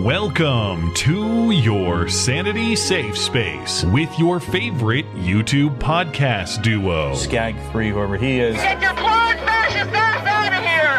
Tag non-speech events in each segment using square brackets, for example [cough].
Welcome to your Sanity Safe Space with your favorite YouTube podcast duo. Skag 3, whoever he is. Get your plug fascist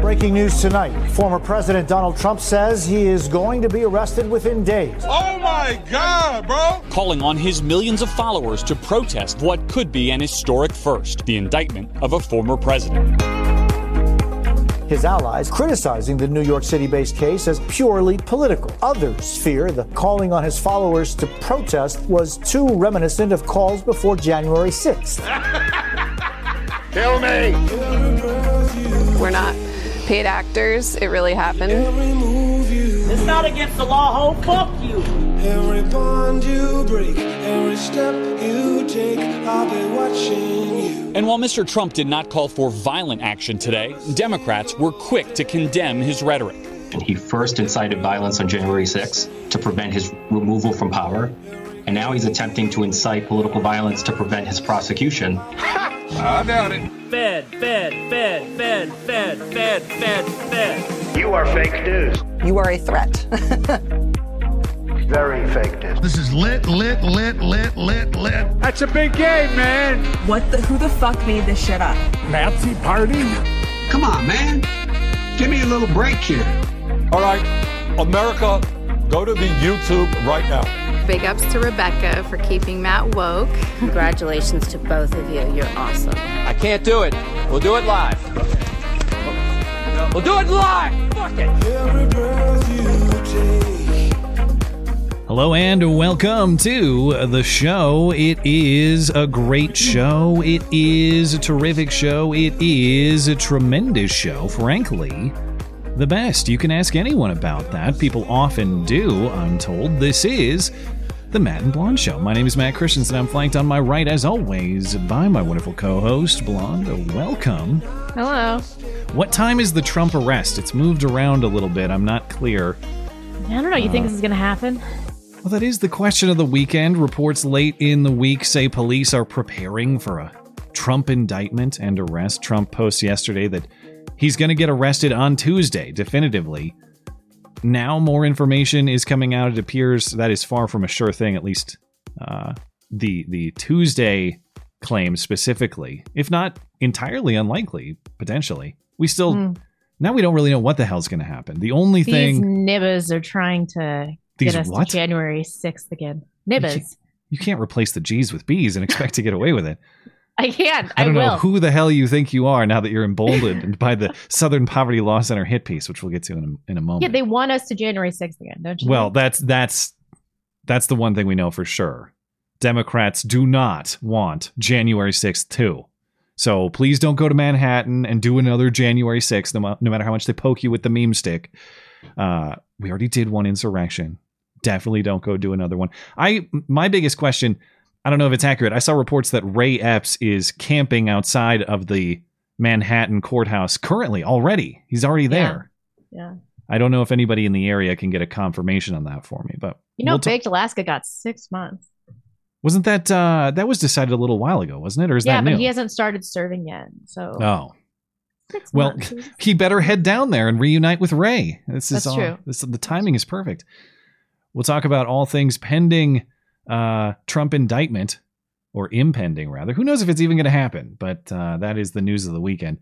Breaking news tonight. Former President Donald Trump says he is going to be arrested within days. Oh my god, bro! calling on his millions of followers to protest what could be an historic first the indictment of a former president. His allies criticizing the New York City based case as purely political. Others fear the calling on his followers to protest was too reminiscent of calls before January 6th. Kill [laughs] me! We're not paid actors. It really happened. It's not against the law, ho. Fuck you. Every bond you break, every step you take, I'll be watching you. And while Mr. Trump did not call for violent action today, Democrats were quick to condemn his rhetoric. And he first incited violence on January 6th to prevent his removal from power. And now he's attempting to incite political violence to prevent his prosecution. I doubt it. Fed, fed, fed, fed, fed, fed, fed, fed. You are fake news. You are a threat. [laughs] Very fake news. This is lit, lit, lit, lit, lit, lit. That's a big game, man. What the? Who the fuck made this shit up? Nazi party? Come on, man. Give me a little break here. All right, America, go to the YouTube right now. Big ups to Rebecca for keeping Matt woke. Congratulations to both of you. You're awesome. I can't do it. We'll do it live. We'll do it live. Fuck it. Hello and welcome to the show. It is a great show. It is a terrific show. It is a tremendous show, frankly. The best. You can ask anyone about that. People often do, I'm told. This is the Matt and Blonde Show. My name is Matt Christiansen. I'm flanked on my right, as always, by my wonderful co host, Blonde. Welcome. Hello. What time is the Trump arrest? It's moved around a little bit. I'm not clear. I don't know. You think uh, this is going to happen? Well, that is the question of the weekend. Reports late in the week say police are preparing for a Trump indictment and arrest. Trump posts yesterday that he's going to get arrested on Tuesday, definitively. Now, more information is coming out. It appears that is far from a sure thing, at least uh, the, the Tuesday claim specifically, if not entirely unlikely, potentially. We still, Hmm. now we don't really know what the hell's going to happen. The only These thing. nibbas are trying to These get us what? to January 6th again. Nibbas. You can't replace the G's with B's and expect to get away with it. I can. I I, don't will. know who the hell you think you are now that you're emboldened [laughs] by the Southern Poverty Law Center hit piece, which we'll get to in a, in a moment. yeah, they want us to January 6th again, don't you? well, that's that's that's the one thing we know for sure. Democrats do not want January 6th too. So please don't go to Manhattan and do another January 6th, no, no matter how much they poke you with the meme stick. Uh, we already did one insurrection. Definitely don't go do another one. I my biggest question, I don't know if it's accurate. I saw reports that Ray Epps is camping outside of the Manhattan courthouse currently already. He's already there. yeah. I don't know if anybody in the area can get a confirmation on that for me, but You know, we'll Baked Alaska got six months. wasn't that uh that was decided a little while ago, wasn't it? Or is yeah, that but new? he hasn't started serving yet. So oh. six Well, months. [laughs] he better head down there and reunite with Ray. This is That's all, true. This the timing is perfect. We'll talk about all things pending uh, Trump indictment or impending rather. Who knows if it's even going to happen? But uh, that is the news of the weekend.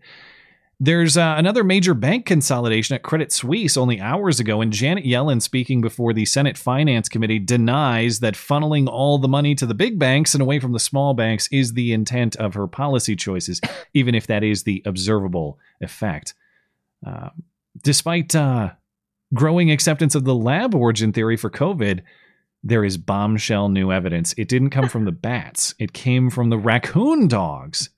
There's uh, another major bank consolidation at Credit Suisse only hours ago, and Janet Yellen, speaking before the Senate Finance Committee, denies that funneling all the money to the big banks and away from the small banks is the intent of her policy choices, even if that is the observable effect. Uh, despite uh, growing acceptance of the lab origin theory for COVID, there is bombshell new evidence. It didn't come from the [laughs] bats, it came from the raccoon dogs.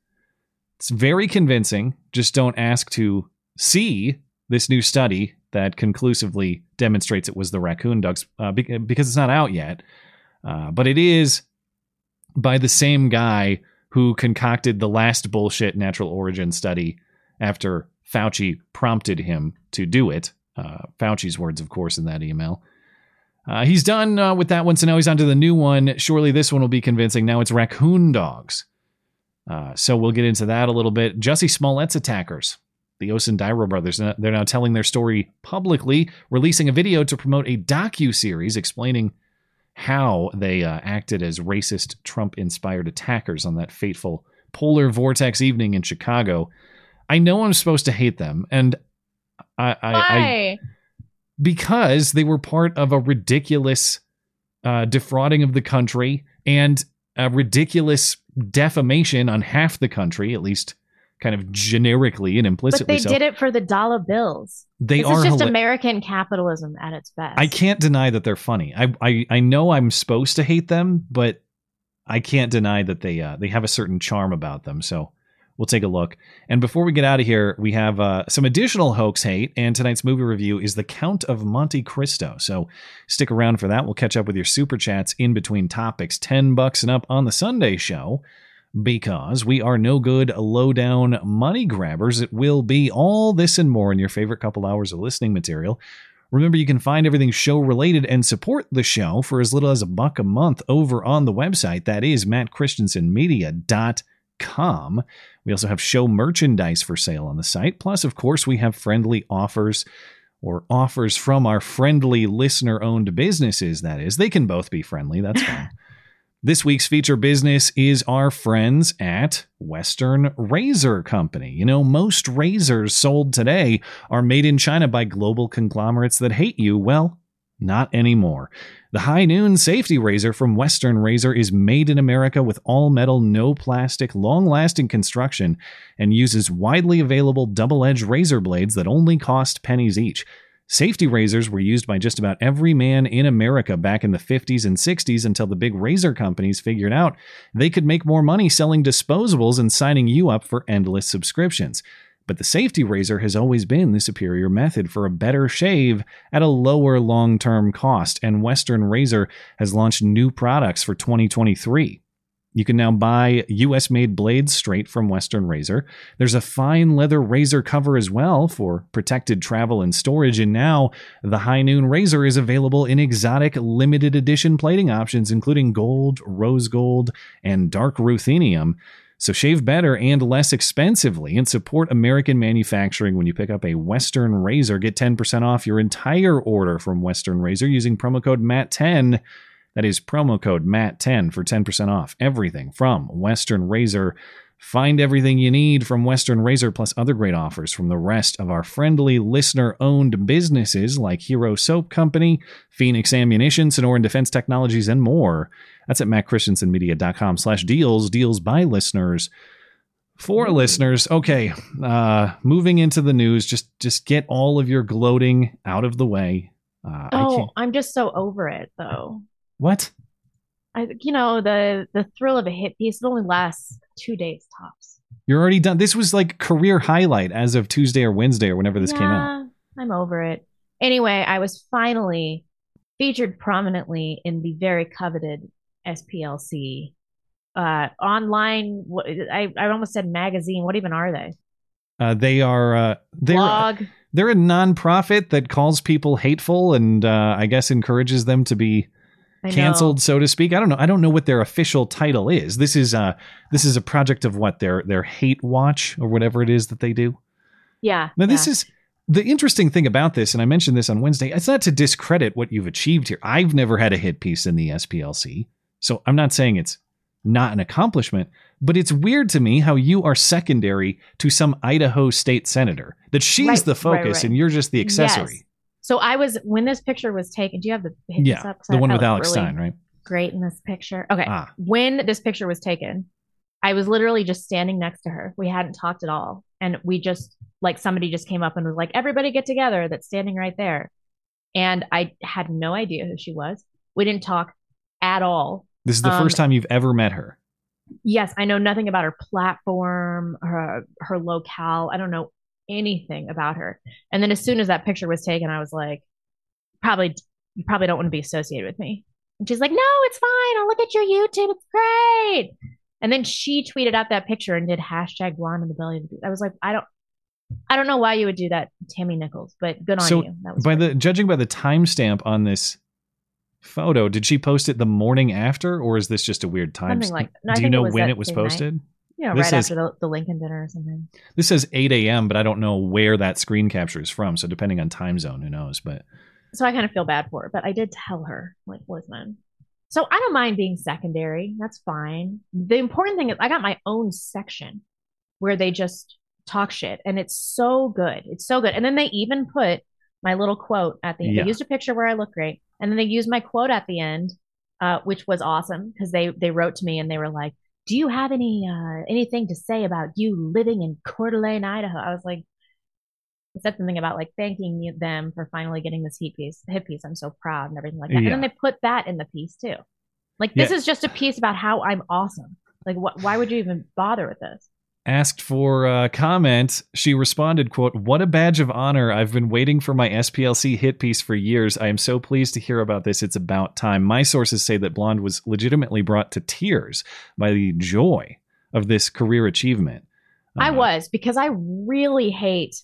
It's very convincing. Just don't ask to see this new study that conclusively demonstrates it was the raccoon dogs uh, because it's not out yet. Uh, but it is by the same guy who concocted the last bullshit natural origin study after Fauci prompted him to do it. Uh, Fauci's words, of course, in that email. Uh, he's done uh, with that one, so now he's on to the new one. Surely this one will be convincing. Now it's raccoon dogs. Uh, so we'll get into that a little bit. Jussie Smollett's attackers, the Osundairo brothers, they're now telling their story publicly, releasing a video to promote a docu series explaining how they uh, acted as racist Trump-inspired attackers on that fateful polar vortex evening in Chicago. I know I'm supposed to hate them, and I, I, Why? I because they were part of a ridiculous uh, defrauding of the country and a ridiculous defamation on half the country, at least kind of generically and implicitly. But they so. did it for the dollar bills. They this are is just hila- American capitalism at its best. I can't deny that they're funny. I, I I know I'm supposed to hate them, but I can't deny that they uh, they have a certain charm about them. So we'll take a look. And before we get out of here, we have uh, some additional hoax hate. And tonight's movie review is The Count of Monte Cristo. So stick around for that. We'll catch up with your super chats in between topics. Ten bucks and up on the Sunday show. Because we are no good low down money grabbers. It will be all this and more in your favorite couple hours of listening material. Remember, you can find everything show related and support the show for as little as a buck a month over on the website. That is mattchristiansenmedia.com. We also have show merchandise for sale on the site. Plus, of course, we have friendly offers or offers from our friendly listener owned businesses. That is, they can both be friendly. That's fine. [laughs] This week's feature business is our friends at Western Razor Company. You know, most razors sold today are made in China by global conglomerates that hate you. Well, not anymore. The High Noon Safety Razor from Western Razor is made in America with all metal, no plastic, long lasting construction and uses widely available double edged razor blades that only cost pennies each. Safety razors were used by just about every man in America back in the 50s and 60s until the big razor companies figured out they could make more money selling disposables and signing you up for endless subscriptions. But the safety razor has always been the superior method for a better shave at a lower long term cost, and Western Razor has launched new products for 2023. You can now buy US made blades straight from Western Razor. There's a fine leather razor cover as well for protected travel and storage. And now the High Noon Razor is available in exotic limited edition plating options, including gold, rose gold, and dark ruthenium. So shave better and less expensively and support American manufacturing when you pick up a Western Razor. Get 10% off your entire order from Western Razor using promo code MATT10. That is promo code MATT10 for 10% off everything from Western Razor. Find everything you need from Western Razor plus other great offers from the rest of our friendly listener owned businesses like Hero Soap Company, Phoenix Ammunition, Sonoran Defense Technologies, and more. That's at mattchristiansenmedia.com slash deals, deals by listeners for listeners. Okay, uh, moving into the news, just just get all of your gloating out of the way. Uh, Oh, I'm just so over it though. what? I, you know, the the thrill of a hit piece it only lasts two days tops. You're already done. This was like career highlight as of Tuesday or Wednesday or whenever this came out. I'm over it. Anyway, I was finally featured prominently in the very coveted SPLC uh, online. I I almost said magazine. What even are they? Uh, they are uh, they're Blog. they're a nonprofit that calls people hateful and uh, I guess encourages them to be. Canceled, so to speak. I don't know. I don't know what their official title is. This is uh this is a project of what their their hate watch or whatever it is that they do. Yeah. Now this yeah. is the interesting thing about this, and I mentioned this on Wednesday. It's not to discredit what you've achieved here. I've never had a hit piece in the SPLC, so I'm not saying it's not an accomplishment. But it's weird to me how you are secondary to some Idaho state senator. That she's Right, the right, focus right. and you're just the accessory. Yes. So I was when this picture was taken. Do you have the Yeah, up? the I- one with Alex really Stein, right? Great in this picture. Okay. Ah. When this picture was taken, I was literally just standing next to her. We hadn't talked at all, and we just like somebody just came up and was like, "Everybody get together." That's standing right there, and I had no idea who she was. We didn't talk at all. This is the Um, first time you've ever met her. Yes, I know nothing about her platform, her her locale. I don't know anything about her. And then as soon as that picture was taken, I was like, probably you probably don't want to be associated with me. And she's like, no, it's fine. I'll look at your YouTube. It's great. And then she tweeted out that picture and did hashtag blonde in the belly of the beast. I was like, I don't, I don't know why you would do that, Tammy Nichols, but good on so you. That was by great. the judging by the timestamp on this photo, did she post it the morning after, or is this just a weird time? Something like- no, Do you it know was when it was posted? night. You know, this right after the, the Lincoln dinner or something. This says 8 a.m., but I don't know where that screen capture is from. So depending on time zone, who knows? But So I kind of feel bad for her, but I did tell her, like, listen. So I don't mind being secondary. That's fine. The important thing is I got my own section where they just talk shit, and it's so good. It's so good. And then they even put my little quote at the end. Yeah. They used a picture where I look great, and then they used my quote at the end, uh, which was awesome because they they wrote to me and they were like, "Do you have any uh, anything to say about you living in Coeur d'Alene, Idaho?" I was like, I said something about like thanking them for finally getting this heat piece, hit piece. I'm so proud and everything like that. And then they put that in the piece too. Like this Yeah. is just a piece about how I'm awesome. Like wh- why would you even bother with this? Asked for a comment, she responded, "quote What a badge of honor! I've been waiting for my SPLC hit piece for years. I am so pleased to hear about this. It's about time. My sources say that Blonde was legitimately brought to tears by the joy of this career achievement." I Uh, was because I really hate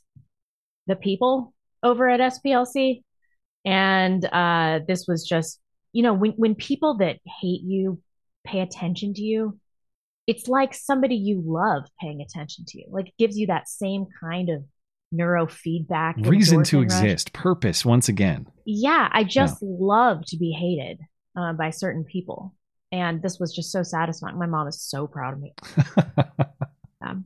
the people over at SPLC. And uh, this was just, you know, when, when people that hate you pay attention to you, it's like somebody you love paying attention to you. Like it gives you that same kind of neurofeedback. reason to rush. exist, purpose once again. Yeah, I just love to be hated uh, by certain people. And this was just so satisfying. My mom is so proud of me. [laughs] um,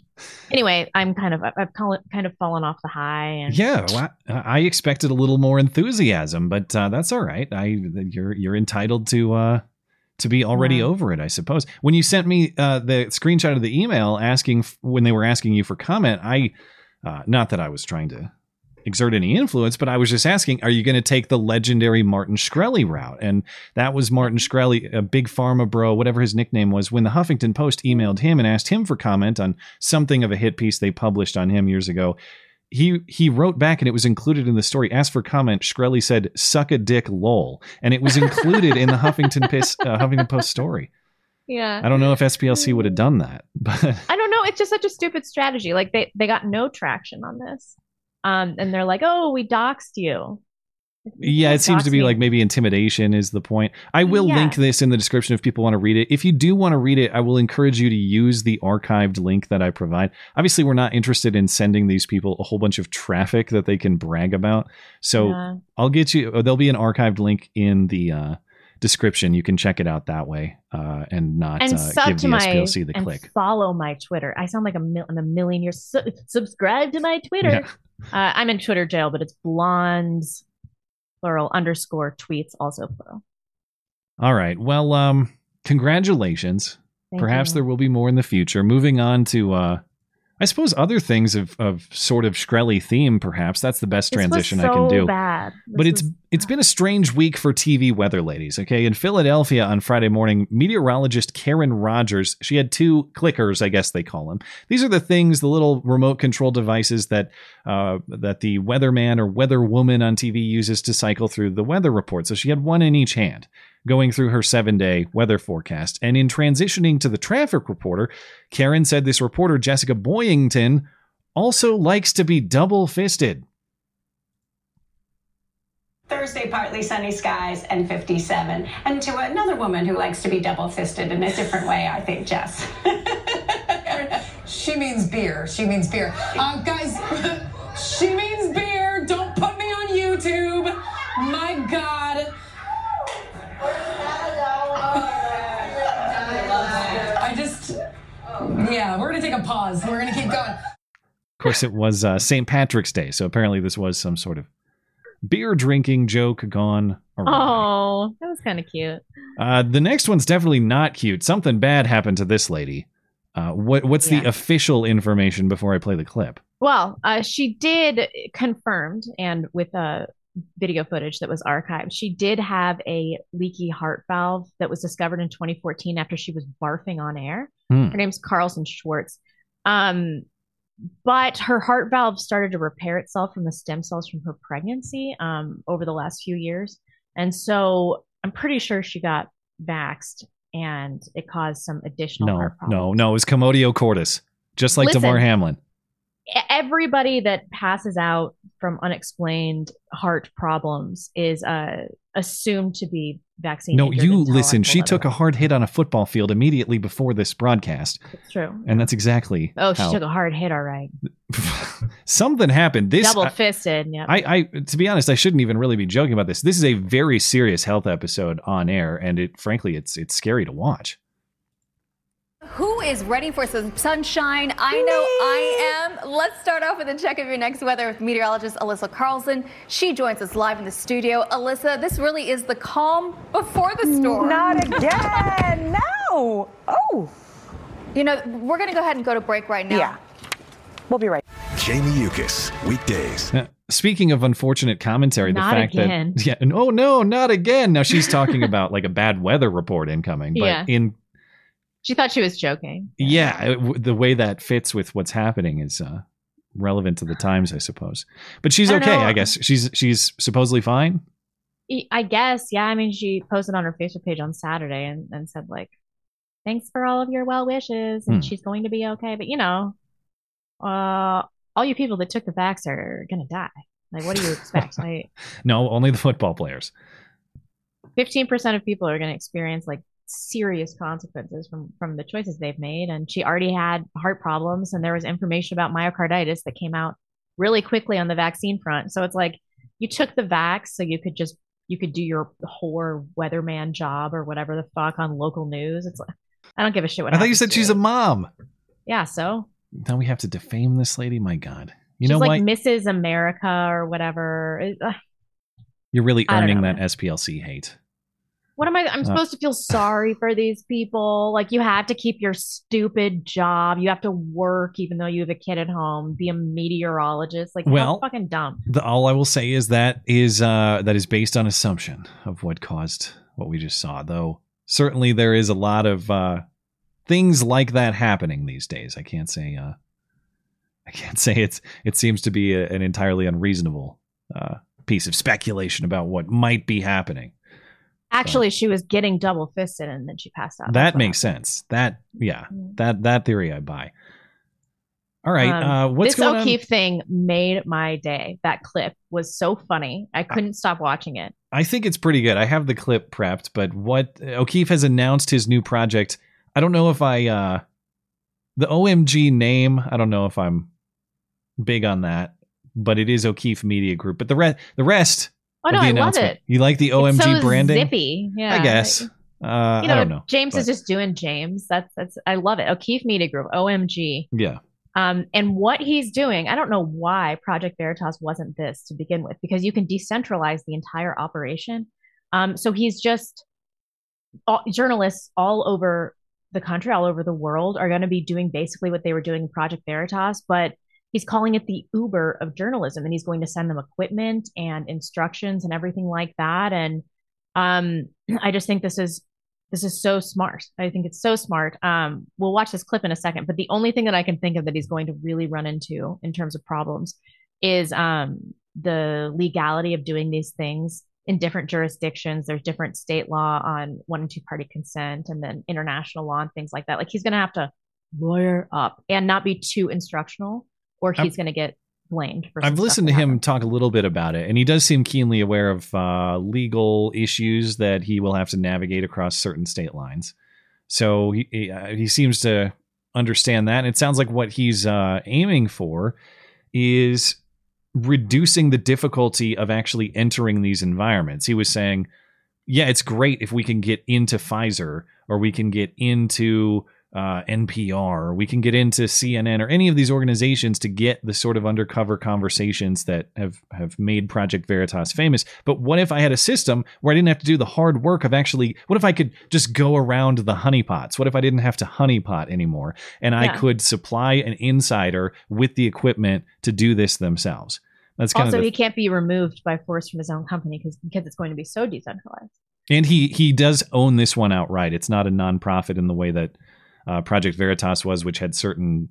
anyway, I'm kind of I've kind of fallen off the high, and Yeah, well, I I expected a little more enthusiasm, but uh, that's all right. I you're you're entitled to uh, to be already Yeah. over it, I suppose. When you sent me uh, the screenshot of the email asking f- when they were asking you for comment, I uh, not that I was trying to exert any influence, but I was just asking, are you going to take the legendary Martin Shkreli route? And that was Martin Shkreli, a big pharma bro, whatever his nickname was, when the Huffington Post emailed him and asked him for comment on something of a hit piece they published on him years ago. He he wrote back and it was included in the story. Asked for comment. Shkreli said, "Suck a dick, lol," and it was included in the Huffington Post uh, Huffington Post story. yeah, I don't know if SPLC would have done that, but I don't know. It's just such a stupid strategy. Like they they got no traction on this, um, and they're like, "Oh, we doxed you." Yeah, it seems to be me. like maybe intimidation is the point. I will Yeah. link this in the description if people want to read it. If you do want to read it, I will encourage you to use the archived link that I provide. Obviously, we're not interested in sending these people a whole bunch of traffic that they can brag about. So Yeah. I'll get you, there'll be an archived link in the uh, description. You can check it out that way uh, and not and uh, sub give to the my SPLC the and click. follow my Twitter. I sound like a, mil- a million years. Su- subscribe to my Twitter. Yeah. Uh, I'm in Twitter jail, but it's blondes plural underscore tweets also plural. All right. Well, um, congratulations. Thank Perhaps you. there will be more in the future. Moving on to, uh, I suppose, other things of, of sort of Shkreli theme. Perhaps that's the best transition so I can do. Bad. But This it's was- it's been a strange week for TV weather ladies. Okay, in Philadelphia on Friday morning, meteorologist Karen Rogers she had two clickers, I guess they call them. These are the things, the little remote control devices that uh, that the weatherman or weatherwoman on TV uses to cycle through the weather report. So she had one in each hand, going through her seven day weather forecast. And in transitioning to the traffic reporter, Karen said this reporter Jessica Boyington also likes to be double fisted. Thursday, partly sunny skies and 57. And to another woman who likes to be double fisted in a different way, I think, Jess. [laughs] She means beer. She means beer. Uh, guys, [laughs] she means yeah, we're going to take a pause. We're going to keep [laughs] going. Of course, it was uh, St. Patrick's Day, so apparently this was some sort of beer drinking joke gone awry. Oh, that was kind of cute. Uh, the next one's definitely not cute. Something bad happened to this lady. Uh, what what's the official information before I play the clip? Well, uh, she did confirmed, and with uh, video footage that was archived, she did have a leaky heart valve that was discovered in 2014 after she was barfing on air. Hmm. Her name's Carlson Schwartz. Um, but her heart valve started to repair itself from the stem cells from her pregnancy um, over the last few years. And so I'm pretty sure she got vaxxed and it caused some additional No, heart problems. no, no. It was Commotio cordis, just like Listen. Damar Hamlin. Everybody that passes out from unexplained heart problems is uh, assumed to be vaccine. No, you listen. She took a hard hit on a football field immediately before this broadcast, It's true. and that's exactly. Oh, she how- took a hard hit. All right, [laughs] something happened. This double fisted. Yeah. I, I, to be honest, I shouldn't even really be joking about this. This is a very serious health episode on air, and it, frankly, it's it's scary to watch. Who is ready for some sunshine? I know I am. Let's start off with a check of your next weather with meteorologist Alyssa Carlson. She joins us live in the studio. Alyssa, this really is the calm before the storm. Not again. [laughs] no. Oh. You know, we're going to go ahead and go to break right now. Yeah. We'll be right. Jamie Yuccas, weekdays. Now, speaking of unfortunate commentary, the Not fact again. that [laughs] yeah, and oh no, not again. Now she's talking about like a bad weather report incoming, but Yeah. in She thought she was joking. yeah, it, the way that fits with what's happening is uh, relevant to the times, I suppose. But she's I okay, know. I guess. She's she's supposedly fine. I guess, yeah. I mean, she posted on her Facebook page on Saturday and, and said like, "Thanks for all of your well wishes, and Hmm. she's going to be okay." But you know, uh, all you people that took the vax are gonna die. Like, what do you expect? [laughs] like, No, only the football players. fifteen percent of people are gonna experience like serious consequences from from the choices they've made. And she already had heart problems, and there was information about myocarditis that came out really quickly on the vaccine front. So it's like you took the vax so you could just you could do your whore weatherman job or whatever the fuck on local news. It's like I don't give a shit what. I thought you said she's it. a mom. yeah. So Now we have to defame this lady. My God, you she's know like what? Mrs. America or whatever. You're really earning know, that SPLC hate. What am I? I'm Uh, supposed to feel sorry for these people. Like you have to keep your stupid job. You have to work even though you have a kid at home. Be a meteorologist. Like Well, fucking dumb. The, all I will say is that is uh, that is based on assumption of what caused what we just saw. Though certainly there is a lot of uh, things like that happening these days. I can't say uh, I can't say it's it seems to be a, an entirely unreasonable uh, piece of speculation about what might be happening. Actually, she was getting double fisted and then she passed out. that makes sense. That yeah, that that theory I buy. All right, Um, uh, what's this O'Keefe thing made my day. That clip was so funny. I couldn't stop watching it. I think it's pretty good. I have the clip prepped, but what O'Keefe has announced his new project. I don't know if I uh the OMG name, I don't know if I'm big on that, but it is O'Keefe Media Group. But the rest the rest Oh no, I love it. You like the OMG so branding? Zippy. Yeah. I guess. Uh You know, I don't know. James is just doing James. That's that's I love it. O'Keefe Media Group, OMG. Yeah. Um, and what he's doing, I don't know why Project Veritas wasn't this to begin with, because you can decentralize the entire operation. Um, so he's just all, journalists all over the country, all over the world, are going to be doing basically what they were doing in Project Veritas, but he's calling it the Uber of journalism, and he's going to send them equipment and instructions and everything like that. And um, [clears throat] I just think this is this is so smart. I think it's so smart. Um, we'll watch this clip in a second, but the only thing that I can think of that he's going to really run into in terms of problems is um, the legality of doing these things in different jurisdictions. There's different state law on one and two party consent, and then international law and things like that. Like he's going to have to lawyer up and not be too instructional, or he's going to get blamed I've listened to him talk a little bit about it, and he does seem keenly aware of uh, legal issues that he will have to navigate across certain state lines. So he he, uh, he seems to understand that. And it sounds like what he's uh, aiming for is reducing the difficulty of actually entering these environments. He was saying, "Yeah, it's great if we can get into Pfizer or we can get into." Uh, NPR, we can get into CNN or any of these organizations to get the sort of undercover conversations that have have made Project Veritas famous. But what if I had a system where I didn't have to do the hard work of actually? What if I could just go around the honeypots? What if I didn't have to honeypot anymore, and I could supply an insider with the equipment to do this themselves? That's kind also, of the, he can't be removed by force from his own company because because it's going to be so decentralized. And he he does own this one outright. It's not a nonprofit in the way that uh, Project Veritas was, which had certain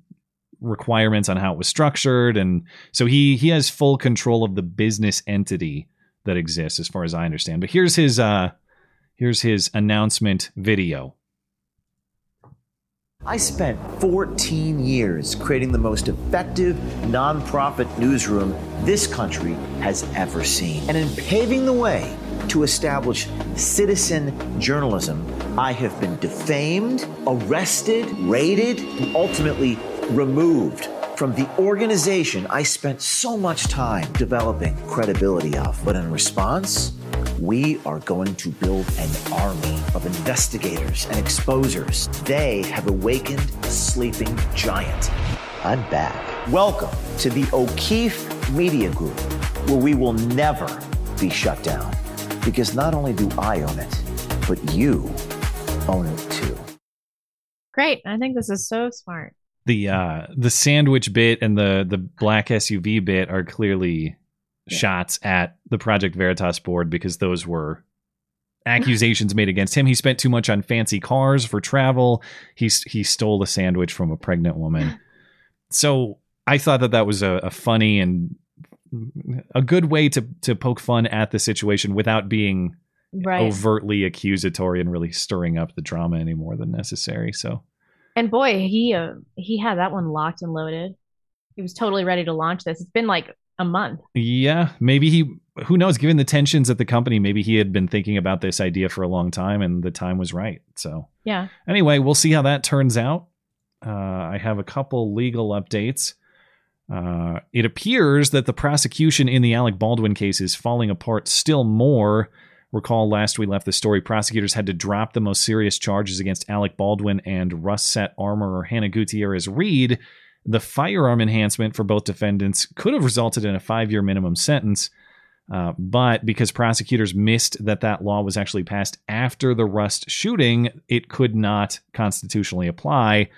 requirements on how it was structured, and so he he has full control of the business entity that exists, as far as I understand. But here's his uh Here's his announcement video. I spent 14 years creating the most effective nonprofit newsroom this country has ever seen. And in paving the way to establish citizen journalism, I have been defamed, arrested, raided, and ultimately removed from the organization I spent so much time developing credibility of. But in response, we are going to build an army of investigators and exposers. They have awakened a sleeping giant. I'm back. Welcome to the O'Keefe Media Group, where we will never be shut down. Because not only do I own it, but you own it too. Great. I think this is so smart. The uh the sandwich bit and the the black SUV bit are clearly yeah. shots at the Project Veritas board because those were accusations made against him. He spent too much on fancy cars for travel. He he stole a sandwich from a pregnant woman. So I thought that that was a, a funny and a good way to to poke fun at the situation without being right. overtly accusatory and really stirring up the drama any more than necessary. So, and boy, he uh, he had that one locked and loaded. He was totally ready to launch this. It's been like a month. Yeah, maybe he. Who knows? Given the tensions at the company, maybe he had been thinking about this idea for a long time, and the time was right. So, yeah. Anyway, we'll see how that turns out. Uh, I have a couple legal updates. Uh, it appears that the prosecution in the Alec Baldwin case is falling apart still more. Recall last we left the story, prosecutors had to drop the most serious charges against Alec Baldwin and Russet armorer Hannah Gutierrez Reed. The firearm enhancement for both defendants could have resulted in a five year minimum sentence. Uh, but because prosecutors missed that that law was actually passed after the Rust shooting, it could not constitutionally apply.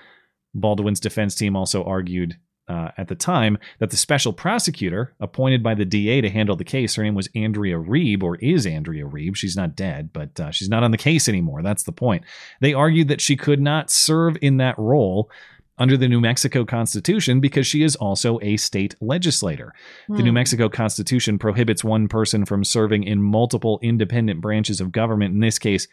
Baldwin's defense team also argued uh, at the time that the special prosecutor appointed by the DA to handle the case, her name was Andrea Reeb, or is Andrea Reeb. She's not dead, but uh, she's not on the case anymore. That's the point. They argued that she could not serve in that role under the New Mexico Constitution because she is also a state legislator. The New hmm. Mexico Constitution prohibits one person from serving in multiple independent branches of government, in this case,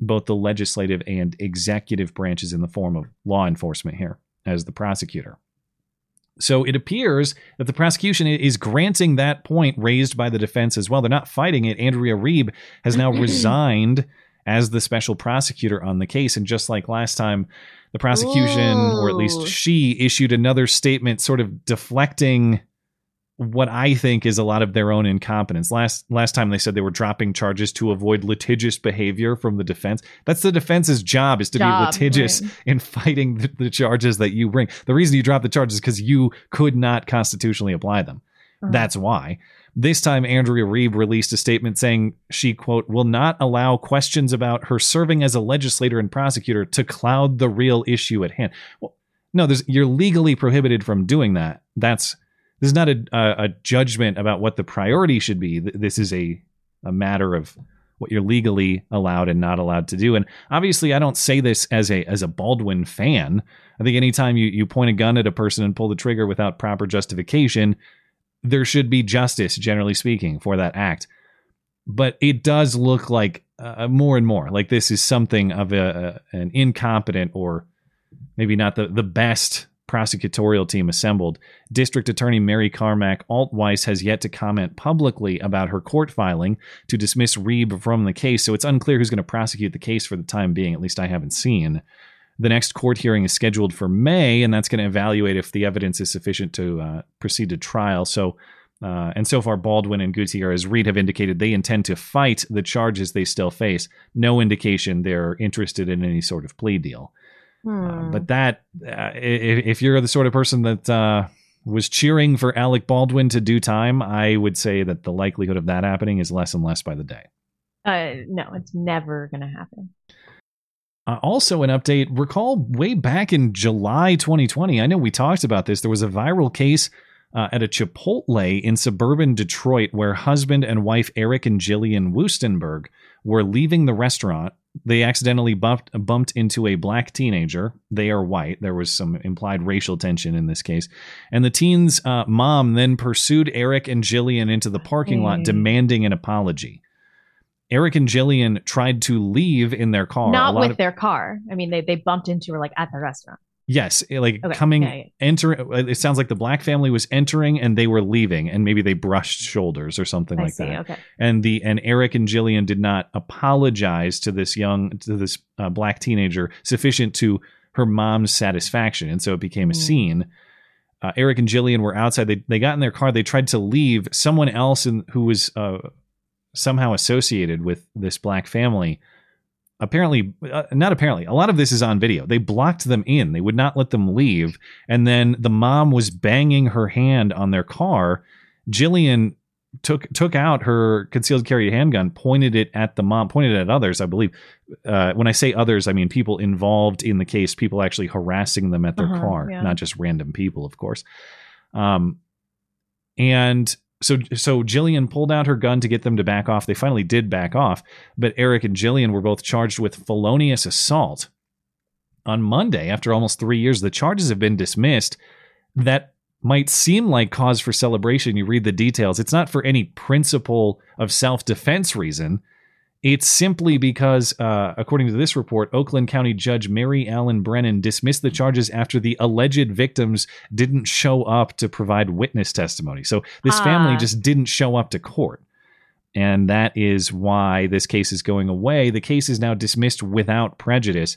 both the legislative and executive branches in the form of law enforcement here as the prosecutor. So it appears that the prosecution is granting that point raised by the defense as well. They're not fighting it. Andrea Reeb has now [clears throat] resigned as the special prosecutor on the case. And just like last time, the prosecution, Ooh. or at least she, issued another statement sort of deflecting what I think is a lot of their own incompetence. Last last time they said they were dropping charges to avoid litigious behavior from the defense. That's the defense's job is to job, be litigious right. in fighting the, the, charges that you bring. The reason you drop the charges is because you could not constitutionally apply them. Uh-huh. That's why. This time, Andrea Reeb released a statement saying she, quote, will not allow questions about her serving as a legislator and prosecutor to cloud the real issue at hand. Well, no, you're legally prohibited from doing that. That's this is not a, a, judgment about what the priority should be. This is a, a matter of what you're legally allowed and not allowed to do. And obviously, I don't say this as a as a Baldwin fan. I think anytime you, you point a gun at a person and pull the trigger without proper justification, there should be justice, generally speaking, for that act. But it does look like uh, more and more like this is something of a, a an incompetent or maybe not the, the best prosecutorial team assembled. District Attorney Mary Carmack Altwies has yet to comment publicly about her court filing to dismiss Reeb from the case, so it's unclear who's going to prosecute the case for the time being. At least I haven't seen. The next court hearing is scheduled for May, and that's going to evaluate if the evidence is sufficient to uh, proceed to trial. So, uh, and so far, Baldwin and Gutierrez Reed have indicated they intend to fight the charges they still face. No indication they're interested in any sort of plea deal. Uh, hmm. But that, uh, if, if, you're the sort of person that uh, was cheering for Alec Baldwin to do time, I would say that the likelihood of that happening is less and less by the day. Uh, no, it's never going to happen. Uh, also, an update recall way back in July 2020. I know we talked about this. There was a viral case uh, at a Chipotle in suburban Detroit where husband and wife Eric and Jillian Wuestenberg were leaving the restaurant. They accidentally bumped, bumped into a black teenager. They are white. There was some implied racial tension in this case. And the teen's uh, mom then pursued Eric and Jillian into the parking lot, demanding an apology. Eric and Jillian tried to leave in their car. Not with of- their car. I mean, they they bumped into her like at the restaurant. Yes, it- like Okay, coming, yeah, yeah. entering. It sounds like the black family was entering and they were leaving, and maybe they brushed shoulders or something I like see, that. okay. And the and Eric and Jillian did not apologize to this young to this uh, black teenager sufficient to her mom's satisfaction, and so it became a Mm. scene. Uh, Eric and Jillian were outside. They they got in their car. They tried to leave. Someone else in, who was uh, somehow associated with this black family apparently uh, not apparently a lot of this is on video. They blocked them in. They would not let them leave. And then the mom was banging her hand on their car. Jillian took took out her concealed carry handgun pointed it at the mom pointed it at others i believe. Uh, when i say others i mean people involved in the case people actually harassing them at their Uh-huh, car yeah. not just random people of course. Um and so so Jillian pulled out her gun to get them to back off. They finally did back off, but Eric and Jillian were both charged with felonious assault. On Monday, after almost 3 years, the charges have been dismissed. That might seem like cause for celebration. You read the details. It's not for any principle of self-defense reason. It's simply because, uh, according to this report, Oakland County Judge Mary Ellen Brennan dismissed the charges after the alleged victims didn't show up to provide witness testimony. So this family Ah. just didn't show up to court. And that is why this case is going away. The case is now dismissed without prejudice.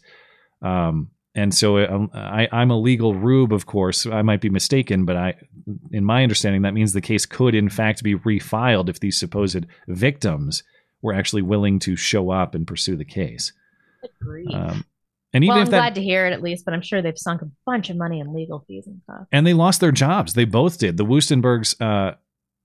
Um, and so um, I, I'm a legal rube, of course. I might be mistaken, but I, in my understanding, that means the case could, in fact, be refiled if these supposed victims were actually willing to show up and pursue the case. Um, and even well, I'm that, glad to hear it at least, but I'm sure they've sunk a bunch of money in legal fees and stuff. and they lost their jobs. They both did. The Wuestenbergs, uh,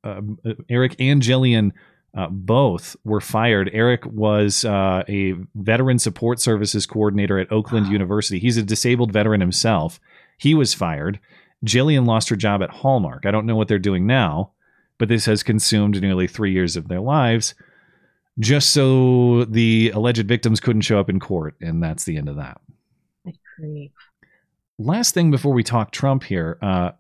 um, uh, Eric and Jillian, uh, both were fired. Eric was uh, a veteran support services coordinator at Oakland University. He's a disabled veteran himself. He was fired. Jillian lost her job at Hallmark. I don't know what they're doing now, but this has consumed nearly three years of their lives just so the alleged victims couldn't show up in court. And that's the end of that. last thing before we talk Trump here. Uh,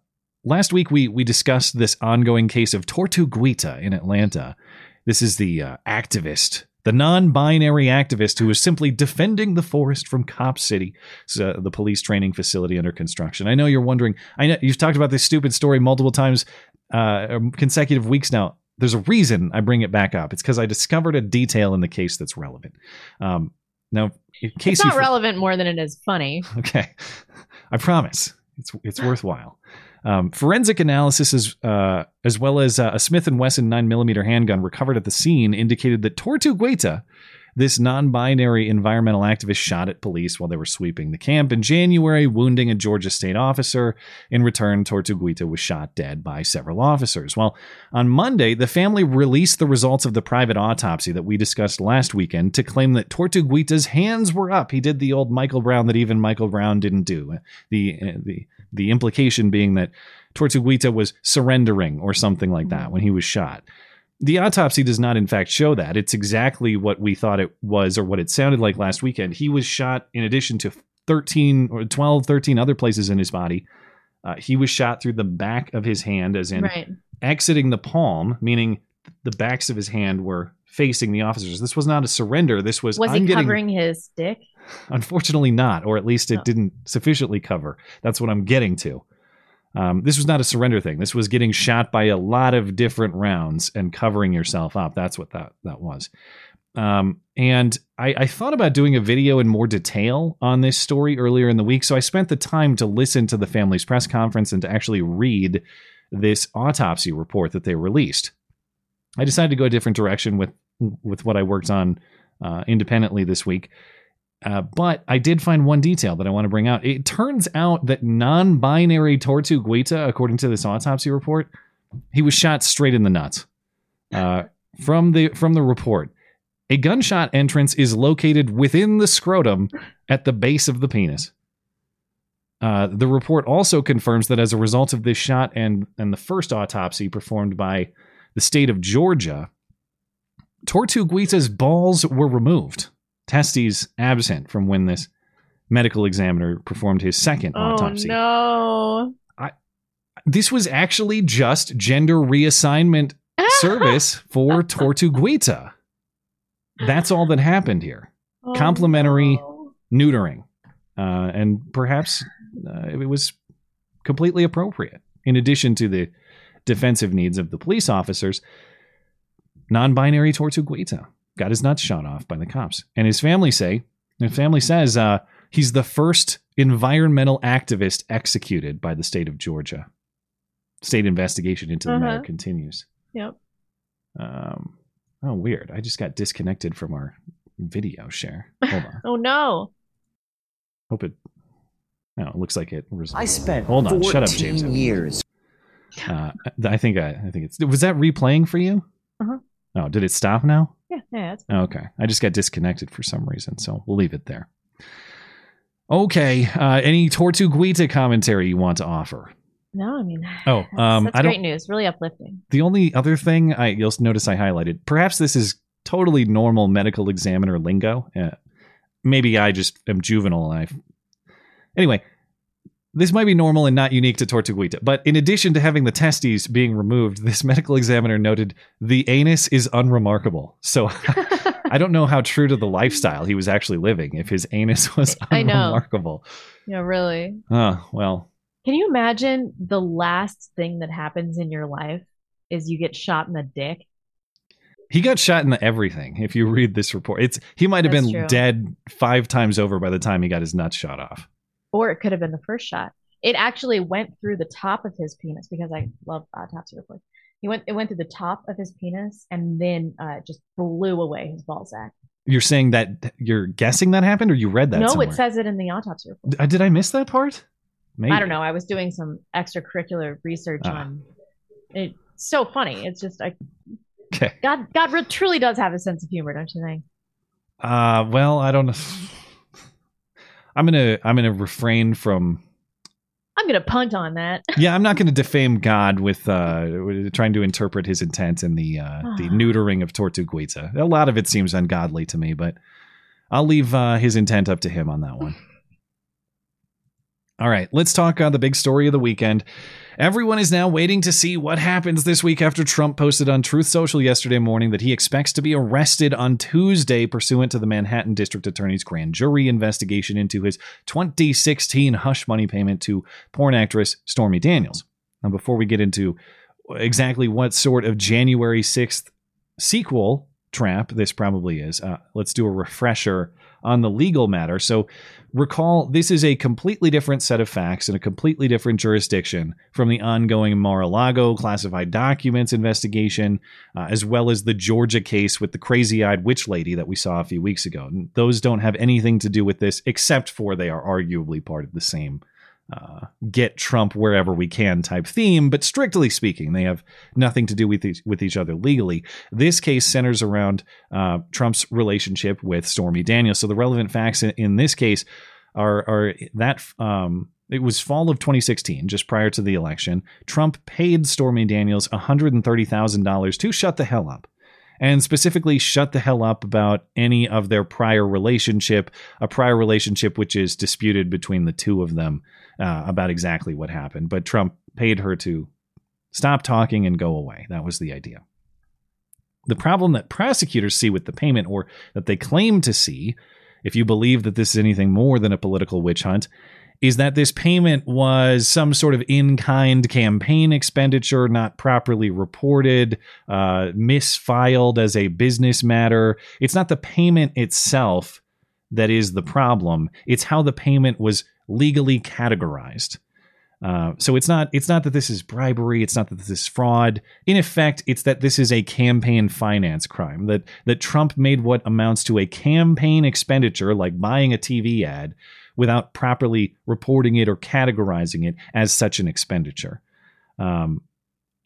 last week we we discussed this ongoing case of Tortuguita in Atlanta. This is the uh, activist, the non-binary activist who is simply defending the forest from Cop City, uh, the police training facility under construction. I know you're wondering. I know you've talked about this stupid story multiple times, uh, consecutive weeks now. There's a reason I bring it back up. It's because I discovered a detail in the case that's relevant. Um, now, in case It's not you- relevant more than it is funny. [laughs] Okay, I promise it's it's worthwhile. Um, forensic analysis, is, uh, as well as uh, a Smith and Wesson 9mm handgun recovered at the scene, indicated that Tortuguita, this non-binary environmental activist, shot at police while they were sweeping the camp in January, wounding a Georgia state officer. In return, Tortuguita was shot dead by several officers. Well, on Monday, the family released the results of the private autopsy that we discussed last weekend to claim that Tortuguita's hands were up. He did the old Michael Brown that even Michael Brown didn't do. The uh, the the implication being that Tortuguita was surrendering or something like that when he was shot. The autopsy does not, in fact, show that. It's exactly what we thought it was or what it sounded like last weekend. He was shot in addition to 13 or 12, 13 other places in his body. Uh, he was shot through the back of his hand, as in Right. exiting the palm, meaning the backs of his hand were facing the officers. This was not a surrender. This was, Was I'm he getting- covering his dick? [laughs] Unfortunately, not, or at least it didn't sufficiently cover. That's what I'm getting to. Um, this was not a surrender thing. This was getting shot by a lot of different rounds and covering yourself up. That's what that that was. Um, and I, I thought about doing a video in more detail on this story earlier in the week, so I spent the time to listen to the family's press conference and to actually read this autopsy report that they released. I decided to go a different direction with with what I worked on uh, independently this week. Uh, but I did find one detail that I want to bring out. It turns out that non-binary Tortuguita, according to this autopsy report, he was shot straight in the nuts. Uh, from the from the report, a gunshot entrance is located within the scrotum at the base of the penis. Uh, the report also confirms that as a result of this shot and and the first autopsy performed by the state of Georgia, Tortuguita's balls were removed, testes absent from when this medical examiner performed his second autopsy. Oh This was actually just gender reassignment [laughs] service for Tortuguita. that's all that happened here. Oh, Complimentary neutering, uh, and perhaps uh, it was completely appropriate. In addition to the defensive needs of the police officers, non-binary Tortuguita got his nuts shot off by the cops, and his family say, his family says, uh, he's the first environmental activist executed by the state of Georgia. State investigation into the matter Uh-huh. continues. Yep. Um, oh, weird. I just got disconnected from our video share. Hold on. [laughs] Oh no. Hope it. No, it looks like it. Was, I spent Hold on. Shut up, James. years. Uh, I think I, I think it's. Was that replaying for you? Uh-huh. Oh, did it stop now? Yeah, yeah. It's, Okay. I just got disconnected for some reason, so we'll leave it there. Okay. Uh, any Tortuguita commentary you want to offer? no, I mean, Oh, [sighs] that's, um, that's I great news. Really uplifting. The only other thing I you'll notice I highlighted, perhaps this is totally normal medical examiner lingo. Uh, maybe I just am juvenile and I. Anyway, this might be normal and not unique to Tortuguita, but in addition to having the testes being removed, this [laughs] medical examiner noted the anus is unremarkable. So [laughs] I don't know how true to the lifestyle he was actually living if his anus was [laughs] I know. unremarkable. Yeah, really. Oh, well, Can you imagine the last thing that happens in your life is you get shot in the dick? He got shot in the everything. If you read this report, it's he might have That's been true. dead five times over by the time he got his nuts shot off. Or it could have been the first shot. It actually went through the top of his penis because I love autopsy reports. He went it went through the top of his penis and then uh, just blew away his ball sack. You're saying that you're guessing that happened, or you read that? no, somewhere? it says it in the autopsy report. D- uh, Did I miss that part? Maybe. I don't know. I was doing some extracurricular research Ah. on it. So funny. It's just I Okay. God God truly does have a sense of humor, don't you think? Uh, well, I don't know. I'm gonna I'm gonna refrain from. I'm gonna punt on that. [laughs] Yeah, I'm not gonna defame God with uh trying to interpret His intent in the uh the neutering of Tortuguita. A lot of it seems ungodly to me, but I'll leave uh, His intent up to Him on that one. [sighs] All right, let's talk uh, the big story of the weekend. Everyone is now waiting to see what happens this week after Trump posted on Truth Social yesterday morning that he expects to be arrested on Tuesday pursuant to the Manhattan District Attorney's grand jury investigation into his 2016 hush money payment to porn actress Stormy Daniels. Now, before we get into exactly what sort of January 6th sequel trap this probably is, uh, let's do a refresher on the legal matter. So, recall this is a completely different set of facts in a completely different jurisdiction from the ongoing Mar-a-Lago classified documents investigation, uh, as well as the Georgia case with the crazy-eyed witch lady that we saw a few weeks ago. Those don't have anything to do with this, except for they are arguably part of the same uh, get Trump wherever we can type theme, but strictly speaking, they have nothing to do with each, with each other legally. This case centers around uh, Trump's relationship with Stormy Daniels. So the relevant facts in, in this case are are that um, it was fall of 2016, just prior to the election. Trump paid Stormy Daniels $130,000 to shut the hell up and specifically shut the hell up about any of their prior relationship, a prior relationship which is disputed between the two of them uh, about exactly what happened. But Trump paid her to stop talking and go away. That was the idea. The problem that prosecutors see with the payment, or that they claim to see, if you believe that this is anything more than a political witch hunt, is that this payment was some sort of in kind campaign expenditure, not properly reported, uh, misfiled as a business matter. It's not the payment itself that is the problem, it's how the payment was legally categorized. Uh, so it's not it's not that this is bribery. It's not that this is fraud. In effect, it's that this is a campaign finance crime. That that Trump made what amounts to a campaign expenditure, like buying a TV ad, without properly reporting it or categorizing it as such an expenditure. Um,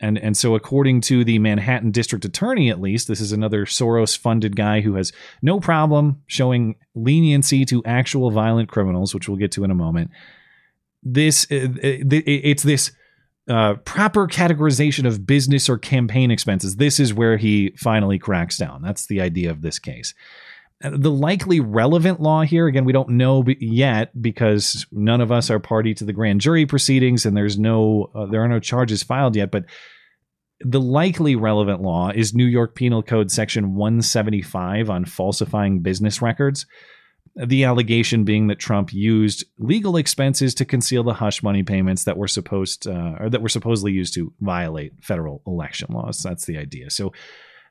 and and so according to the Manhattan District Attorney, at least, this is another Soros-funded guy who has no problem showing leniency to actual violent criminals, which we'll get to in a moment this uh, it's this uh, proper categorization of business or campaign expenses. This is where he finally cracks down. That's the idea of this case. Uh, The likely relevant law here, again, we don't know b- yet because none of us are party to the grand jury proceedings, and there's no uh, there are no charges filed yet. But the likely relevant law is New York Penal Code Section 175 on falsifying business records. The allegation being that Trump used legal expenses to conceal the hush money payments that were supposed uh, or that were supposedly used to violate federal election laws. That's the idea. So,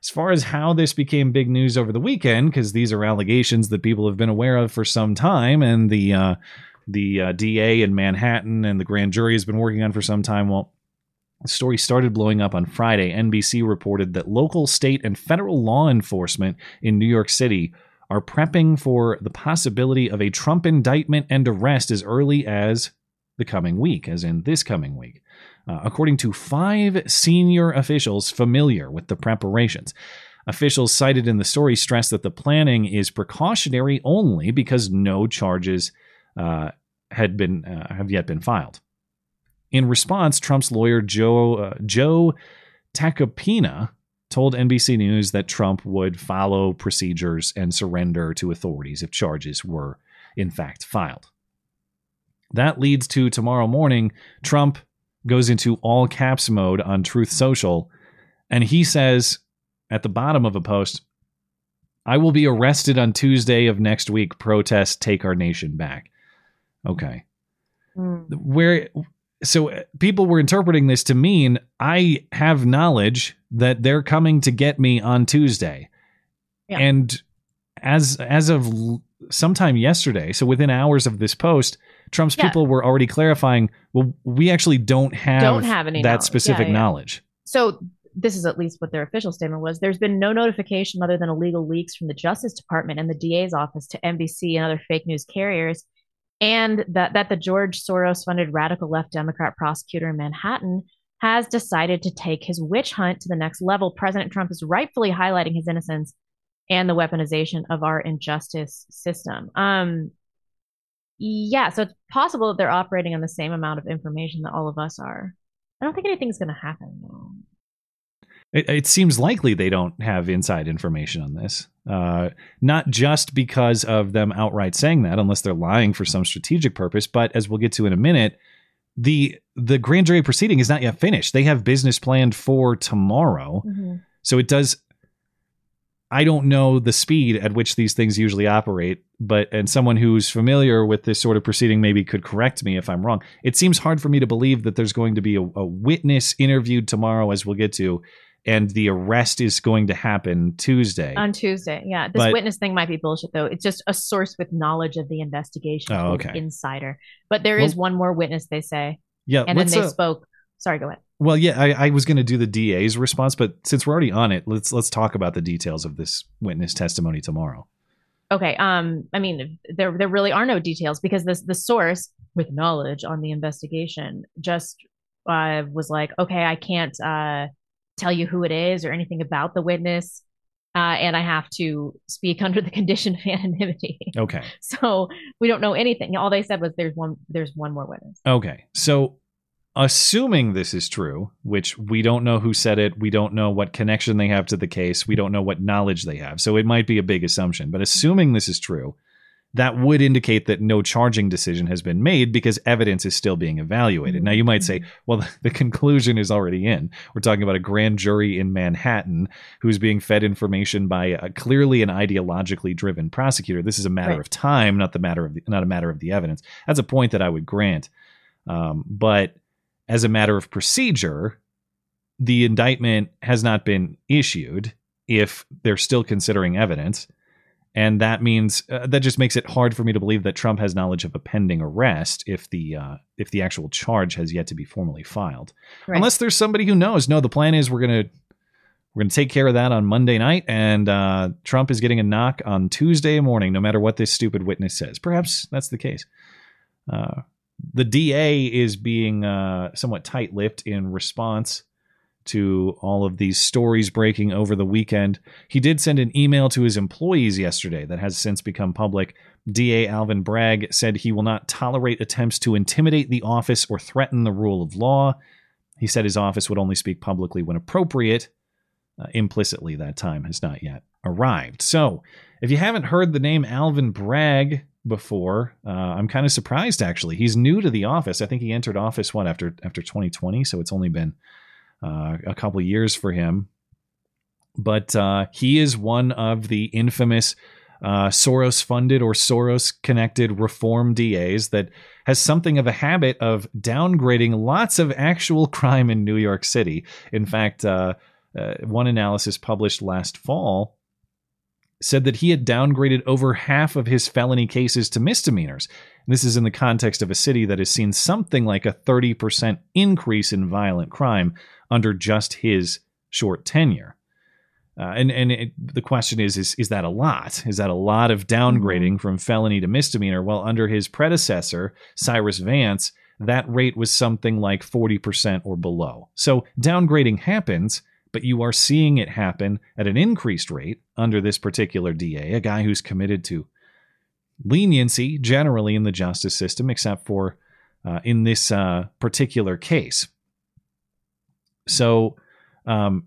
as far as how this became big news over the weekend, because these are allegations that people have been aware of for some time, and the uh, the uh, DA in Manhattan and the grand jury has been working on for some time. Well, the story started blowing up on Friday. NBC reported that local, state, and federal law enforcement in New York City are prepping for the possibility of a Trump indictment and arrest as early as the coming week, as in this coming week, uh, according to five senior officials familiar with the preparations. Officials cited in the story stress that the planning is precautionary only because no charges uh, had been uh, have yet been filed. In response, Trump's lawyer Joe uh, Joe Tacopina told NBC News that Trump would follow procedures and surrender to authorities if charges were in fact filed. That leads to tomorrow morning Trump goes into all caps mode on Truth Social and he says at the bottom of a post I will be arrested on Tuesday of next week protest take our nation back. Okay. Mm. Where so uh, people were interpreting this to mean I have knowledge that they're coming to get me on Tuesday. Yeah. And as as of sometime yesterday, so within hours of this post, Trump's yeah. people were already clarifying, well, we actually don't have, don't have any that knowledge. specific yeah, knowledge. So this is at least what their official statement was. There's been no notification other than illegal leaks from the Justice Department and the DA's office to NBC and other fake news carriers and that, that the George Soros funded radical left Democrat prosecutor in Manhattan has decided to take his witch hunt to the next level. President Trump is rightfully highlighting his innocence and the weaponization of our injustice system. Um, yeah, so it's possible that they're operating on the same amount of information that all of us are. I don't think anything's going to happen. Though. It, it, seems likely they don't have inside information on this. Uh, not just because of them outright saying that, unless they're lying for some strategic purpose, but as we'll get to in a minute, the the grand jury proceeding is not yet finished. They have business planned for tomorrow, mm-hmm. so it does. I don't know the speed at which these things usually operate, but and someone who's familiar with this sort of proceeding maybe could correct me if I'm wrong. It seems hard for me to believe that there's going to be a, a witness interviewed tomorrow, as we'll get to, and the arrest is going to happen Tuesday. On Tuesday, yeah. This but, witness thing might be bullshit though. It's just a source with knowledge of the investigation. Oh, okay. Insider. But there well, is one more witness, they say. Yeah. And then they uh, spoke. Sorry, go ahead. Well, yeah, I, I was going to do the DA's response, but since we're already on it, let's let's talk about the details of this witness testimony tomorrow. Okay. Um. I mean, there there really are no details because this the source with knowledge on the investigation just uh, was like, okay, I can't. Uh, tell you who it is or anything about the witness. Uh, and I have to speak [laughs] under the condition of anonymity. Okay. [laughs] So we don't know anything. All they said was there's one there's one more witness. Okay. So assuming this is true, which we don't know who said it, we don't know what connection they have to the case, we don't know what knowledge they have. So it might be a big assumption, but assuming this is true, that would indicate that no charging decision has been made because evidence is still being evaluated. Now, you might say, mm-hmm. well, [laughs] the conclusion is already in. We're talking about a grand jury in Manhattan who's being fed information by a, clearly an ideologically driven prosecutor. This is a matter right. of time, not the matter of the, not a matter of the evidence. That's a point that I would grant. Um, but as a matter of procedure, the indictment has not been issued if they're still considering evidence and that means uh, that just makes it hard for me to believe that Trump has knowledge of a pending arrest if the uh, if the actual charge has yet to be formally filed. Right. Unless there's somebody who knows. No, the plan is we're gonna we're gonna take care of that on Monday night, and uh, Trump is getting a knock on Tuesday morning, no matter what this stupid witness says. Perhaps that's the case. The DA is being uh, somewhat tight-lipped in response to all of these stories breaking over the weekend. He did send an email to his employees yesterday that has since become public. DA Alvin Bragg said he will not tolerate attempts to intimidate the office or threaten the rule of law. He said his office would only speak publicly when appropriate. Uh, implicitly, that time has not yet arrived. So, if you haven't heard the name Alvin Bragg before, uh, I'm kind of surprised actually. He's new to the office. I think he entered office what after after 2020, so it's only been uh, a couple years for him. But uh, he is one of the infamous uh, Soros funded or Soros connected reform DAs that has something of a habit of downgrading lots of actual [laughs] crime in New York City. In fact, uh, uh, one analysis published last fall said that he had downgraded over half of his felony cases to misdemeanors. This is in the context of a city that has seen something like a 30% increase in violent crime under just his short tenure. Uh, and and it, the question is, is is that a lot? Is that a lot of downgrading from felony to misdemeanor? Well, under his predecessor, Cyrus Vance, that rate was something like 40% or below. So downgrading happens, but you are seeing it happen at an increased rate under this particular DA, a guy who's committed to leniency generally in the justice system, except for uh, in this uh, particular case. So, um,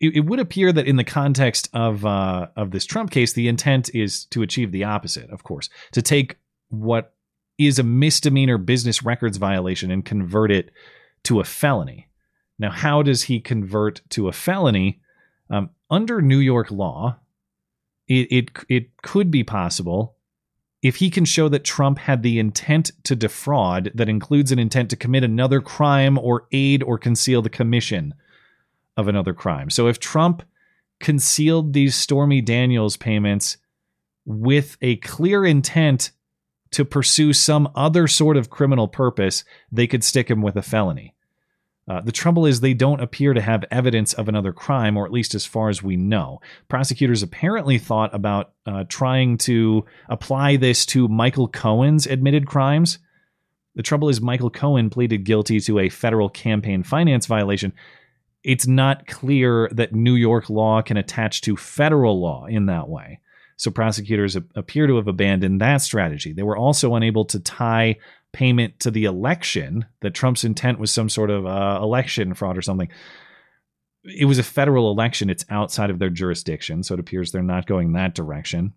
it, it, would appear that in the context of uh, of this Trump case, the intent is to achieve the opposite. Of course, to take what is a misdemeanor business records violation and convert it to a felony. Now, how does he convert to a felony? Um, under New York law, it, it it could be possible if he can show that Trump had the intent to defraud that includes an intent to commit another crime or aid or conceal the commission of another crime. So if Trump concealed these Stormy Daniels payments with a clear intent to pursue some other sort of criminal purpose, they could stick him with a felony. Uh, the trouble is, they don't appear to have evidence of another crime, or at least as far as we know. Prosecutors apparently thought about uh, trying to apply this to Michael Cohen's admitted crimes. The trouble is, Michael Cohen pleaded guilty to a federal campaign finance violation. It's not clear that New York law can attach to federal law in that way. So prosecutors appear to have abandoned that strategy. They were also unable to tie payment to the election, that Trump's intent was some sort of uh, election fraud or something. It was a federal election. It's outside of their jurisdiction. So it appears they're not going that direction.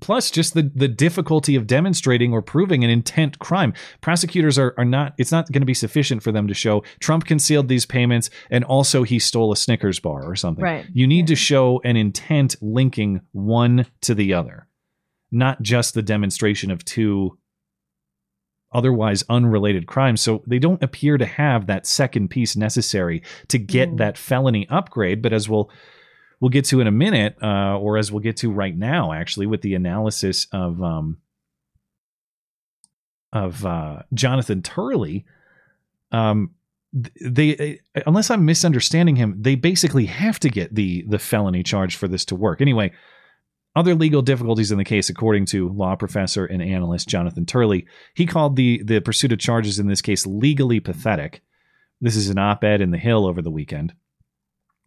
Plus, just the, the difficulty of demonstrating or proving an intent crime. Prosecutors are, are not, it's not going to be sufficient for them to show Trump concealed these payments and also he stole a Snickers bar or something. Right. You need to show an intent linking one to the other, not just the demonstration of two otherwise unrelated crimes. So they don't appear to have that second piece necessary to get mm. that felony upgrade. But as we'll we'll get to in a minute, uh, or as we'll get to right now, actually, with the analysis of um, of uh, Jonathan Turley, um, they unless I'm misunderstanding him, they basically have to get the the felony charge for this to work. Anyway, other legal difficulties in the case, according to law professor and analyst Jonathan Turley, he called the the pursuit of charges in this case legally pathetic. This is an op-ed in the Hill over the weekend.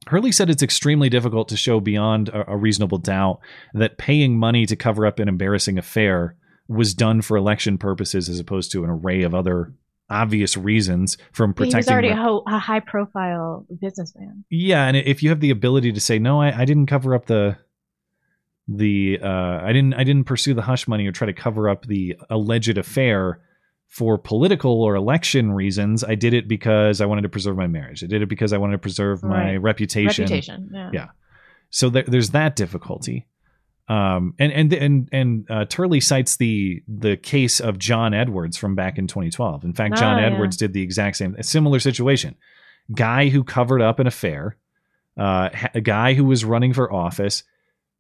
Turley said it's extremely difficult to show beyond a, a reasonable doubt that paying money to cover up an embarrassing affair was done for election purposes as opposed to an array of other obvious reasons from protecting. He was already a, a high profile businessman. Yeah, and if you have the ability to say no, I, I didn't cover up the the uh, I didn't I didn't pursue the hush money or try to cover up the alleged affair for political or election reasons. I did it because I wanted to preserve my marriage. I did it because I wanted to preserve right. my reputation. Reputation, yeah. yeah. So there, there's that difficulty. Um, and and and and uh, Turley cites the the case of John Edwards from back in 2012. In fact, John oh, Edwards yeah. did the exact same, a similar situation. Guy who covered up an affair, uh, a guy who was running for office.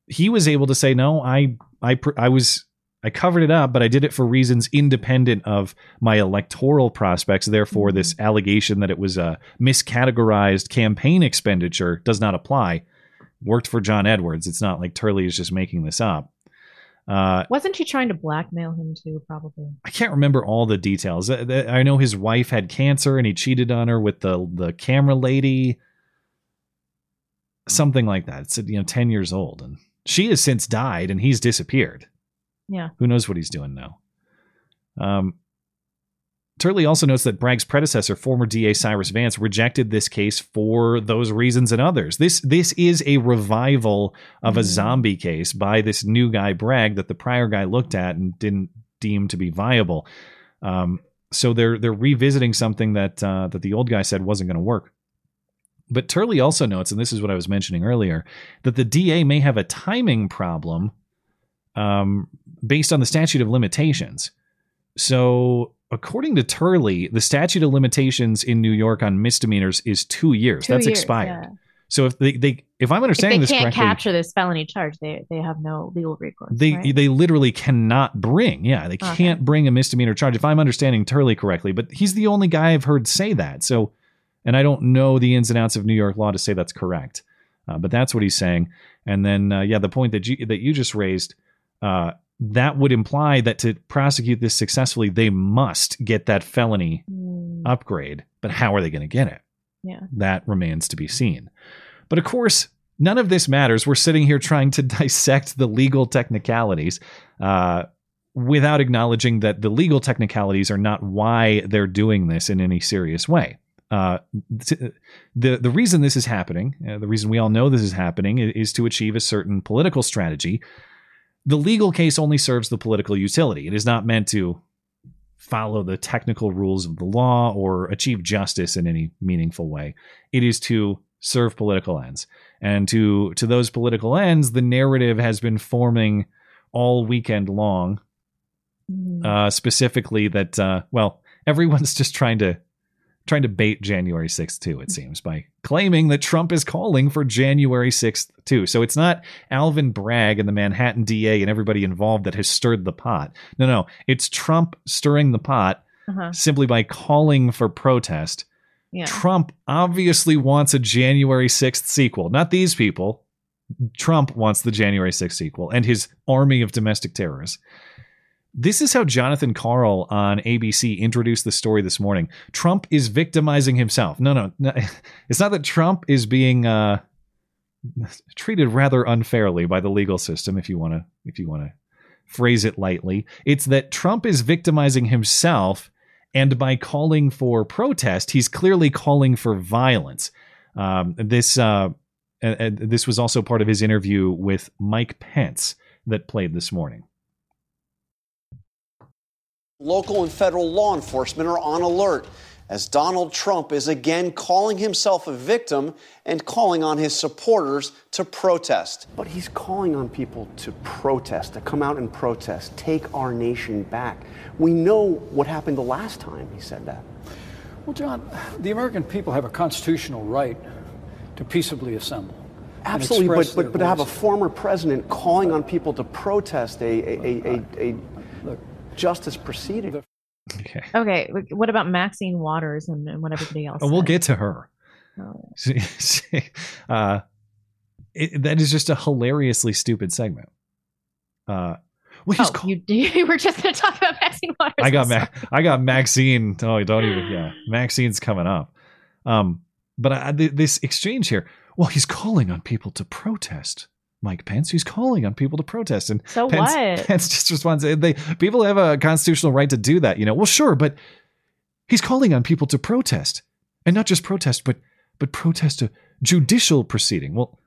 He was able to say, "No, I I I was I covered it up, but I did it for reasons independent of my electoral prospects. Therefore, mm-hmm. this allegation that it was a miscategorized campaign expenditure does not apply. Worked for John Edwards. It's not like Turley is just making this up. Uh, Wasn't she trying to blackmail him too? Probably. I can't remember all the details. I know his wife had cancer and he cheated on her with the the camera lady. Something like that. It's you know ten years old, and she has since died, and he's disappeared. Yeah. Who knows what he's doing now? Um, Turley also notes that Bragg's predecessor, former DA Cyrus Vance, rejected this case for those reasons and others. This this is a revival of a mm. zombie case by this new guy Bragg that the prior guy looked at and didn't deem to be viable. Um, so they're they're revisiting something that uh, that the old guy said wasn't going to work. But Turley also notes, and this is what I was mentioning earlier, that the DA may have a timing problem um, based on the statute of limitations. So, according to Turley, the statute of limitations in New York on misdemeanors is two years. Two That's years, expired. yeah. So if they, they if I'm understanding If they this can't capture this felony charge, they they have no legal recourse. they right? they literally cannot bring. Yeah, they Okay. can't bring a misdemeanor charge. If I'm understanding Turley correctly, but he's the only guy I've heard say that. So, and I don't know the ins and outs of New York law to say that's correct. Uh, but that's what he's saying. And then, uh, yeah, the point that you that you just raised, uh, that would imply that to prosecute this successfully, they must get that felony upgrade. But how are they going to get it? yeah. That remains to be seen. But of course, none of this matters. We're sitting here trying to [laughs] dissect the legal technicalities uh, without acknowledging that the legal technicalities are not why they're doing this in any serious way. Uh, t- the the reason this is happening, uh, the reason we all know this is happening, i- is to achieve a certain political strategy. The legal case only serves the political utility. It is not meant to follow the technical rules of the law or achieve justice in any meaningful way. It is to serve political ends. And to to those political ends, the narrative has been forming all weekend long. Uh, specifically that uh, well, everyone's [laughs] just trying to trying to bait January 6th too, it seems, by claiming that Trump is calling for January 6th too. So it's not Alvin Bragg and the Manhattan DA and everybody involved that has stirred the pot. No, no, it's Trump stirring the pot Uh-huh. simply by calling for protest. Yeah. Trump obviously wants a January 6th sequel. Not these people. Trump wants the January 6th sequel and his army of domestic terrorists. This is how Jonathan Karl on ABC introduced the story this morning. Trump is victimizing himself. No, no, no [laughs] it's not that Trump is being uh, [laughs] treated rather unfairly by the legal system. If you want to, if you want to phrase it lightly, it's that Trump is victimizing himself, and by calling for protest, he's clearly calling for violence. Um, this uh, uh, this was also part of his interview with Mike Pence that played this morning. Local and federal law enforcement are on alert as Donald Trump is again calling himself a victim and calling on his supporters to protest. But he's calling on people to protest, to come out and protest, take our nation back. We know what happened the last time he said that. Well, John, the American people have a constitutional right to peaceably assemble. Absolutely, but, but, but to have a former president calling on people to protest a, a, a, a, a justice proceeding. Okay. Okay, what about Maxine Waters and, and what everybody else? Oh, we'll get to her. Oh. uh, it, that is just a hilariously stupid segment. Uh, well, he's Oh, you, [laughs] you were just going to talk about Maxine Waters. I got I'm Ma- I got Maxine. Oh, don't even. Yeah, [gasps] Maxine's coming up. Um, but I, th- this exchange here. Well, he's calling on people to protest. Mike Pence. He's calling on people to protest, and So Pence, what? [laughs] Pence just responds. They people have a constitutional right to do that. You know. Well, sure, but he's calling on people to protest, and not just protest, but but protest a judicial proceeding. Well,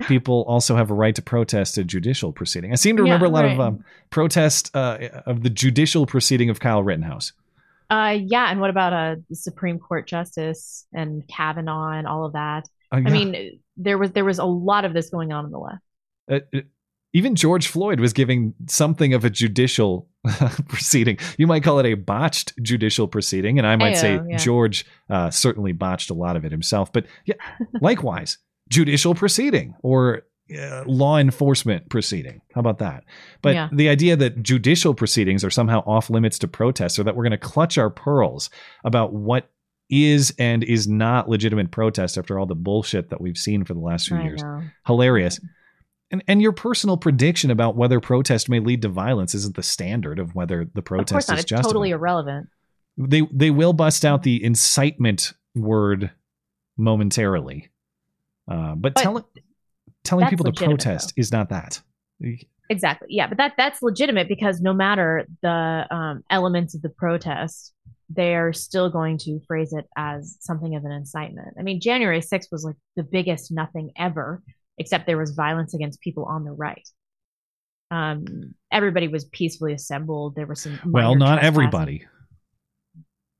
[laughs] people also have a right to protest a judicial proceeding. I seem to Yeah, remember a lot of um, protest uh, of the judicial proceeding of Kyle Rittenhouse. Uh, yeah, and what about uh, Supreme Court Justice and Kavanaugh and all of that? Oh, yeah. I mean, there was there was a lot of this going on in the left. Uh, uh, even George Floyd was giving something of a judicial [laughs] proceeding. You might call it a botched judicial proceeding, and I might say yeah. George uh, certainly botched a lot of it himself. But yeah, [laughs] likewise, judicial proceeding or uh, law enforcement proceeding. How about that? But Yeah. the idea that judicial proceedings are somehow off limits to protests or that we're going to clutch our pearls about what is and is not legitimate protest after all the bullshit that we've seen for the last few I years. know. Hilarious. And, and your personal prediction about whether protest may lead to violence isn't the standard of whether the Of protest course not. is It's justified. totally irrelevant. they they will bust out the incitement word momentarily, uh, but, But telling telling people to protest is not that. Exactly. Yeah, but that that's legitimate because no matter the um, elements of the protest, they're still going to phrase it as something of an incitement. I mean, January 6th was like the biggest nothing ever, except there was violence against people on the right. Um, everybody was peacefully assembled. There were some Well, not everybody.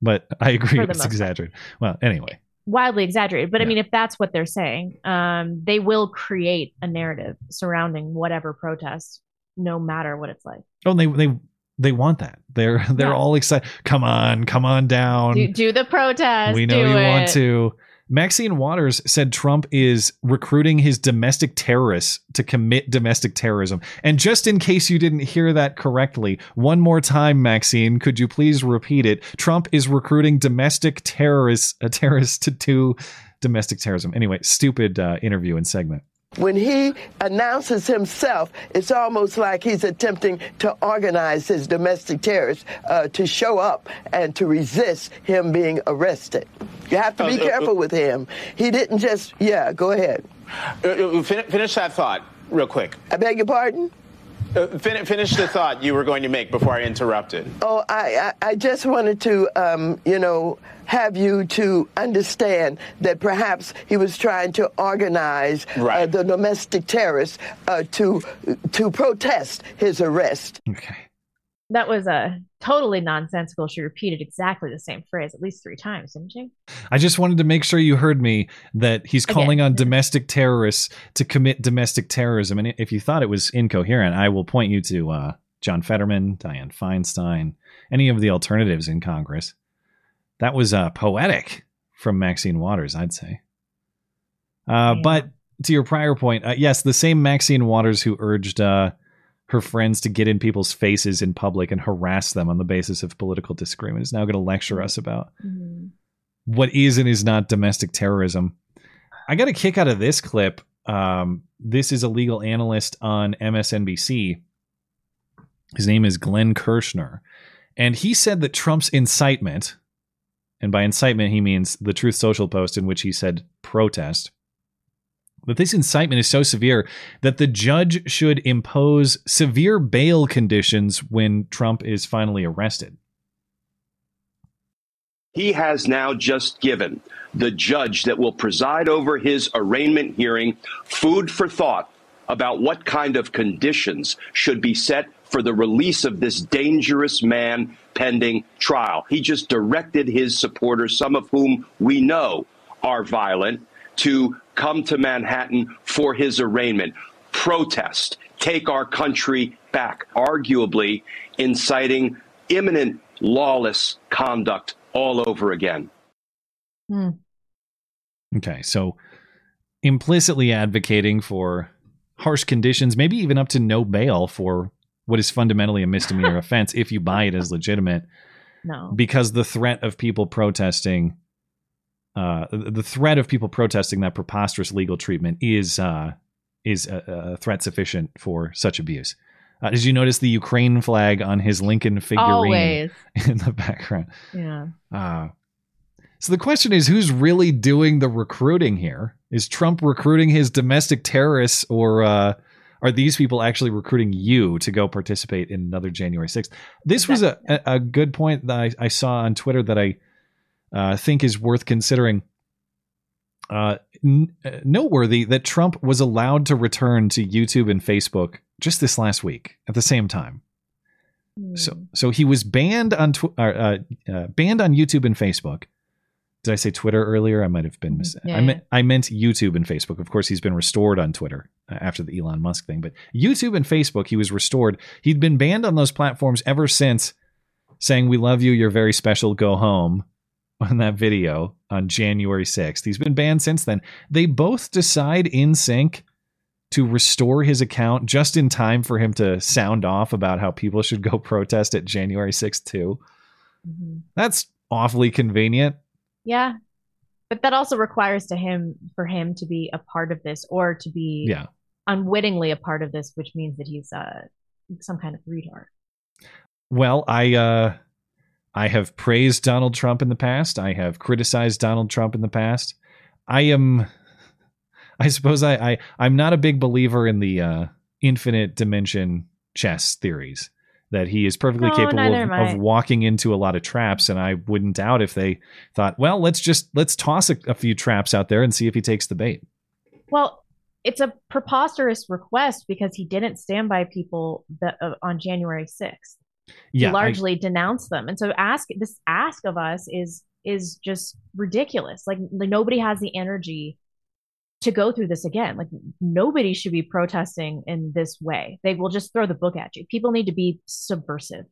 but I agree it's most part. exaggerated. Well, anyway, wildly exaggerated. But I mean, if that's what they're saying, um, they will create a narrative surrounding whatever protest, no matter what it's like. oh, they they they want that. They're [laughs] they're Yeah. all excited. Come on, come on down. Do, do the protest. we know you it. want to. Maxine Waters said Trump is recruiting his domestic terrorists to commit domestic terrorism. And just in case you didn't hear that correctly, one more time, Maxine, could you please repeat it? Trump is recruiting domestic terrorists, uh, terrorists to do domestic terrorism. Anyway, stupid uh, interview and segment. When he announces himself, it's almost like he's attempting to organize his domestic terrorists uh, to show up and to resist him being arrested. You have to be Uh, uh, careful with him. He didn't just, yeah, go ahead. Uh, uh, finish that thought real quick. I beg your pardon? Uh, fin- finish the thought you were going to make before I interrupted. Oh, I, I, I just wanted to, um, you know, have you to understand that perhaps he was trying to organize uh, the domestic terrorists uh, to to protest his arrest. Okay. That was a totally nonsensical. She repeated exactly the same phrase at least three times, didn't she? I just wanted to make sure you heard me that he's calling on domestic terrorists to commit domestic terrorism. And if you thought it was incoherent, I will point you to uh, John Fetterman, Dianne Feinstein, any of the alternatives in Congress. That was uh, poetic from Maxine Waters, I'd say. Uh, But to your prior point, uh, yes, the same Maxine Waters who urged uh, her friends to get in people's faces in public and harass them on the basis of political disagreement is now going to lecture us about what is and is not domestic terrorism. I got a kick out of this clip. Um, this is a legal analyst on MSNBC. His name is Glenn Kirshner. And he said that Trump's incitement, and by incitement, he means the Truth Social post in which he said protest, that this incitement is so severe that the judge should impose severe bail conditions when Trump is finally arrested. he has now just given the judge that will preside over his arraignment hearing food for thought about what kind of conditions should be set for the release of this dangerous man pending trial. He just directed his supporters, some of whom we know are violent, to come to Manhattan for his arraignment, protest, take our country back, arguably inciting imminent lawless conduct all over again. Hmm. Okay, so implicitly advocating for harsh conditions, maybe even up to no bail for what is fundamentally a misdemeanor [laughs] offense if you buy it as legitimate, No. because the threat of people protesting, uh, the threat of people protesting that preposterous legal treatment is uh, is a, a threat sufficient for such abuse. Uh, did you notice the Ukraine flag on his Lincoln figurine Always. [laughs] in the background? Yeah. Uh, so the question is who's really doing the recruiting here? Is Trump recruiting his domestic terrorists or uh, are these people actually recruiting you to go participate in another January 6th? This was a, a, a good point that I, I saw on Twitter that I uh, think is worth considering. Uh, n- uh, noteworthy that Trump was allowed to return to YouTube and Facebook just this last week at the same time. So, so he was banned on tw- uh, uh, uh, banned on YouTube and Facebook. Did I say Twitter earlier? I might have been mis- Yeah, I, meant, I meant YouTube and Facebook. Of course, he's been restored on Twitter uh, after the Elon Musk thing, but YouTube and Facebook, he was restored. He'd been banned on those platforms ever since saying, "We love you. You're very special. Go home." On that video on January 6th. He's been banned since then. They both decide in sync to restore his account just in time for him to sound off about how people should go [laughs] protest at January 6th too. That's awfully convenient. Yeah. But that also requires to him for him to be a part of this or to be Yeah. unwittingly a part of this, which means that he's uh some kind of retard. Well, I uh I have praised Donald Trump in the past. I have criticized Donald Trump in the past. I am I suppose I, I I'm not a big believer in the uh infinite dimension chess theories. That he is perfectly No, capable of, of walking into a lot of traps, and I wouldn't doubt if they thought, well, let's just let's toss a, a few traps out there and see if he takes the bait. Well, it's a preposterous request because he didn't stand by people that, uh, on January 6th. Yeah, I- largely denounce them. And so ask this ask of us is is just ridiculous. Like, like nobody has the energy to go through this again. Like nobody should be protesting in this way. They will just throw the book at you. People need to be subversive.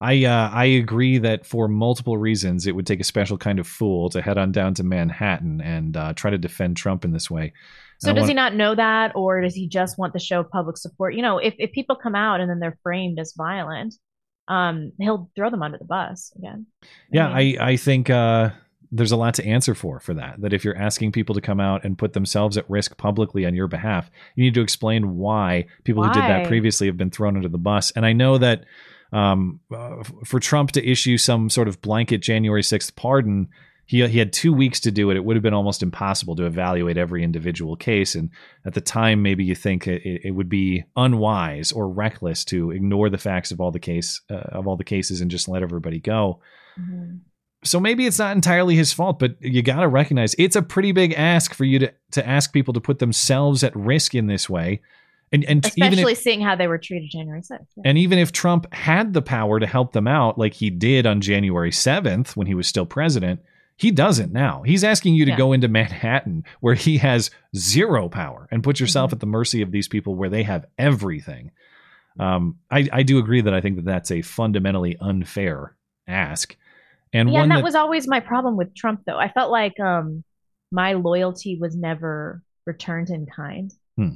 I uh, I agree that for multiple reasons, it would take a special kind of fool to head on down to Manhattan and uh, try to defend Trump in this way. So I does want- he not know that, or does he just want the show of public support? You know, if if people come out and then they're framed as violent, um, he'll throw them under the bus again. Yeah, I I think uh, there's a lot to answer for for that. That if you're asking people to come out and put themselves at risk publicly on your behalf, you need to explain why people who did that previously have been thrown under the bus. And I know that um, uh, for Trump to issue some sort of blanket January 6th pardon. He, he had two weeks to do it. It would have been almost impossible to evaluate every individual case. And at the time, maybe you think it, it would be unwise or reckless to ignore the facts of all the case uh, of all the cases and just let everybody go so maybe it's not entirely his fault, but you got to recognize it's a pretty big ask for you to to ask people to put themselves at risk in this way. And and Especially if, seeing how they were treated January 6th. Yeah. and even if Trump had the power to help them out like he did on January 7th when he was still president, he doesn't now. He's asking you to Yeah. go into Manhattan where he has zero power and put yourself Mm-hmm. at the mercy of these people where they have everything. Um, I, I do agree that I think that that's a fundamentally unfair ask. And yeah, one and that, that was always my problem with Trump, though. I felt like um, my loyalty was never returned in kind Hmm.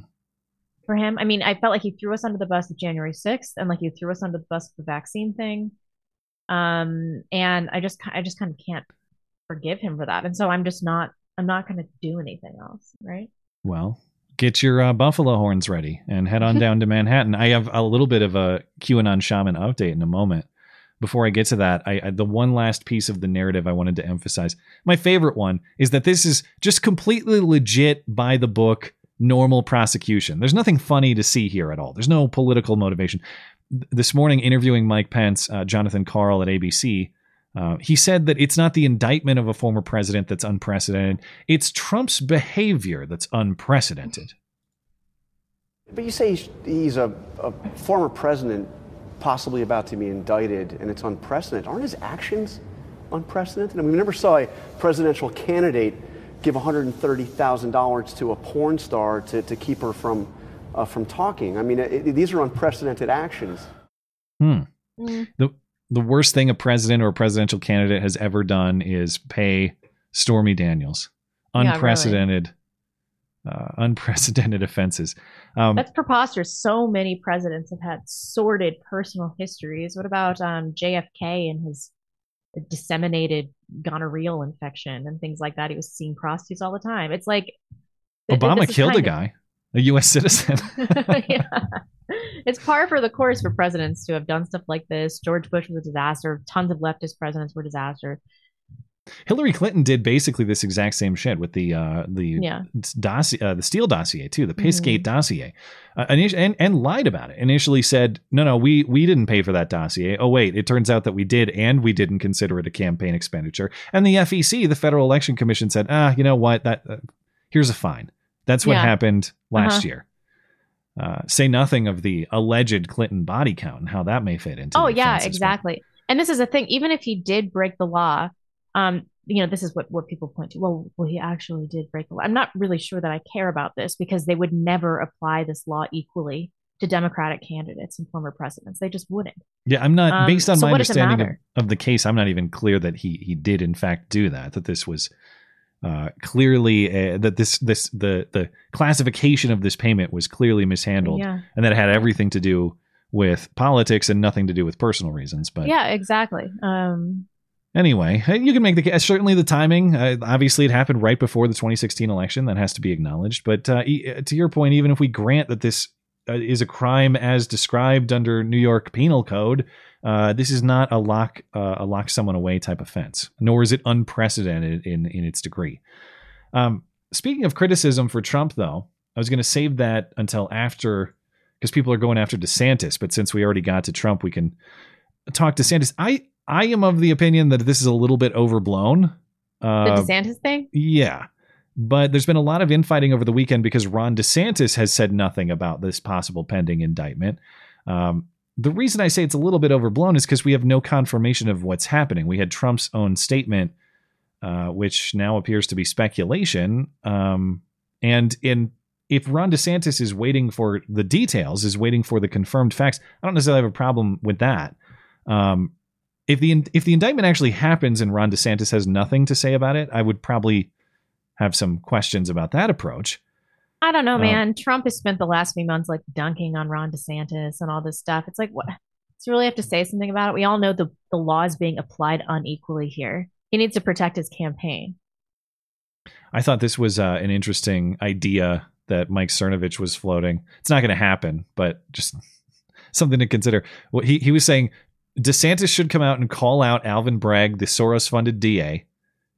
for him. I mean, I felt like he threw us under the bus with January 6th, and like he threw us under the bus with the vaccine thing. Um, and I just, I just kind of can't forgive him for that, and so I'm just not, I'm not going to do anything else, right? Well, get your uh, buffalo horns ready and head on [laughs] down to Manhattan. I have a little bit of a QAnon shaman update in a moment. Before I get to that, I, I the one last piece of the narrative I wanted to emphasize. My favorite one is that this is just completely legit by the book normal prosecution. There's nothing funny to see here at all. There's no political motivation. This morning, interviewing Mike Pence, uh, Jonathan Karl at ABC, uh, he said that it's not the indictment of a former president that's unprecedented. It's Trump's behavior that's unprecedented. But you say he's, he's a, a former president possibly about to be indicted and it's unprecedented. Aren't his actions unprecedented? I mean, we never saw a presidential candidate give $130,000 to a porn star to, to keep her from, uh, from talking. I mean, it, it- these are unprecedented actions. Hmm. The the worst thing a president or a presidential candidate has ever done is pay Stormy Daniels. Yeah, really. Unprecedented uh, unprecedented [laughs] offenses. Um, That's preposterous. So many presidents have had sordid personal histories. What about um, JFK and his disseminated gonorrheal infection and things like that? He was seeing prostitutes all the time. It's like Obama killed a guy, a U.S. citizen. [laughs] yeah. It's par for the course for presidents to have done stuff like this. George Bush was a disaster. Tons of leftist presidents were disasters. Hillary Clinton did basically this exact same shit with the uh, the Yeah. dossier, uh, the Steele dossier too, the Mm-hmm. Dossier, uh, and and lied about it. Initially said, no, no, we we didn't pay for that dossier. Oh wait, it turns out that we did, and we didn't consider it a campaign expenditure. And the FEC, the Federal Election Commission, said, ah, you know what, that uh, here's a fine. That's what Yeah. happened last Uh-huh. year. Uh, say nothing of the alleged Clinton body count and how that may fit into. Oh yeah, exactly. And this is the thing. Even if he did break the law, um, you know, this is what what people point to. Well, well, he actually did break the law. I'm not really sure that I care about this because they would never apply this law equally to Democratic candidates and former presidents. They just wouldn't. Yeah, I'm not Um, based on so my understanding of, of the case. I'm not even clear that he he did in fact do that. That this was uh, clearly uh, that this this the the classification of this payment was clearly mishandled, Yeah. and that it had everything to do with politics and nothing to do with personal reasons. But yeah, exactly. Um, Anyway, uh, you can make the case. Certainly, the timing. Uh, obviously, it happened right before the 2016 election. That has to be acknowledged. But uh, uh, to your point, even if we grant that this uh, is a crime as described under New York Penal Code, uh, this is not a lock uh, a lock someone away type offense. Nor is it unprecedented in in its degree. Um, speaking of criticism for Trump, though, I was going to save that until after because people are going after DeSantis. But since we already got to Trump, we can talk to DeSantis. I I am of the opinion that this is a little bit overblown. the Uh, DeSantis thing. yeah. But there's been a lot of infighting over the weekend because Ron DeSantis has said nothing about this possible pending indictment. Um, the reason I say it's a little bit overblown is because we have no confirmation of what's happening. We had Trump's own statement, uh, which now appears to be speculation. Um, and in if Ron DeSantis is waiting for the details, is waiting for the confirmed facts, I don't necessarily have a problem with that. Um, if the if the indictment actually happens and Ron DeSantis has nothing to say about it, I would probably have some questions about that approach. I don't know, Um, man. Trump has spent the last few months like dunking on Ron DeSantis and all this stuff. It's like, what? Does he really have to say something about it? We all know the, the law is being applied unequally here. He needs to protect his campaign. I thought this was uh, an interesting idea that Mike Cernovich was floating. It's not going to happen, but just [laughs] something to consider. What he he was saying, DeSantis should come out and call out Alvin Bragg, the Soros-funded DA,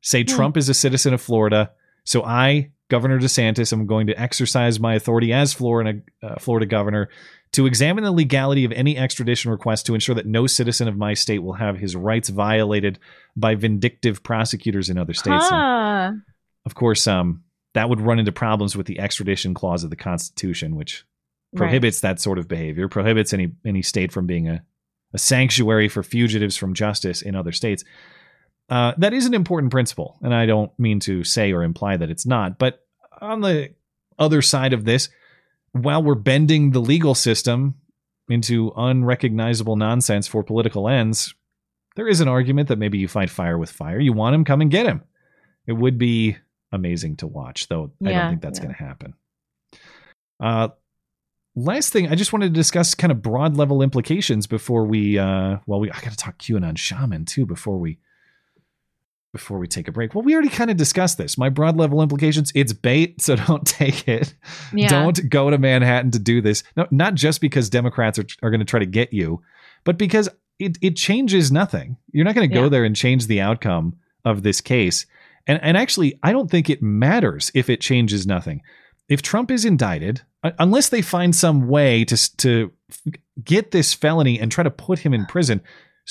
say Hmm. Trump is a citizen of Florida, so I, Governor DeSantis, am going to exercise my authority as Florida uh, Florida governor to examine the legality of any extradition request to ensure that no citizen of my state will have his rights violated by vindictive prosecutors in other states. Huh. of course, um, that would run into problems with the extradition clause of the Constitution, which Right. prohibits that sort of behavior, prohibits any any state from being a, a sanctuary for fugitives from justice in other states. Uh, that is an important principle, and I don't mean to say or imply that it's not. But on the other side of this, while we're bending the legal system into unrecognizable nonsense for political ends, there is an argument that maybe you fight fire with fire. You want him, come and get him. It would be amazing to watch, though I don't think that's yeah. going to happen. Uh, last thing, I just wanted to discuss kind of broad level implications before we. Uh, well, we I got to talk QAnon shaman too before we before we take a break. Well, we already kind of discussed this. My broad level implications. It's bait, so [laughs] don't take it. Yeah. Don't go to Manhattan to do this. No, not just because Democrats are, are going to try to get you, but because it, it changes nothing. You're not going to go Yeah. there and change the outcome of this case. And, and actually, I don't think it matters if it changes nothing. If Trump is indicted, uh, unless they find some way to, to get this felony and try to put him in prison,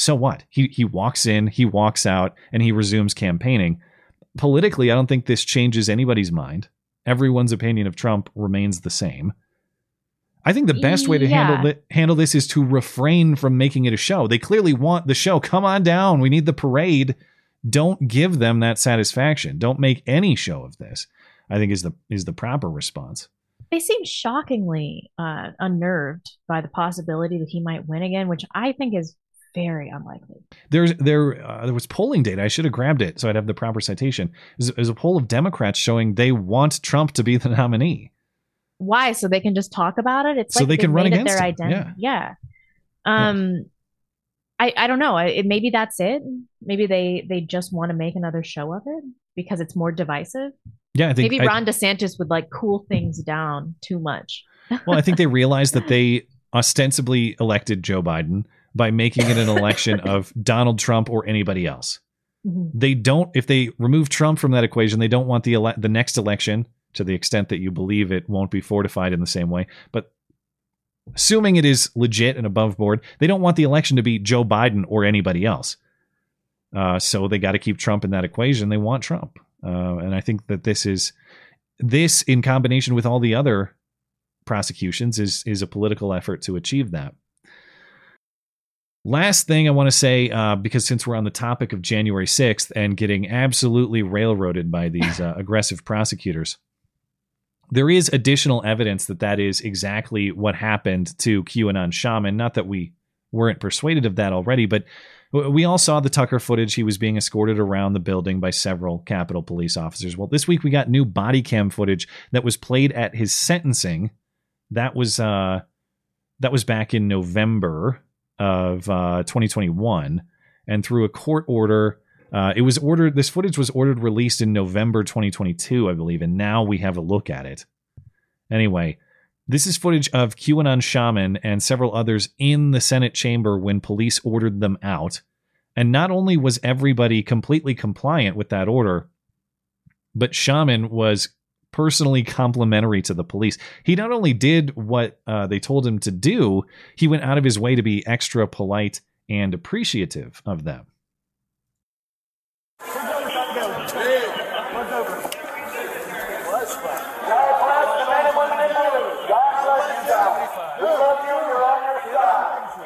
so what? He, he walks in, he walks out, and he resumes campaigning. Politically, I don't think this changes anybody's mind. Everyone's opinion of Trump remains the same. I think the best way to Yeah. handle thi- handle this is to refrain from making it a show. They clearly want the show. Come on down. We need the parade. Don't give them that satisfaction. Don't make any show of this. I think is the is the proper response. They seem shockingly uh, unnerved by the possibility that he might win again, which I think is very unlikely. There's there uh, there was polling data. I should have grabbed it so I'd have the proper citation. There's, there's a poll of Democrats showing they want Trump to be the [laughs] nominee. Why? So they can just talk about it. It's So like they can run against their him. identity. Yeah. Um, I I don't know. It, maybe that's it. Maybe they they just want to make another show of it because it's more divisive. Yeah, I think maybe I- Ron DeSantis would like cool things down too much. well, I think they [laughs] realize that they ostensibly elected Joe Biden by making it an [laughs] election of Donald Trump or anybody else. Mhm. They don't if they remove Trump from that equation, they don't want the ele- the next election to the extent that you believe it won't be fortified in the same way. But assuming it is legit and above board, they don't want the election to be Joe Biden or anybody else. Uh, so they got to keep Trump in that equation. They want Trump, uh, and I think that this is this in combination with all the other prosecutions is is a political effort to achieve that. Last thing I want to say, uh, because since we're on the topic of January 6th and getting absolutely railroaded by these [laughs] uh, aggressive prosecutors, there is additional evidence that that is exactly what happened to QAnon Shaman. Not that we weren't persuaded of that already, but we all saw the Tucker footage. He was being escorted around the building by several Capitol police officers. Well, this week we got new body cam footage that was played at his sentencing. That was uh, that was back in November of uh, 2021, and through a court order, uh, it was ordered. This footage was ordered released in November 2022, I believe, and now we have a look at it. Anyway, this is footage of QAnon Shaman and several others in the Senate chamber when police ordered them out. And not only was everybody completely compliant with that order, but Shaman was personally complimentary to the police. He not only did what uh, they told him to do, he went out of his way to be extra polite and appreciative of them.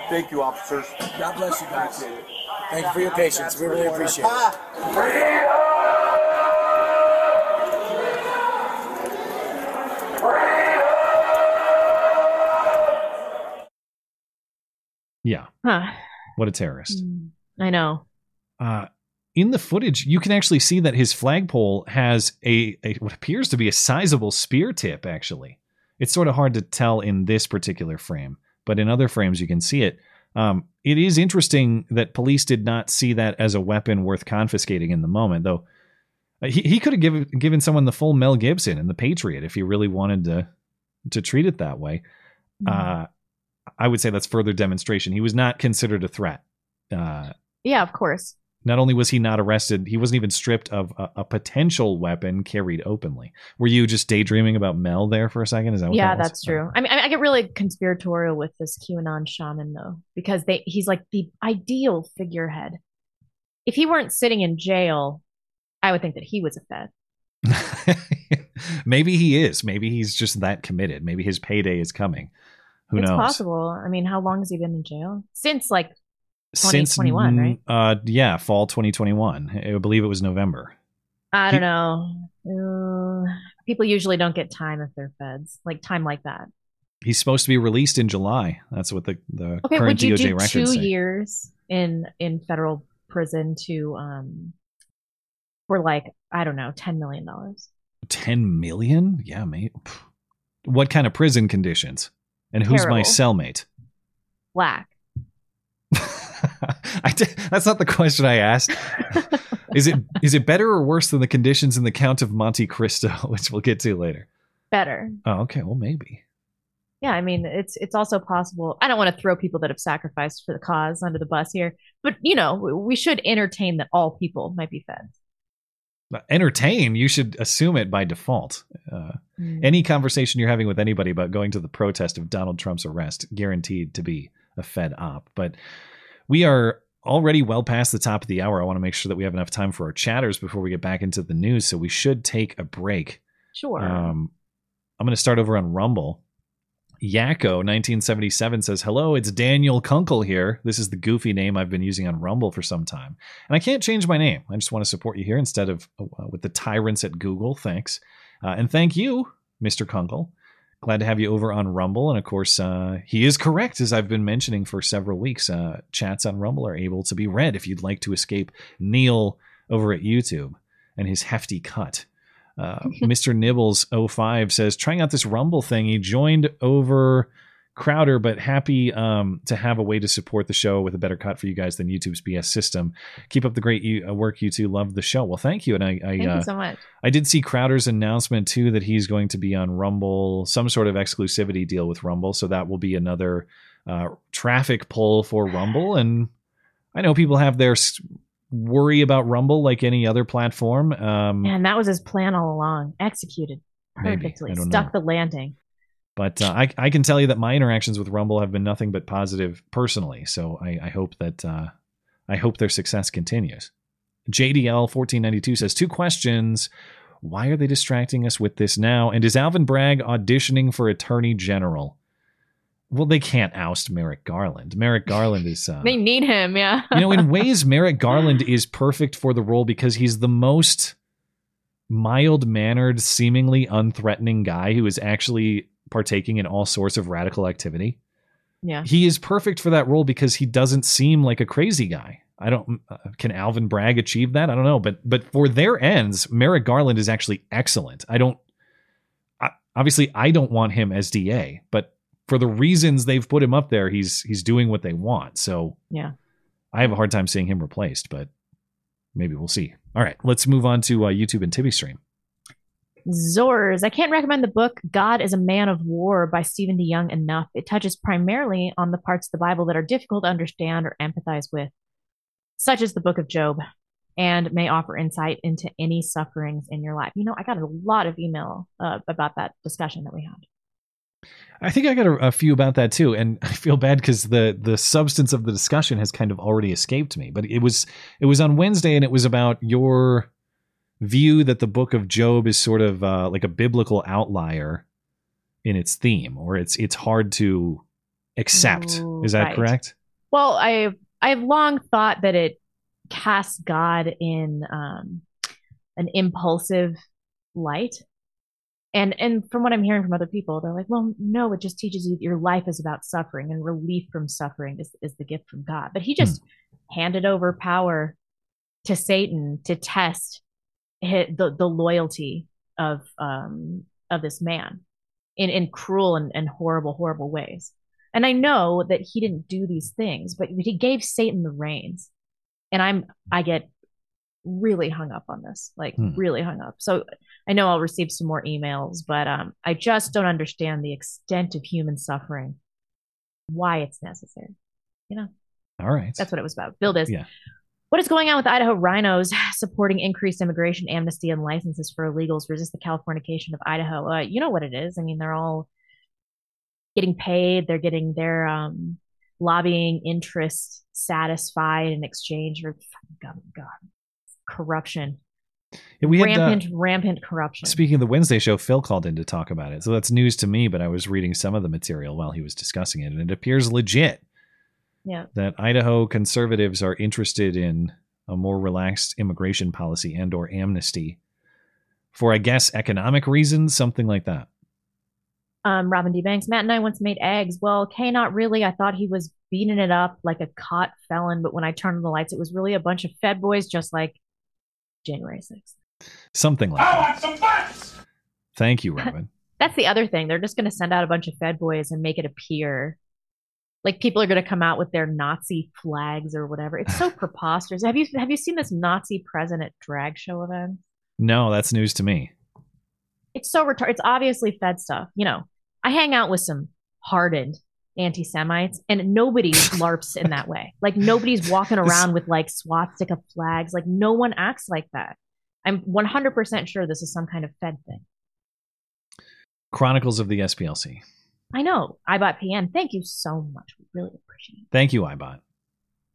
Thank you, officers. God bless you guys. Thank you for your patience. We really appreciate it. Yeah. Huh. What a terrorist. I know. Uh, in the footage, you can actually see that his flagpole has a, a what appears to be a sizable spear tip. Actually, it's sort of hard to tell in this particular frame, but in other frames you can see it. Um, it is interesting that police did not see that as a weapon worth confiscating in the moment, though. Uh, He, he could have given given someone the full Mel Gibson and the Patriot if he really wanted to to treat it that way. Uh, I would say that's further demonstration. He was not considered a threat. Uh, Yeah, of course. not only was he not arrested, he wasn't even stripped of a, a potential weapon carried openly. Were you just daydreaming about Mel there for a second? Is that what Yeah, that that's true. I mean, I I get really conspiratorial with this QAnon shaman though, because they he's like the ideal figurehead. If he weren't sitting in jail, I would think that he was a Fed. [laughs] Maybe he is. Maybe he's just that committed. Maybe his payday is coming. Who it's knows? possible. I mean, how long has he been in jail? Since like Since 2021, right? Uh, yeah, fall 2021. I believe it was November. I don't know. Uh, people usually don't get time if they're feds, like time like that. He's supposed to be released in July. That's what the the Okay, current would you DOJ do records two say. years in in federal prison to um for like I don't know, ten million dollars? 10 million? Yeah, mate. What kind of prison conditions? And who's my cellmate? Black. [laughs] I did, that's not the question I asked. [laughs] is it is it better or worse than the conditions in the Count of Monte Cristo, [laughs] which we'll get to later? Better. Oh, okay. Well, maybe. Yeah, I mean it's it's also possible. I don't want to throw people that have sacrificed for the cause under the bus here, but you know we- should entertain that all people might be feds. Entertain. You should assume it by default. Uh, Mm. Any conversation you're having with anybody about going to the protest of Donald Trump's arrest, guaranteed to be a Fed op. But we are already well past the top of the hour. I want to make sure that we have enough time for our chatters before we get back into the news. So we should take a break. Sure. Um, I'm going to start over on Rumble. Yakko 1977 says, Hello, it's Daniel Kunkel here. This is the goofy name I've been using on Rumble for some time. And I can't change my name. I just want to support you here instead of uh, with the tyrants at Google. Thanks. Uh, and thank you, Mr. Kunkel. Glad to have you over on Rumble. And of course, uh, he is correct, as I've been mentioning for several weeks. Uh, chats on Rumble are able to be read if you'd like to escape Neal over at YouTube and his hefty cut. Uh, [laughs] Mr. Nibbles 05 says, trying out this Rumble thing. He joined over Crowder, but happy um, to have a way to support the show with a better cut for you guys than YouTube's BS system. Keep up the great uh, work, you two. Love the show. Well, thank you. And I, I Thank uh, you so much. I did see Crowder's announcement too that he's going to be on Rumble, some sort of exclusivity deal with Rumble. So that will be another uh, traffic pull for Rumble. And I know people have their worry about Rumble like any other platform. Um, And that was his plan all along. Executed perfectly. Stuck know. the landing. But uh, I, I can tell you that my interactions with Rumble have been nothing but positive personally. So I, I hope that uh, I hope their success continues. JDL fourteen ninety two says two questions. Why are they distracting us with this now? And is Alvin Bragg auditioning for Attorney General? Well, they can't oust Merrick Garland. Merrick Garland is uh, [laughs] They need him, yeah. you know, in ways, [laughs] Merrick Garland is perfect for the role because he's the most mild mannered, seemingly unthreatening guy who is actually partaking in all sorts of radical activity. yeah. He is perfect for that role because he doesn't seem like a crazy guy. I don't. Uh, can Alvin Bragg achieve that? I don't know, but but for their ends, Merrick Garland is actually excellent. I don't. I, obviously, I don't want him as DA, but for the reasons they've put him up there, he's he's doing what they want. So Yeah. I have a hard time seeing him replaced, but maybe we'll see. All right, let's move on to uh, YouTube and Tibby stream. Zors. I can't recommend the book God is a Man of War by Stephen DeYoung enough. It touches primarily on the parts of the Bible that are difficult to understand or empathize with, such as the book of Job, and may offer insight into any sufferings in your life. You know, I got a lot of email uh, about that discussion that we had. I think I got a, a few about that too, and [laughs] I feel bad because the the substance of the discussion has kind of already escaped me. But it was it was on Wednesday, and it was about your view that the Book of Job is sort of uh, like a biblical outlier in its theme, or it's it's hard to accept. Ooh, is that right. correct? Well, I I've long thought that it casts God in um, an impulsive light. And and from what I'm hearing from other people, they're like, well, no, it just teaches you that your life is about suffering and relief from suffering is, is the gift from God. But he just handed over power to Satan to test the the loyalty of um of this man in in cruel and, and horrible horrible ways. And I know that he didn't do these things, but he gave Satan the reins. And I'm I get really hung up on this, like Hmm. really hung up. So I know I'll receive some more emails, but um, I just don't understand the extent of human suffering, why it's necessary. You know, All right. that's what it was about. Bill Diz. Yeah. What is going on with Idaho RINOs [laughs] supporting increased immigration amnesty and licenses for illegals resist the Californication of Idaho? Uh, you know what it is. I mean, they're all getting paid. They're getting their um, lobbying interests satisfied in exchange for God, God, corruption. Yeah, we had, uh, rampant, rampant corruption. Speaking of the Wednesday show, Phil called in to talk about it. So that's news to me, but I was reading some of the material while he was discussing it, and it appears legit yeah. that Idaho conservatives are interested in a more relaxed immigration policy and or amnesty for I guess economic reasons, something like that. um, Robin D. Banks. Matt and I once made eggs. Well, Kay, not really. I thought he was beating it up like a caught felon, but when I turned on the lights, it was really a bunch of Fed boys, just like January 6th. Something like I that. want some butts! Thank you, [laughs] Robin. That's the other thing. They're just going to send out a bunch of Fed boys and make it appear like people are going to come out with their Nazi flags or whatever. It's so [laughs] preposterous. Have you have you seen this Nazi president drag show event? no, that's news to me. it's so retarded. It's obviously Fed stuff. You know, I hang out with some hardened anti Semites, and nobody [laughs] LARPs in that way. Like nobody's walking around with like swastika flags. Like no one acts like that. I'm 100% sure this is some kind of Fed thing. Chronicles of the SPLC. I know. I bought PN. Thank you so much. We really appreciate it. Thank you, iBot. it.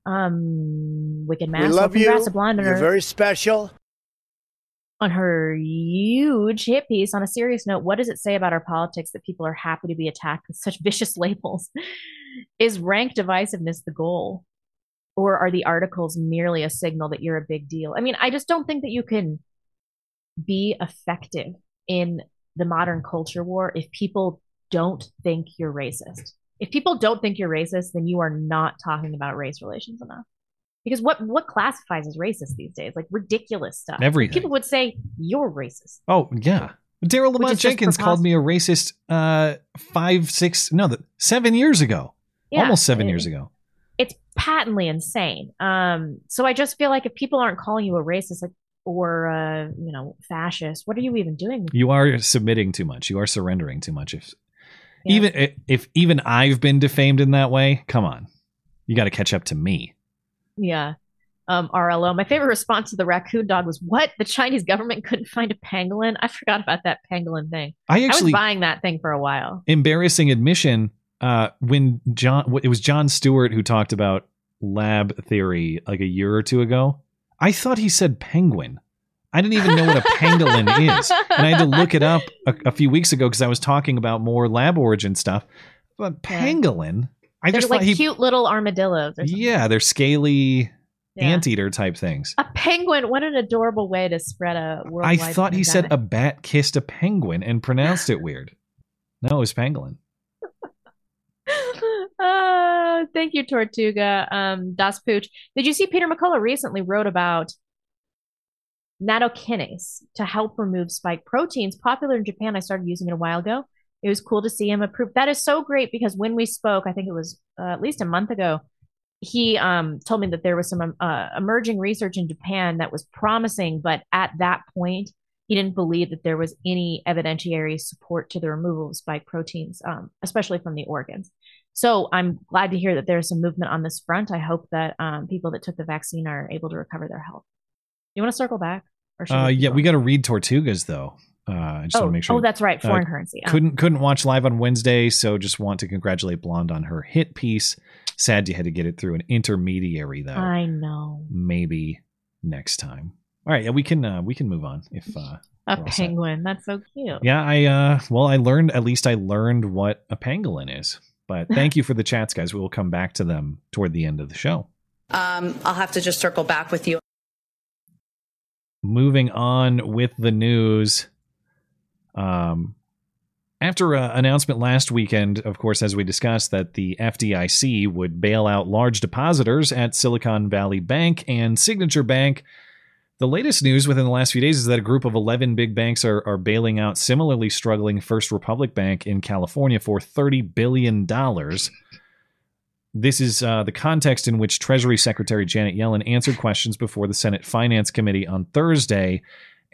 Um, Wicked We love you. Congrats Blonde You're very special. On her huge hit piece. On a serious note, what does it say about our politics that people are happy to be attacked with such [laughs] vicious labels? Is rank divisiveness the goal? Or are the articles merely a signal that you're a big deal? I mean, I just don't think that you can be effective in the modern culture war if people don't think you're racist. If people don't think you're racist, then you are not talking about race relations enough. Because what what classifies as racist these days? Like ridiculous stuff. Everything. People would say you're racist. Oh yeah, Daryl Lamont Jenkins called me a racist uh five six no the, seven years ago, Yeah, almost seven it- years ago. It's patently insane. Um, so I just feel like if people aren't calling you a racist like, or uh, you know fascist, what are you even doing? You are submitting too much. You are surrendering too much. If even if, if even I've been defamed in that way, come on, you got to catch up to me. Yeah. Um, RLO. My favorite response to the raccoon dog was, "What? The Chinese government couldn't find a pangolin? I forgot about that pangolin thing. I actually- was buying that thing for a while. Embarrassing admission. Uh, when John, it was Jon Stewart who talked about lab theory like a year or two ago. I thought he said penguin. I didn't even know what a pangolin is, and I had to look it up a, a few weeks ago because I was talking about more lab origin stuff. But pangolin, I They're just like he, cute little armadillos. Or something. yeah, they're scaly Yeah. anteater type things. A penguin. What an adorable way to spread a worldwide. I thought he said a bat kissed a penguin and pronounced [laughs] it weird. No, it was pangolin. uh, [laughs] thank you, Tortuga. Um, Das Pooch. Did you see Peter McCullough recently wrote about nattokinase to help remove spike proteins? Popular in Japan. I started using it a while ago. It was cool to see him approve. That is so great because when we spoke, I think it was uh, at least a month ago, he um, told me that there was some um, uh, emerging research in Japan that was promising, but at that point, he didn't believe that there was any evidentiary support to the removal of spike proteins, um, especially from the organs. So I'm glad to hear that there's some movement on this front. I hope that um, people that took the vaccine are able to recover their health. You want to circle back? Or should Uh, yeah, we got to read Tortugas though. Uh, I just Oh, want to make sure. oh, that's right, foreign currency. Uh. Couldn't couldn't watch live on Wednesday, so just want to congratulate Blonde on her hit piece. Sad you had to get it through an intermediary though. I know. Maybe next time. All right, yeah, we can uh, we can move on if uh, A we're all set. penguin. That's so cute. Yeah, I uh well I learned at least I learned what a pangolin is. But [laughs] thank you for the chats, guys. We will come back to them toward the end of the show. Um, I'll have to just circle back with you. Moving on with the news. Um, after an announcement last weekend, of course, as we discussed, that the FDIC would bail out large depositors at Silicon Valley Bank and Signature Bank. The latest news within the last few days is that a group of 11 big banks are, are bailing out similarly struggling First Republic Bank in California for $30 billion. This is uh, the context in which Treasury Secretary Janet Yellen answered questions before the Senate Finance Committee on Thursday.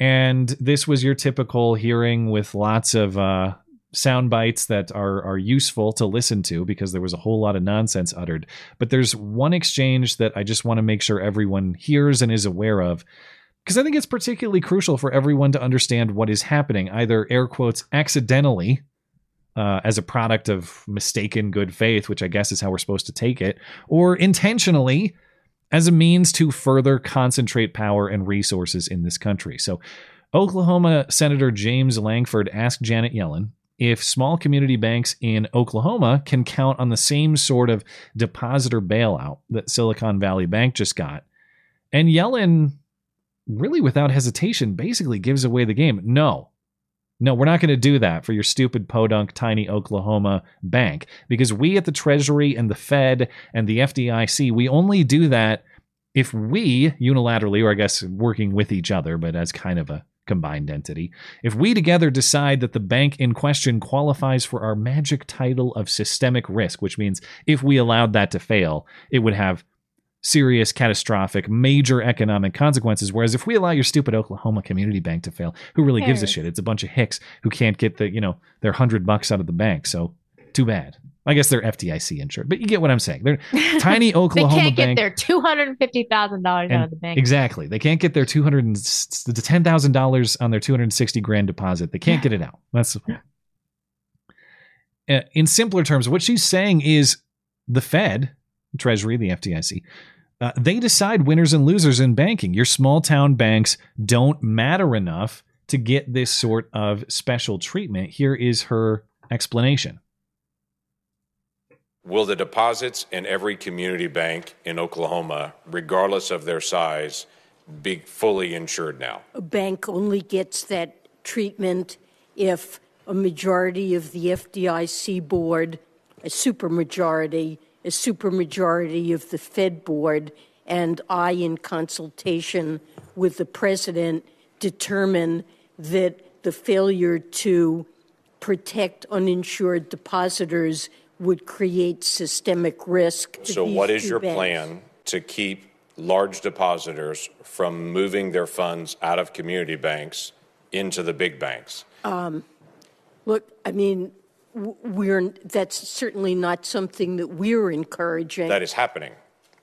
And this was your typical hearing with lots of uh, sound bites that are are useful to listen to because there was a whole lot of nonsense uttered. But there's one exchange that I just want to make sure everyone hears and is aware of because I think it's particularly crucial for everyone to understand what is happening, either air quotes accidentally uh, as a product of mistaken good faith, which I guess is how we're supposed to take it, or intentionally as a means to further concentrate power and resources in this country. So, Oklahoma Senator James Lankford asked Janet Yellen if small community banks in Oklahoma can count on the same sort of depositor bailout that Silicon Valley Bank just got. And Yellen, really without hesitation, basically gives away the game. No, no, we're not going to do that for your stupid podunk tiny Oklahoma bank. Because we at the Treasury and the Fed and the FDIC, we only do that if we unilaterally, or I guess working with each other, but as kind of a combined entity, if we together decide that the bank in question qualifies for our magic title of systemic risk, which means if we allowed that to fail, it would have serious, catastrophic, major economic consequences. Whereas if we allow your stupid Oklahoma Community Bank to fail, who really gives a shit? It's a bunch of hicks who can't get the, you know, their hundred bucks out of the bank. So too bad. I guess they're FDIC insured, but you get what I'm saying. They're [laughs] tiny Oklahoma they can't bank. get their two hundred and fifty thousand dollars out of the bank. Exactly. They can't get their two hundred and the ten thousand dollars on their two hundred and sixty grand deposit. They can't get it out. That's the point. Uh, in simpler terms. What she's saying is the Fed, Treasury, the FDIC, uh, they decide winners and losers in banking. Your small town banks don't matter enough to get this sort of special treatment. Here is her explanation. Will the deposits in every community bank in Oklahoma, regardless of their size, be fully insured now? A bank only gets that treatment if a majority of the FDIC board, a supermajority, a supermajority of the Fed board, and I, in consultation with the president, determine that the failure to protect uninsured depositors would create systemic risk. So, what is your banks. plan to keep large depositors from moving their funds out of community banks into the big banks? Um, look, I mean, we're that's certainly not something that we're encouraging. That is happening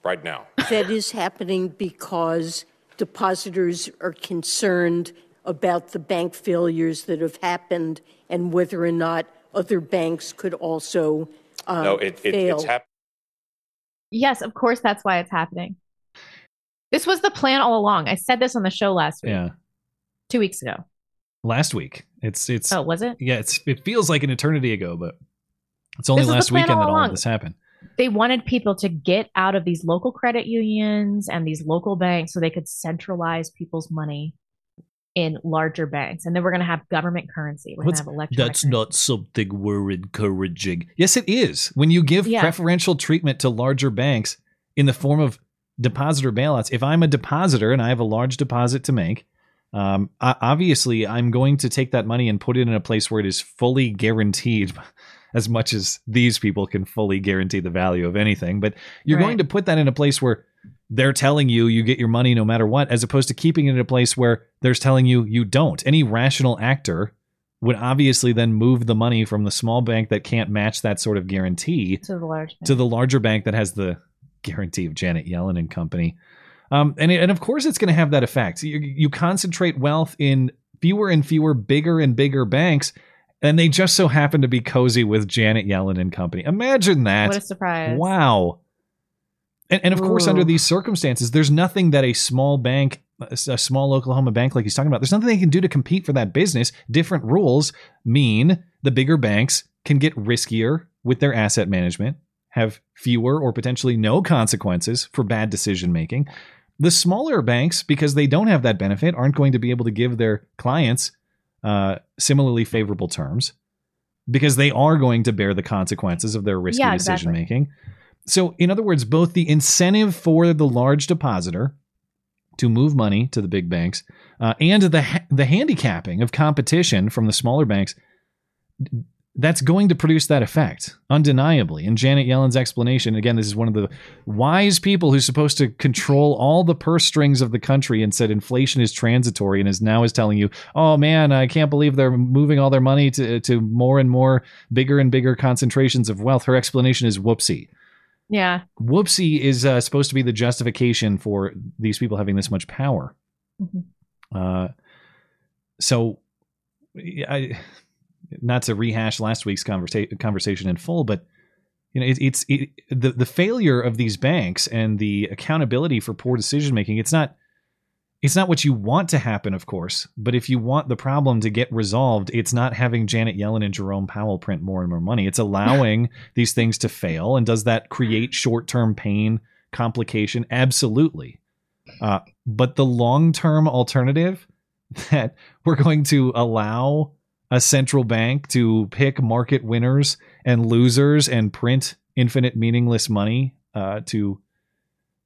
right now. [laughs] that is happening because depositors are concerned about the bank failures that have happened and whether or not other banks could also um, no, it, it, fail. it's happening. Yes, of course, that's why it's happening. This was the plan all along. I said this on the show last week, Yeah. two weeks ago. Last week. It's it's Oh, was it? Yeah, it's it feels like an eternity ago, but it's only This last weekend all that all of this happened. They wanted people to get out of these local credit unions and these local banks so they could centralize people's money in larger banks. And then we're going to have government currency. We're going to have electronic that's not something we're encouraging. Yes, it is. When you give Yeah. preferential treatment to larger banks in the form of depositor bailouts, if I'm a depositor and I have a large deposit to make, um, obviously I'm going to take that money and put it in a place where it is fully guaranteed. [laughs] As much as these people can fully guarantee the value of anything, but you're Right. going to put that in a place where they're telling you you get your money no matter what, as opposed to keeping it in a place where there's telling you you don't. Any rational actor would obviously then move the money from the small bank that can't match that sort of guarantee to the large to the larger bank that has the guarantee of Janet Yellen and company. Um, and, and of course, it's going to have that effect. You, you concentrate wealth in fewer and fewer, bigger and bigger banks, and they just so happen to be cozy with Janet Yellen and company. Imagine that. What a surprise. Wow. And, and of course, under these circumstances, there's nothing that a small bank, a a small Oklahoma bank like he's talking about, there's nothing they can do to compete for that business. Different rules mean the bigger banks can get riskier with their asset management have fewer or potentially no consequences for bad decision making. The smaller banks, because they don't have that benefit, aren't going to be able to give their clients uh, similarly favorable terms because they are going to bear the consequences of their risky Yeah, decision exactly. making. So, in other words, both the incentive for the large depositor to move money to the big banks uh, and the ha- the handicapping of competition from the smaller banks that's going to produce that effect undeniably and janet yellen's explanation again this is one of the wise people who's supposed to control all the purse strings of the country and said inflation is transitory and is now is telling you oh man i can't believe they're moving all their money to, to more and more bigger and bigger concentrations of wealth her explanation is whoopsie Yeah. whoopsie is uh, supposed to be the justification for these people having this much power Mhm. uh, so I, not to rehash last week's conversa- conversation in full, but you know, it, it's it, the the failure of these banks and the accountability for poor decision making. It's not it's not what you want to happen, of course, but if you want the problem to get resolved, it's not having Janet Yellen and Jerome Powell print more and more money. It's allowing [laughs] these things to fail. And does that create short term pain, complication? Absolutely. Uh, but the long term alternative [laughs] that we're going to allow a central bank to pick market winners and losers and print infinite meaningless money uh, to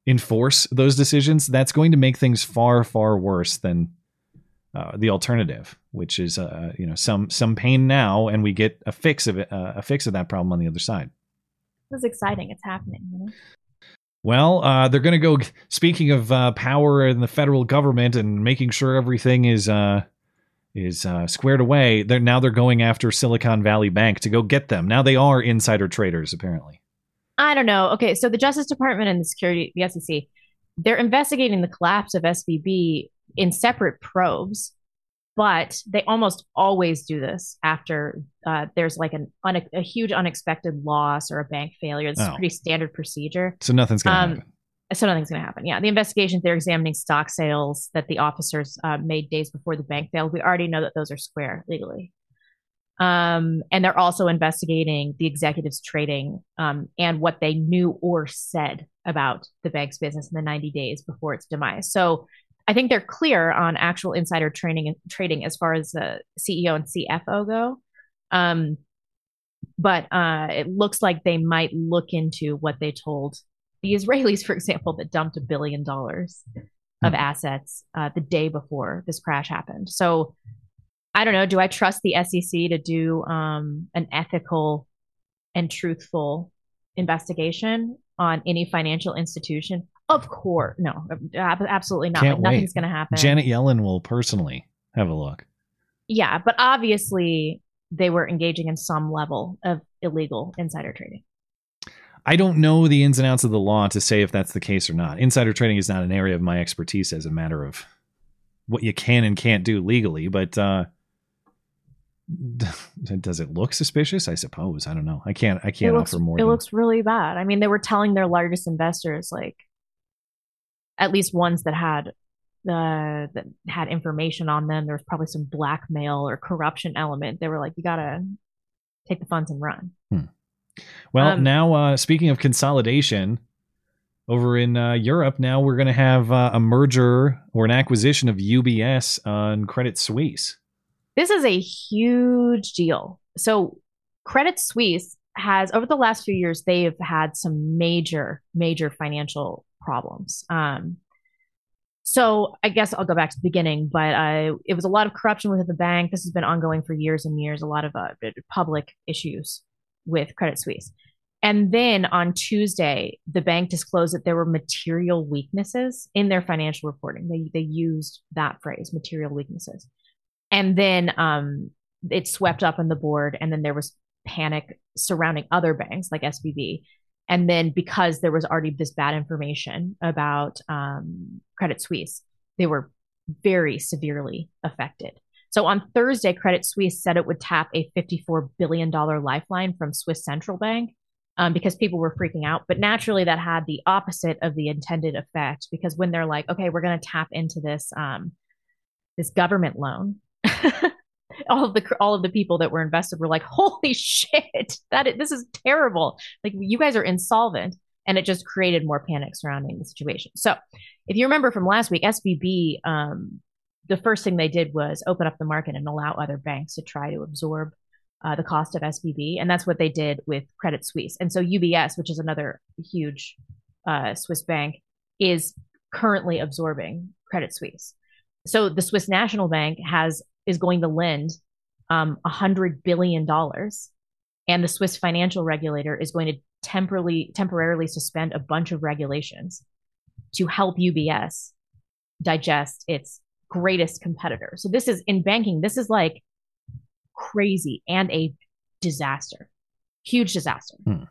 enforce those decisions, that's going to make things far, far worse than uh, the alternative, which is uh, you know some some pain now, and we get a fix of it, uh, a fix of that problem on the other side. This is exciting. It's happening. You know? Well, uh, they're going to go. Speaking of uh, power in the federal government and making sure everything is uh, is uh, squared away, they're now they're going after Silicon Valley Bank to go get them. Now they are insider traders, apparently. I don't know. Okay, so the Justice Department and the Security, the SEC, they're investigating the collapse of SVB in separate probes, but they almost always do this after uh, there's like an une- a huge unexpected loss or a bank failure. It's Oh. pretty standard procedure. So nothing's going to Um, happen. So nothing's going to happen. Yeah, the investigations they're examining stock sales that the officers uh, made days before the bank failed. We already know that those are square legally. Um, and they're also investigating the executives trading um, and what they knew or said about the bank's business in the 90 days before its demise. So I think they're clear on actual insider trading trading as far as the CEO and CFO go. Um, but uh, it looks like they might look into what they told the Israelis, for example, that dumped a billion dollars of assets uh, the day before this crash happened. So I don't know. Do I trust the SEC to do um, an ethical and truthful investigation on any financial institution? Of course, no, absolutely not. Like, nothing's going to happen. Janet Yellen will personally have a look. yeah, but obviously they were engaging in some level of illegal insider trading. I don't know the ins and outs of the law to say if that's the case or not. Insider trading is not an area of my expertise as a matter of what you can and can't do legally, but uh [laughs] does it look suspicious? I suppose. I don't know. I can't I can't looks, offer more It than looks really bad. I mean, they were telling their largest investors, like at least ones that had uh, that had information on them. There was probably some blackmail or corruption element. They were like, "You gotta take the funds and run." Well, Um, now uh, speaking of consolidation, over in uh, Europe, now we're going to have uh, a merger or an acquisition of UBS on Credit Suisse. This is a huge deal. So, Credit Suisse has, over the last few years, they've had some major, major financial problems. Um, so, I guess I'll go back to the beginning, but uh, it was a lot of corruption within the bank. This has been ongoing for years and years, a lot of uh, public issues with Credit Suisse. And then on Tuesday, the bank disclosed that there were material weaknesses in their financial reporting. They, they used that phrase, material weaknesses and then um, it swept up on the board and then there was panic surrounding other banks like svb and then because there was already this bad information about um, credit suisse they were very severely affected so on thursday credit suisse said it would tap a $54 billion lifeline from swiss central bank um, because people were freaking out but naturally that had the opposite of the intended effect because when they're like okay we're going to tap into this um, this government loan [laughs] all of the all of the people that were invested were like, "Holy shit, that is, this is terrible! Like you guys are insolvent," and it just created more panic surrounding the situation. So, if you remember from last week, SVB, um, the first thing they did was open up the market and allow other banks to try to absorb uh, the cost of SVB, and that's what they did with Credit Suisse. And so UBS, which is another huge uh, Swiss bank, is currently absorbing Credit Suisse. So the Swiss National Bank has is going to lend um, $100 billion. And the Swiss financial regulator is going to temporarily, temporarily suspend a bunch of regulations to help UBS digest its greatest competitor. So this is in banking, this is like crazy and a disaster, huge disaster. Hmm.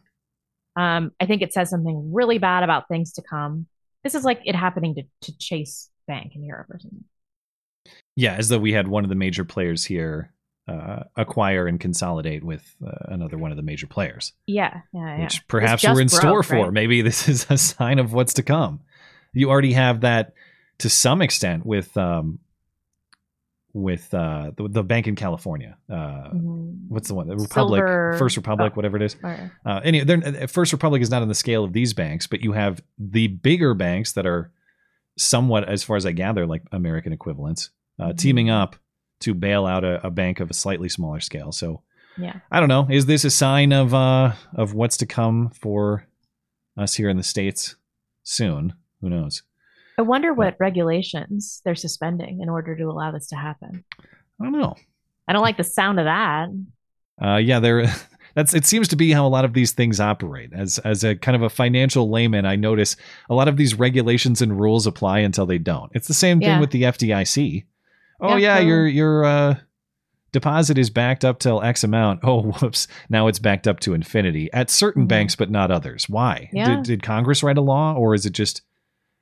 Um, I think it says something really bad about things to come. This is like it happening to, to Chase Bank in Europe or something. Yeah, as though we had one of the major players here uh, acquire and consolidate with uh, another one of the major players. Yeah, yeah, yeah. Which perhaps we're in broke, store for. right? Maybe this is a [laughs] sign of what's to come. You already have that to some extent with um, with uh, the, the bank in California. Uh, What's the one? The Republic, Silver- First Republic, oh, whatever it is. Uh, any, they're- First Republic is not on the scale of these banks, but you have the bigger banks that are somewhat, as far as I gather, like American equivalents, uh, Mhm. teaming up to bail out a, a bank of a slightly smaller scale. So Yeah. I don't know. Is this a sign of uh, of what's to come for us here in the states soon? Who knows? I wonder what regulations they're suspending in order to allow this to happen. I don't know. I don't like the sound of that. Uh, yeah, there. [laughs] That's it. Seems to be how a lot of these things operate. As as a kind of a financial layman, I notice a lot of these regulations and rules apply until they don't. It's the same thing Yeah. with the FDIC. Oh Yeah, yeah, so- your your uh, deposit is backed up till X amount. [laughs] Oh whoops, now it's backed up to infinity at certain banks, but not others. Why? Mm-hmm. Yeah. Did, did Congress write a law, or is it just?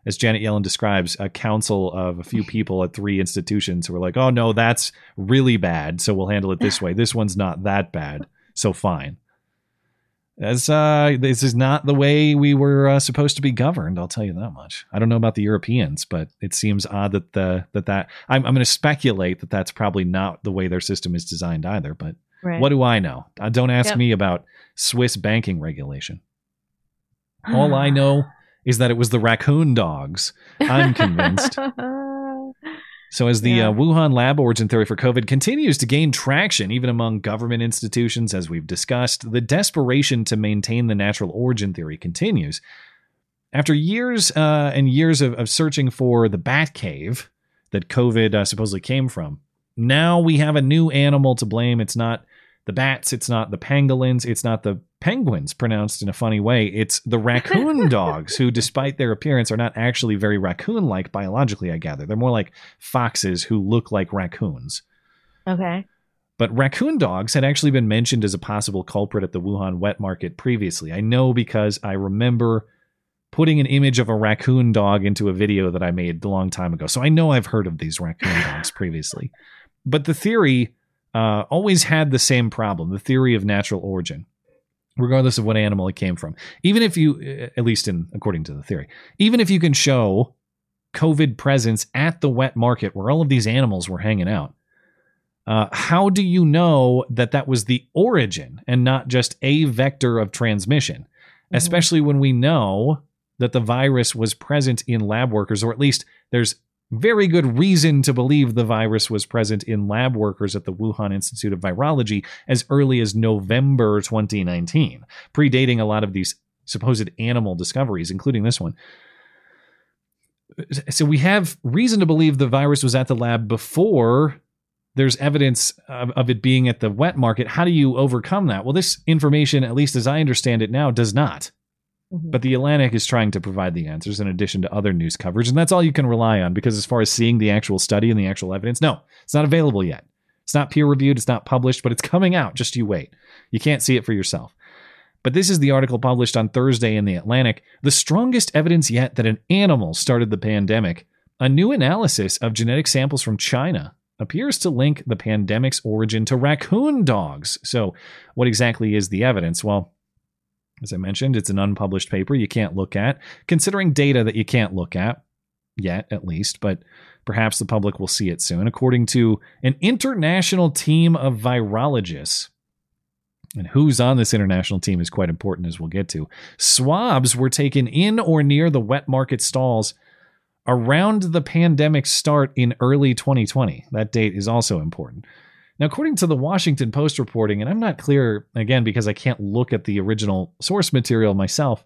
As Janet Yellen describes, a council of a few people at three institutions who are like, "Oh no, that's really bad, so we'll handle it this way. This one's not that bad, so fine." As uh, this is not the way we were uh, supposed to be governed. I'll tell you that much. I don't know about the Europeans, but it seems odd that the that that I'm I'm going to speculate that that's probably not the way their system is designed either. But Right. what do I know? Uh, don't ask Yep. me about Swiss banking regulation. All I [sighs] know is that it was the raccoon dogs. I'm convinced. [laughs] So, as the uh, Wuhan lab origin theory for COVID continues to gain traction, even among government institutions, as we've discussed, the desperation to maintain the natural origin theory continues. After years uh, and years of, of searching for the bat cave that COVID uh, supposedly came from, now we have a new animal to blame. It's not the bats, it's not the pangolins, it's not the penguins, pronounced in a funny way. It's the raccoon [laughs] dogs, who, despite their appearance, are not actually very raccoon like biologically, I gather. They're more like foxes who look like raccoons. Okay. But raccoon dogs had actually been mentioned as a possible culprit at the Wuhan wet market previously. I know because I remember putting an image of a raccoon dog into a video that I made a long time ago. So I know I've heard of these raccoon dogs [laughs] previously. But the theory uh, always had the same problem the theory of natural origin, regardless of what animal it came from. Even if you, at least in according to the theory, even if you can show COVID presence at the wet market where all of these animals were hanging out, uh, how do you know that that was the origin and not just a vector of transmission? Especially when we know that the virus was present in lab workers, or at least there's very good reason to believe the virus was present in lab workers at the Wuhan Institute of Virology as early as November 2019, predating a lot of these supposed animal discoveries, including this one. So we have reason to believe the virus was at the lab before there's evidence of, of it being at the wet market. How do you overcome that? Well, this information, at least as I understand it now, does not. Mm-hmm. But the Atlantic is trying to provide the answers in addition to other news coverage, and that's all you can rely on because as far as seeing the actual study and the actual evidence, no, it's not available yet. It's not peer reviewed, it's not published, but it's coming out. Just you wait. You can't see it for yourself. But this is the article published on Thursday in the Atlantic. The strongest evidence yet that an animal started the pandemic. A new analysis of genetic samples from China appears to link the pandemic's origin to raccoon dogs. So, what exactly is the evidence? Well, as I mentioned, it's an unpublished paper you can't look at. Considering data that you can't look at, yet, at least, but perhaps the public will see it soon. According to an international team of virologists, and who's on this international team is quite important, as we'll get to. Swabs were taken in or near the wet market stalls around the pandemic start in early 2020. That date is also important. Now, according to the Washington Post reporting, and I'm not clear again because I can't look at the original source material myself,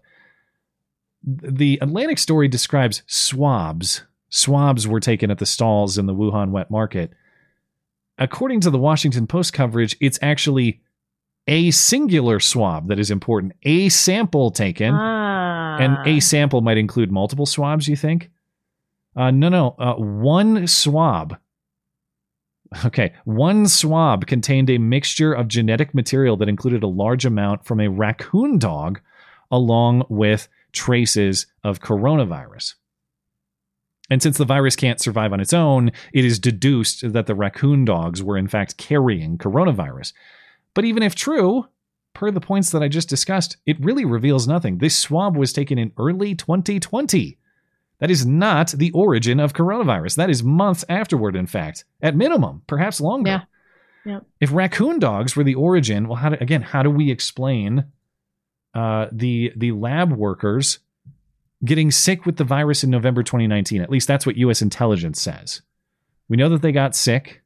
the Atlantic story describes swabs. Swabs were taken at the stalls in the Wuhan wet market. According to the Washington Post coverage, it's actually a singular swab that is important. A sample taken. Ah. And a sample might include multiple swabs, you think? Uh, no, no. Uh, one swab. Okay. One swab contained a mixture of genetic material that included a large amount from a raccoon dog, along with traces of coronavirus. And since the virus can't survive on its own, it is deduced that the raccoon dogs were in fact carrying coronavirus. But even if true, per the points that I just discussed, it really reveals nothing. This swab was taken in early 2020. That is not the origin of coronavirus. That is months afterward, in fact, at minimum, perhaps longer. Yeah. Yeah. If raccoon dogs were the origin, well, how do, again, how do we explain uh, the the lab workers getting sick with the virus in November 2019? At least that's what U.S. intelligence says. We know that they got sick.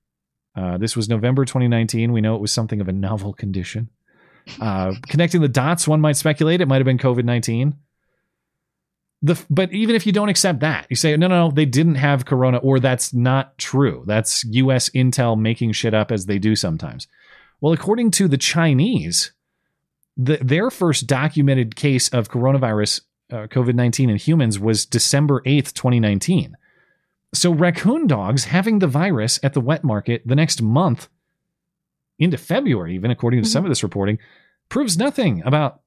Uh, this was November 2019. We know it was something of a novel condition. Uh, connecting the dots, one might speculate it might have been COVID 19. The, but even if you don't accept that, you say, no, no, no, they didn't have corona, or that's not true. That's US intel making shit up as they do sometimes. Well, according to the Chinese, the, their first documented case of coronavirus, uh, COVID 19 in humans was December 8th, 2019. So raccoon dogs having the virus at the wet market the next month into February, even according to some of this reporting, proves nothing about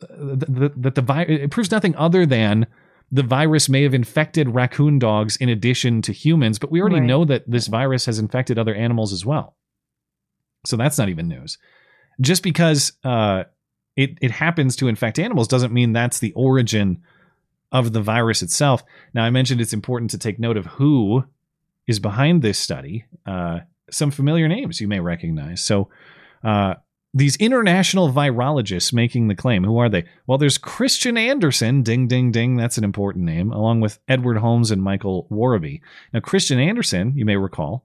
that the, the virus. It proves nothing other than the virus may have infected raccoon dogs in addition to humans, but we already Right. know that this virus has infected other animals as well. So that's not even news. Just because uh, it it happens to infect animals doesn't mean that's the origin of the virus itself. Now, I mentioned it's important to take note of who is behind this study. Uh, some familiar names you may recognize. So, uh, these international virologists making the claim, who are they? Well, there's Kristian Andersen, ding, ding, ding. That's an important name, along with Edward Holmes and Michael Worobey. Now, Kristian Andersen, you may recall,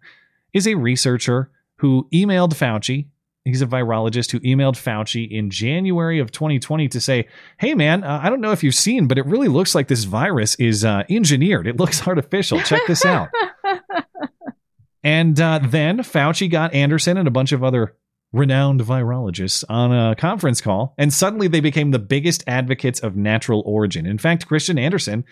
is a researcher who emailed Fauci. He's a virologist who emailed Fauci in January of 2020 to say, Hey, man, uh, I don't know if you've seen, but it really looks like this virus is uh, engineered. It looks [laughs] artificial. Check this out. [laughs] and uh, then Fauci got Andersen and a bunch of other renowned virologists on a conference call, and suddenly they became the biggest advocates of natural origin. In fact, Kristian Andersen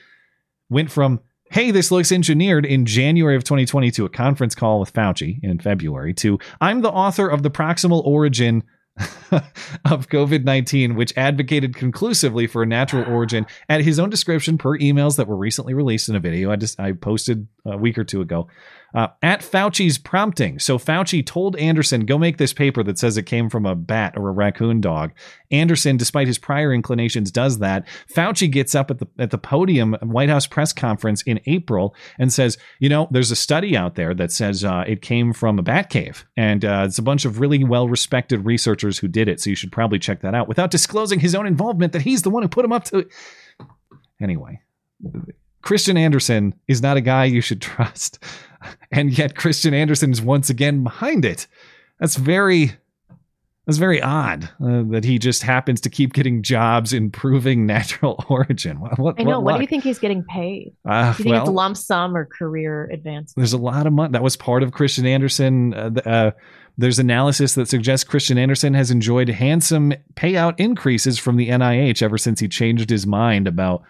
went from, hey, this looks engineered in January of 2020 to a conference call with Fauci in February to, I'm the author of the proximal origin of COVID 19, which advocated conclusively for a natural origin at his own description per emails that were recently released in a video I just I posted a week or two ago. Uh, at Fauci's prompting. So Fauci told Andersen, go make this paper that says it came from a bat or a raccoon dog. Andersen, despite his prior inclinations, does that. Fauci gets up at the at the podium White House press conference in April and says, you know, there's a study out there that says uh, it came from a bat cave, and uh, it's a bunch of really well respected researchers who did it. So you should probably check that out without disclosing his own involvement that he's the one who put him up to. it. Anyway, Kristian Andersen is not a guy you should [laughs] trust. And yet Kristian Andersen is once again behind it. That's very that's very odd uh, that he just happens to keep getting jobs improving [laughs] natural origin. What, what, I know. What, do you think he's getting paid? Uh, do you think it's lump sum or career advancement? There's a lot of money. That was part of Kristian Andersen. Uh, th- uh, there's analysis that suggests Kristian Andersen has enjoyed handsome payout increases from the NIH ever since he changed his mind about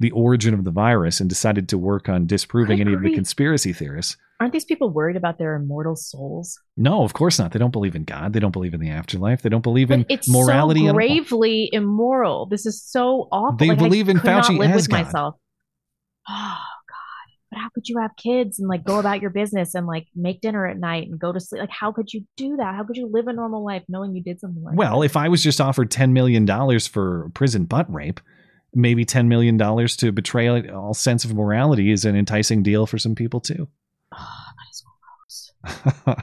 the origin of the virus and decided to work on disproving any of the conspiracy theorists. Aren't these people worried about their immortal souls? No, of course not. They don't believe in God. They don't believe in the afterlife. They don't believe in It's morality so at all. gravely immoral. This is so awful. They Like, I believe in could not Fauci live as with God. myself. [gasps] Oh God! But how could you have kids and like go about your business and like make dinner at night and go to sleep? Like, how could you do that? How could you live a normal life knowing you did something like Well, that? if I was just offered $10 million for prison butt rape, maybe $10 million to betray all sense of morality is an enticing deal for some people too. [laughs] uh,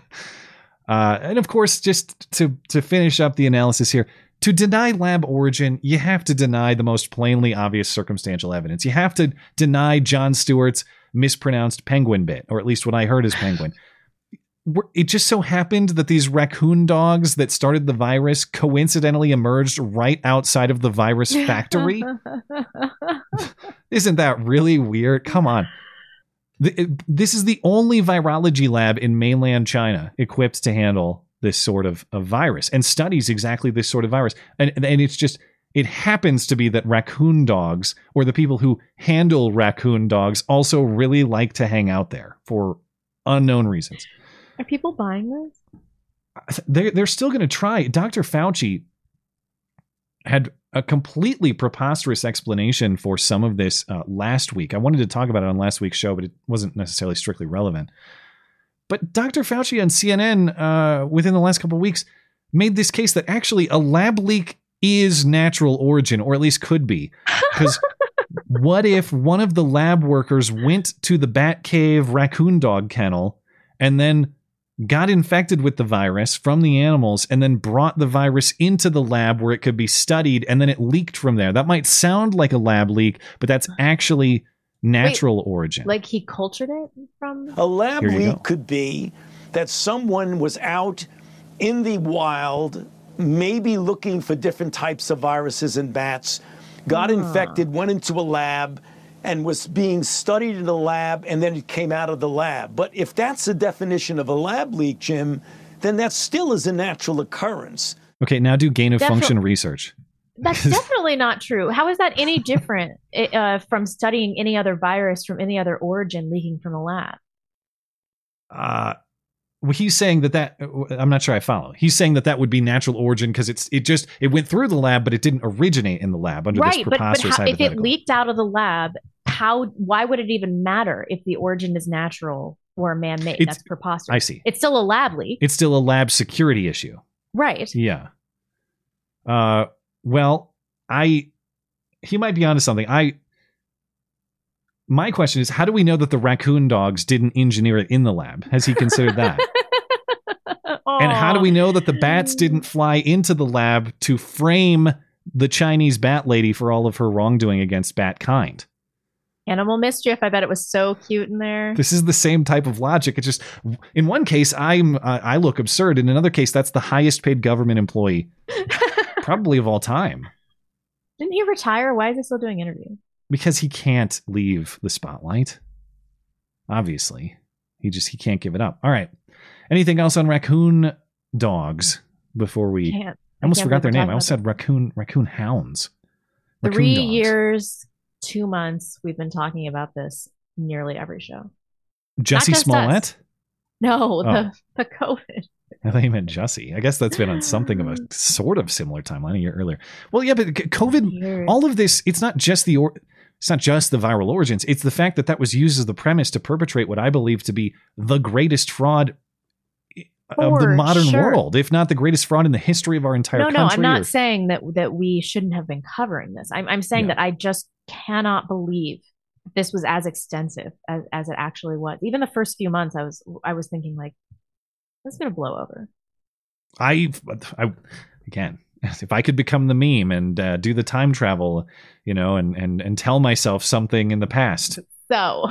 and of course, just to to finish up the analysis here, to deny lab origin, you have to deny the most plainly obvious circumstantial evidence. You have to deny Jon Stewart's mispronounced penguin bit, or at least what I heard is penguin. [laughs] It just so happened that these raccoon dogs that started the virus coincidentally emerged right outside of the virus factory. [laughs] Isn't that really weird? Come on. This is the only virology lab in mainland China equipped to handle this sort of, of virus and studies exactly this sort of virus. And, and it's just, it happens to be that raccoon dogs or the people who handle raccoon dogs also really like to hang out there for unknown reasons. Are people buying this? They're, they're still going to try. Dr. Fauci had a completely preposterous explanation for some of this uh, last week. I wanted to talk about it on last week's show, but it wasn't necessarily strictly relevant. But Dr. Fauci on CNN uh, within the last couple of weeks made this case that actually a lab leak is natural origin, or at least could be. [laughs] Because what if one of the lab workers went to the Batcave raccoon dog kennel and then got infected with the virus from the animals and then brought the virus into the lab where it could be studied and then it leaked from there. That might sound like a lab leak, but that's actually natural Wait, origin. Like he cultured it from A lab leak go. could be that someone was out in the wild, maybe looking for different types of viruses in bats, got infected, went into a lab, and was being studied in the lab, and then it came out of the lab. But if that's the definition of a lab leak, Jim, then that still is a natural occurrence. Okay, now do gain of That's function research. That's [laughs] definitely not true. How is that any [laughs] different uh, from studying any other virus from any other origin leaking from a lab? Uh, well, he's saying that that I'm not sure I follow. He's saying that that would be natural origin because it's it just it went through the lab, but it didn't originate in the lab under this right, but, but preposterous how, if it leaked out of the lab, how? Why would it even matter if the origin is natural or man-made? That's preposterous. I see. It's still a lab leak, it's still a lab security issue. right? Yeah. Uh, well, I he might be onto something. I my question is, how do we know that the raccoon dogs didn't engineer it in the lab? Has he considered that? [laughs] and how do we know that the bats didn't fly into the lab to frame the Chinese bat lady for all of her wrongdoing against bat kind? Animal mischief. I bet it was so cute in there. This is the same type of logic. It's just in one case I'm uh, I look absurd. In another case, that's the highest paid government employee [laughs] probably of all time Didn't he retire? Why is he still doing interviews? because he can't leave the spotlight. Obviously, he just he can't give it up. All right. Anything else on raccoon dogs before we? Can't. I almost forgot their name. I almost said raccoon raccoon hounds. Raccoon Three dogs. years, two months. We've been talking about this nearly every show. Jussie just us. Smollett. No, Oh. the the COVID. I thought you meant Jussie. I guess that's been on something of a [laughs] sort of similar timeline a year earlier. Well, yeah, but COVID, all of this, it's not just the or, it's not just the viral origins. It's the fact that that was used as the premise to perpetrate what I believe to be the greatest fraud of the modern sure. world, if not the greatest fraud in the history of our entire country. No, no. I'm not or- saying that that we shouldn't have been covering this. I'm I'm saying that I just cannot believe this was as extensive as, as it actually was. Even the first few months, I was I was thinking like, this is gonna blow over. I, I again, [laughs] if I could become the meme and uh, do the time travel, you know, and and and tell myself something in the past, So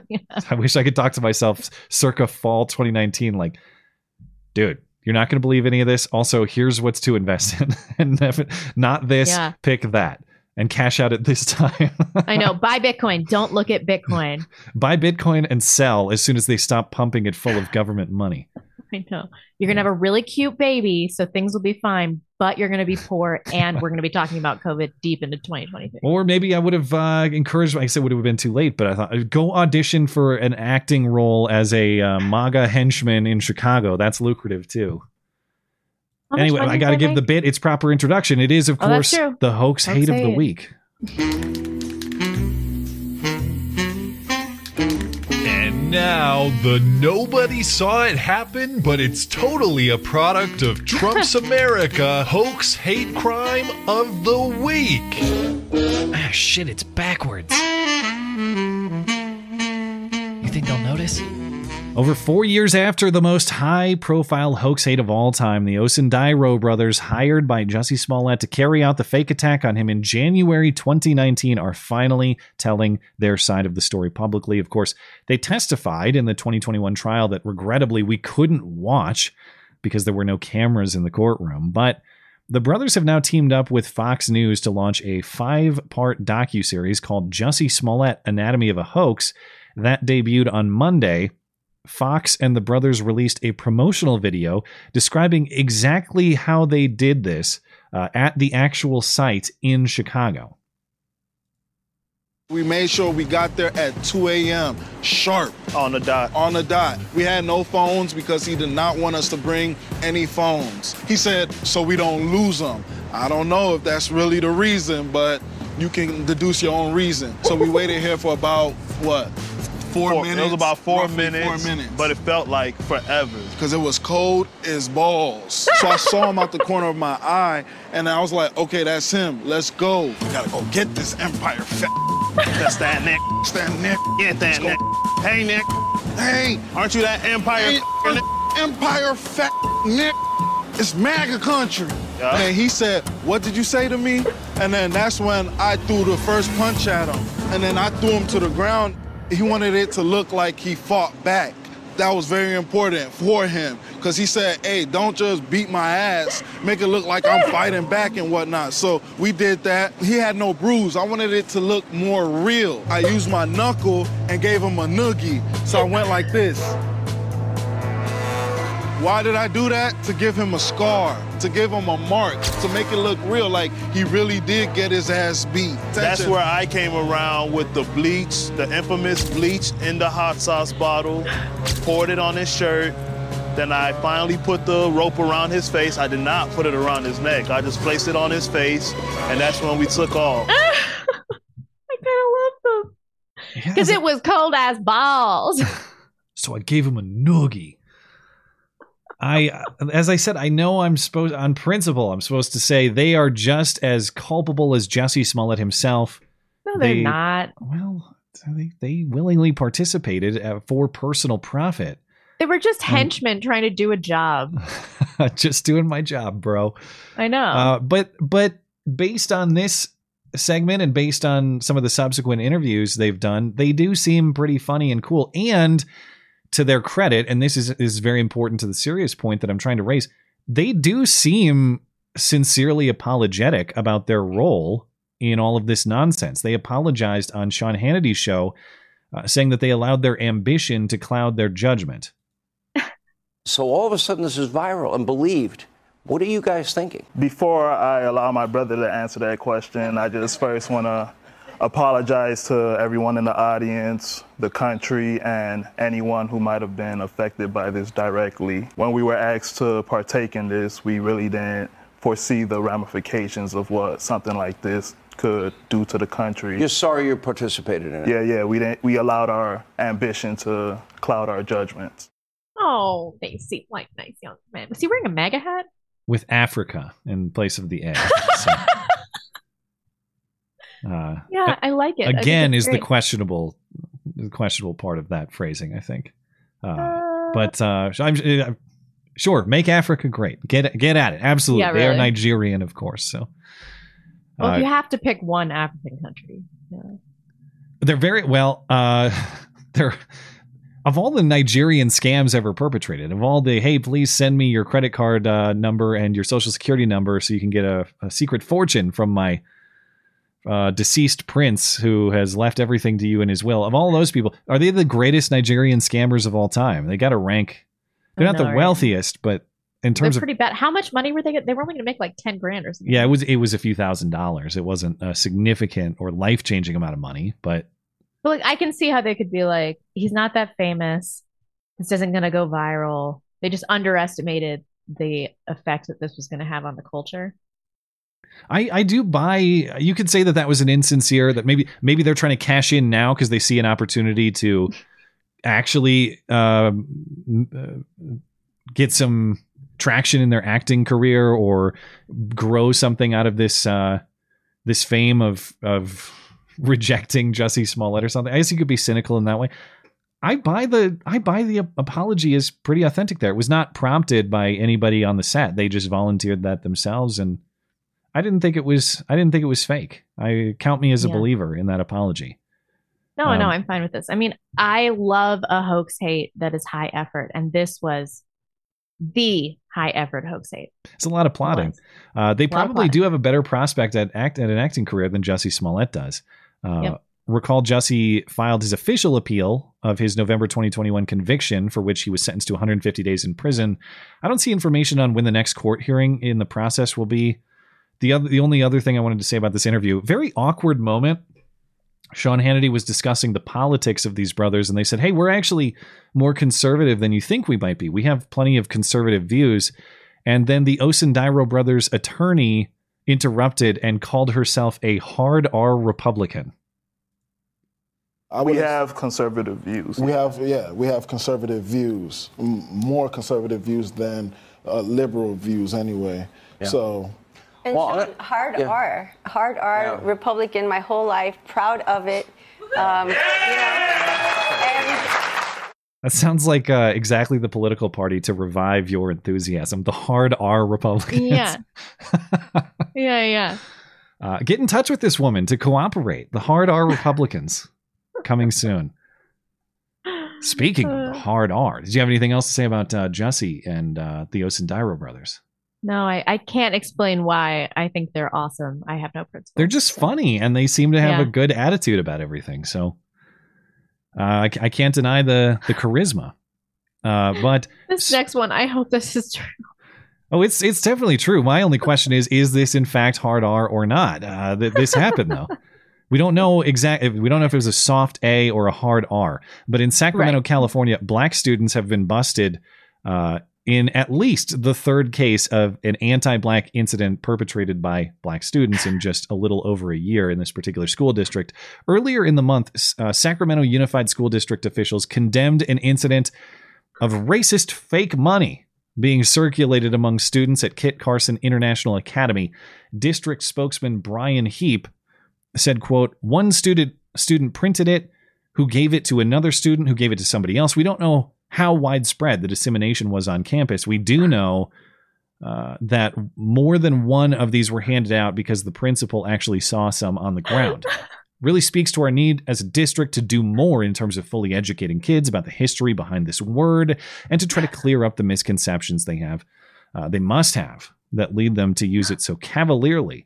[laughs] I wish I could talk to myself circa fall 2019, like, dude, you're not going to believe any of this. Also, here's what's to invest in, [laughs] and not this, Yeah. pick that, and cash out at this [laughs] time. I know. Buy Bitcoin. Don't look at Bitcoin. [laughs] Buy Bitcoin and sell as soon as they stop pumping it full of government money. I know. You're gonna have a really cute baby, so things will be fine. But you're gonna be [laughs] poor, and we're gonna be talking about COVID deep into 2023. Or maybe I would have uh, encouraged. I said it would have been too late, but I thought uh, go audition for an acting role as a uh, MAGA henchman in Chicago. That's lucrative too. How Anyway, I got to give the bit its proper introduction. It is, of Oh, course, the hoax Don't hate of the week. Now the nobody saw it happen, but it's totally a product of Trump's [laughs] America hoax hate crime of the week. Ah, shit, it's backwards. You think they'll notice? Over four years after the most high profile hoax hate of all time, the Osundairo brothers, hired by Jussie Smollett to carry out the fake attack on him in January 2019, are finally telling their side of the story publicly. Of course, they testified in the 2021 trial that regrettably we couldn't watch because there were no cameras in the courtroom. But the brothers have now teamed up with Fox News to launch a five part docuseries called Jussie Smollett Anatomy of a Hoax that debuted on Monday. Fox and the brothers released a promotional video describing exactly how they did this uh, at the actual site in Chicago. We made sure we got there at 2 a.m. sharp. On the dot. On the dot. We had no phones because he did not want us to bring any phones. He said, so we don't lose them. I don't know if that's really the reason, but you can deduce your own reason. So we waited here for about, what, four, Four- minutes? It was about four minutes, Four minutes. but it felt like forever. Because it was cold as balls. So I saw him out the corner of my eye, and I was like, okay, that's him. Let's go. We gotta go get this Empire fat. That's that Nick. That's that Nick. Get that Nick. Hey Nick. Hey. Aren't you that Empire? Hey, Empire fat Nick. It's MAGA country. Yeah. And he said, What did you say to me? And then that's when I threw the first punch at him. And then I threw him to the ground. He wanted it to look like he fought back. That was very important for him because he said, Hey, don't just beat my ass, make it look like I'm fighting back and whatnot. So we did that. He had no bruise. I wanted it to look more real. I used my knuckle and gave him a noogie. So I went like this. Why did I do that? To give him a scar, to give him a mark, to make it look real, like he really did get his ass beat. That's where I came around with the bleach, the infamous bleach in the hot sauce bottle, poured it on his shirt. Then I finally put the rope around his face. I did not put it around his neck. I just placed it on his face, and that's when we took off. [laughs] I kind of love them because it was cold as balls. [laughs] So I gave him a noogie. I, as I said, I know I'm supposed, on principle, I'm supposed to say they are just as culpable as Jussie Smollett himself. No, they're They- not. Well, they, they willingly participated uh, for personal profit. They were just Um, henchmen trying to do a job. [laughs] just doing my job, bro. I know. Uh, but but based on this segment and based on some of the subsequent interviews they've done, they do seem pretty funny and cool. And to their credit, and this is is very important to the serious point that I'm trying to raise, they do seem sincerely apologetic about their role in all of this nonsense. They apologized on Sean Hannity's show, uh, saying that they allowed their ambition to cloud their judgment. [laughs] So all of a sudden, this is viral and believed. What are you guys thinking? Before I allow my brother to answer that question, I just first want to apologize to everyone in the audience, the country, and anyone who might have been affected by this directly. When we were asked to partake in this, we really didn't foresee the ramifications of what something like this could do to the country. You're sorry you participated in it. Yeah, yeah, we didn't. We allowed our ambition to cloud our judgments. oh, they seem like nice young men. Was he wearing a MAGA hat? with Africa in place of the A. [laughs] So, uh, Yeah, I like it. Again, is the questionable, the questionable part of that phrasing, I think. Uh, but uh, I'm uh, sure make Africa great. Get get at it. Absolutely, Yeah, they are. Nigerian, of course. So Well, uh, you have to pick one African country, yeah. they're very well. Uh, [laughs] they're of all the Nigerian scams ever perpetrated. Of all the hey, please send me your credit card uh, number and your social security number so you can get a, a secret fortune from my uh, deceased prince who has left everything to you in his will. Of all those people, are they the greatest Nigerian scammers of all time? They got to rank. They're not know, the right? wealthiest, but in they're terms of pretty bad. How much money were they? get- They were only going to make like ten grand or something. yeah, it was it was a few thousand dollars. It wasn't a significant or life changing amount of money, but But like, I can see how they could be like, he's not that famous. This isn't going to go viral. They just underestimated the effect that this was going to have on the culture. I, I do buy. You could say that that was an insincere. That maybe maybe they're trying to cash in now because they see an opportunity to actually um, uh, get some traction in their acting career or grow something out of this uh, this fame of of rejecting Jussie Smollett or something. I guess you could be cynical in that way. I buy the I buy the apology is pretty authentic there. It was not prompted by anybody on the set. They just volunteered that themselves and I didn't think it was I didn't think it was fake. I count me as a Yeah. believer in that apology. No, Um, no, I'm fine with this. I mean, I love a hoax hate that is high effort, and this was the high effort hoax hate. It's a lot of plotting. Uh, they probably plotting. do have a better prospect at act at an acting career than Jussie Smollett does. Uh, Yep. Recall Jussie filed his official appeal of his November 2021 conviction, for which he was sentenced to 150 days in prison. I don't see information on when the next court hearing in the process will be. The other, the only other thing I wanted to say about this interview, very awkward moment. Sean Hannity was discussing the politics of these brothers, and they said, "Hey, we're actually more conservative than you think we might be. We have plenty of conservative views." And then the Osundairo brothers' attorney interrupted and called herself a hard R Republican. we have conservative views. We have, yeah, we have conservative views, m- more conservative views than uh, liberal views, anyway. Yeah. So, And Sean, hard yeah. R, hard R, Yeah. Republican my whole life, proud of it. Um, you know, and That sounds like uh, exactly the political party to revive your enthusiasm. The hard R Republicans. Yeah. [laughs] yeah, yeah. Uh, get in touch with this woman to cooperate. The hard R Republicans coming soon. Speaking of the hard R, did you have anything else to say about uh, Jussie and uh, the Osundairo brothers? No, I, I can't explain why I think they're awesome. I have no principle. They're just funny and they seem to have Yeah. a good attitude about everything. So uh, I, I can't deny the the charisma. Uh, but [laughs] This next one, I hope this is true. Oh, it's it's definitely true. My only question is: Is this in fact hard R or not? Uh, th- this happened though. We don't know exactly. We don't know if it was a soft A or a hard R. But in Sacramento, California, black students have been busted uh, in at least the third case of an anti-black incident perpetrated by black students in just a little over a year in this particular school district. Earlier in the month, uh, Sacramento Unified School District officials condemned an incident of racist fake money being circulated among students at Kit Carson International Academy. District spokesman Brian Heap said, quote, one student student printed it who gave it to another student who gave it to somebody else. We don't know how widespread the dissemination was on campus. We do know uh, that more than one of these were handed out because the principal actually saw some on the ground. [laughs] Really speaks to our need as a district to do more in terms of fully educating kids about the history behind this word and to try to clear up the misconceptions they have, uh, they must have, that lead them to use it so cavalierly.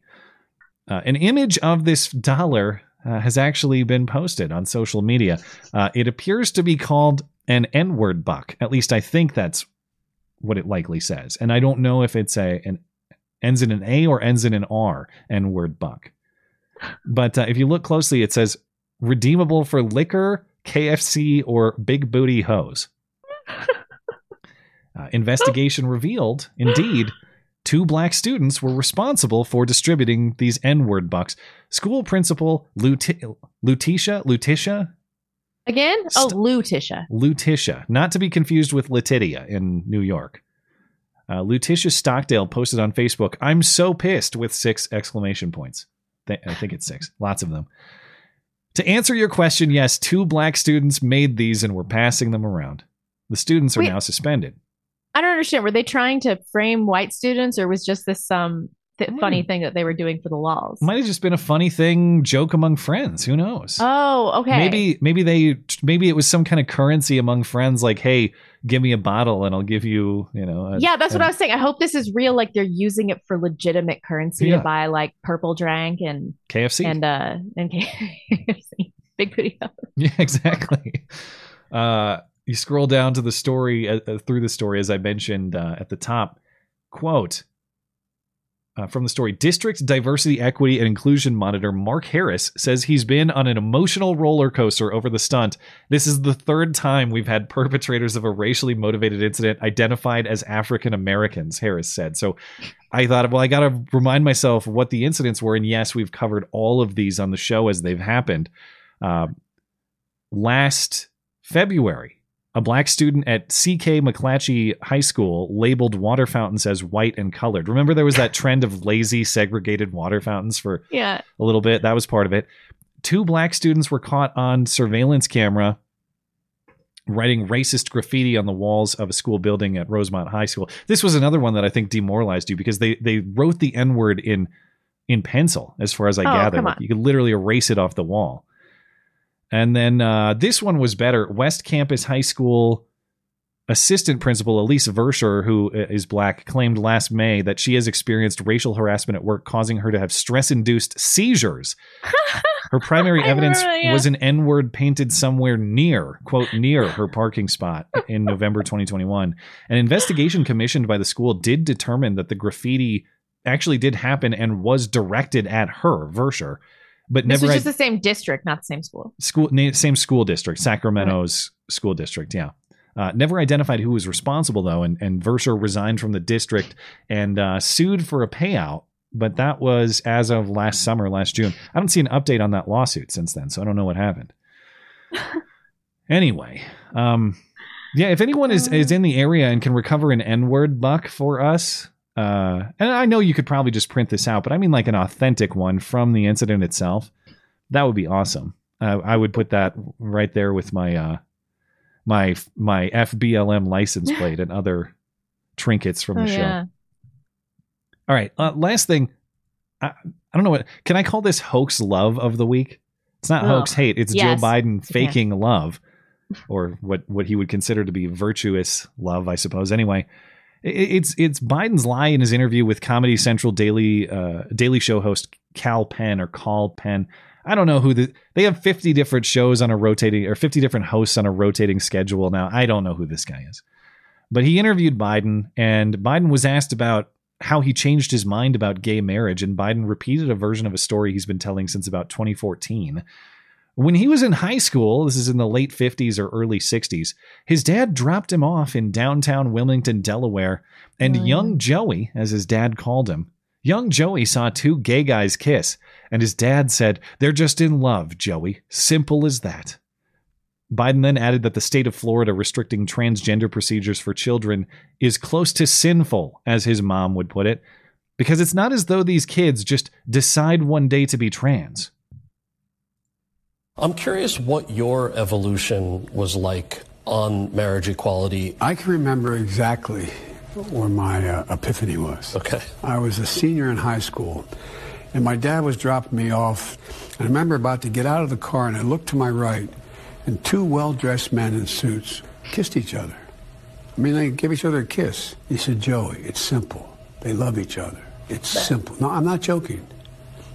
Uh, an image of this dollar uh, has actually been posted on social media. Uh, it appears to be called an N word buck. At least I think that's what it likely says. And I don't know if it's a an ends in an A or ends in an R N word buck. But uh, if you look closely, it says redeemable for liquor, KFC, or big booty hose. Uh, investigation revealed, indeed, two black students were responsible for distributing these N word bucks. School principal Luti- Lutisha, Lutisha, Again? Oh, Lutisha. Lutisha, not to be confused with Letitia in New York. Uh, Lutisha Stockdale posted on Facebook, I'm so pissed with six exclamation points. Th- I think it's six, lots of them. To answer your question, yes, two black students made these and were passing them around. The students are Wait. now suspended. I don't understand. Were they trying to frame white students, or was just this some th- Hmm. funny thing that they were doing for the laws? Might have just been a funny thing, joke among friends. Who knows? Oh, okay. Maybe maybe they maybe it was some kind of currency among friends, like, hey, give me a bottle and I'll give you, you know. a- yeah, that's what I was saying. I hope this is real. Like they're using it for legitimate currency Yeah. to buy like purple drank and KFC. and uh and [laughs] KFC. Big booty. [laughs] Yeah, exactly. Uh, you scroll down to the story uh, uh, through the story, as I mentioned uh, at the top. Quote uh, from the story District Diversity, Equity, and Inclusion Monitor Mark Harris says he's been on an emotional roller coaster over the stunt. This is the third time we've had perpetrators of a racially motivated incident identified as African Americans, Harris said. So I thought, well, I got to remind myself what the incidents were. And yes, we've covered all of these on the show as they've happened. Uh, last February, a black student at CK McClatchy High School labeled water fountains as white and colored. Remember, there was that trend of lazy, segregated water fountains for Yeah. a little bit. That was part of it. Two black students were caught on surveillance camera writing racist graffiti on the walls of a school building at Rosemont High School. This was another one that I think demoralized you because they they wrote the N word in in pencil, as far as I Oh, gather. Like, you could literally erase it off the wall. And then uh, this one was better. West Campus High School assistant principal Elise Verscher, who uh, black, claimed last May that she has experienced racial harassment at work, causing her to have stress-induced seizures. [laughs] Her primary evidence remember yeah. was an N word painted somewhere near, quote, near her parking spot in November [laughs] 2021. An investigation commissioned by the school did determine that the graffiti actually did happen and was directed at her, Verscher, but This never just the same district, not the same school. school same school district sacramento's school district yeah. Uh, never identified who was responsible though and, and Verscher resigned from the district and uh, sued for a payout but that was as of last summer last june. I don't see an update on that lawsuit since then so i don't know what happened. [laughs] Anyway um yeah if anyone is is in the area and can recover an n-word buck for us uh and i know you could probably just print this out but i mean like an authentic one from the incident itself that would be awesome uh, i would put that right there with my uh my my fblm license [laughs] plate and other trinkets from the Oh, show yeah. all right uh, last thing I, I don't know what can i call this hoax love of the week it's not hoax hate it's Yes. joe biden Okay. faking love or what what he would consider to be virtuous love i suppose anyway it's it's biden's lie in his interview with comedy central daily uh daily show host Kal Penn or Kal Penn i don't know who the they have 50 different shows on a rotating or 50 different hosts on a rotating schedule now i don't know who this guy is but he interviewed Biden, and Biden was asked about how he changed his mind about gay marriage, and Biden repeated a version of a story he's been telling since about 2014. When he was in high school, this is in the late 50s or early 60s, his dad dropped him off in downtown Wilmington, Delaware, and oh, young Joey, as his dad called him, young Joey saw two gay guys kiss, and his dad said, They're just in love, Joey. Simple as that. Biden then added that the state of Florida restricting transgender procedures for children is close to sinful, as his mom would put it, because it's not as though these kids just decide one day to be trans. I'm curious what your evolution was like on marriage equality. I can remember exactly where my uh, epiphany was. Okay. I was a senior in high school, and my dad was dropping me off. I remember about to get out of the car, and I looked to my right, and two well dressed men in suits kissed each other. I mean, they gave each other a kiss. He said, Joey, it's simple. They love each other. It's simple. No, I'm not joking.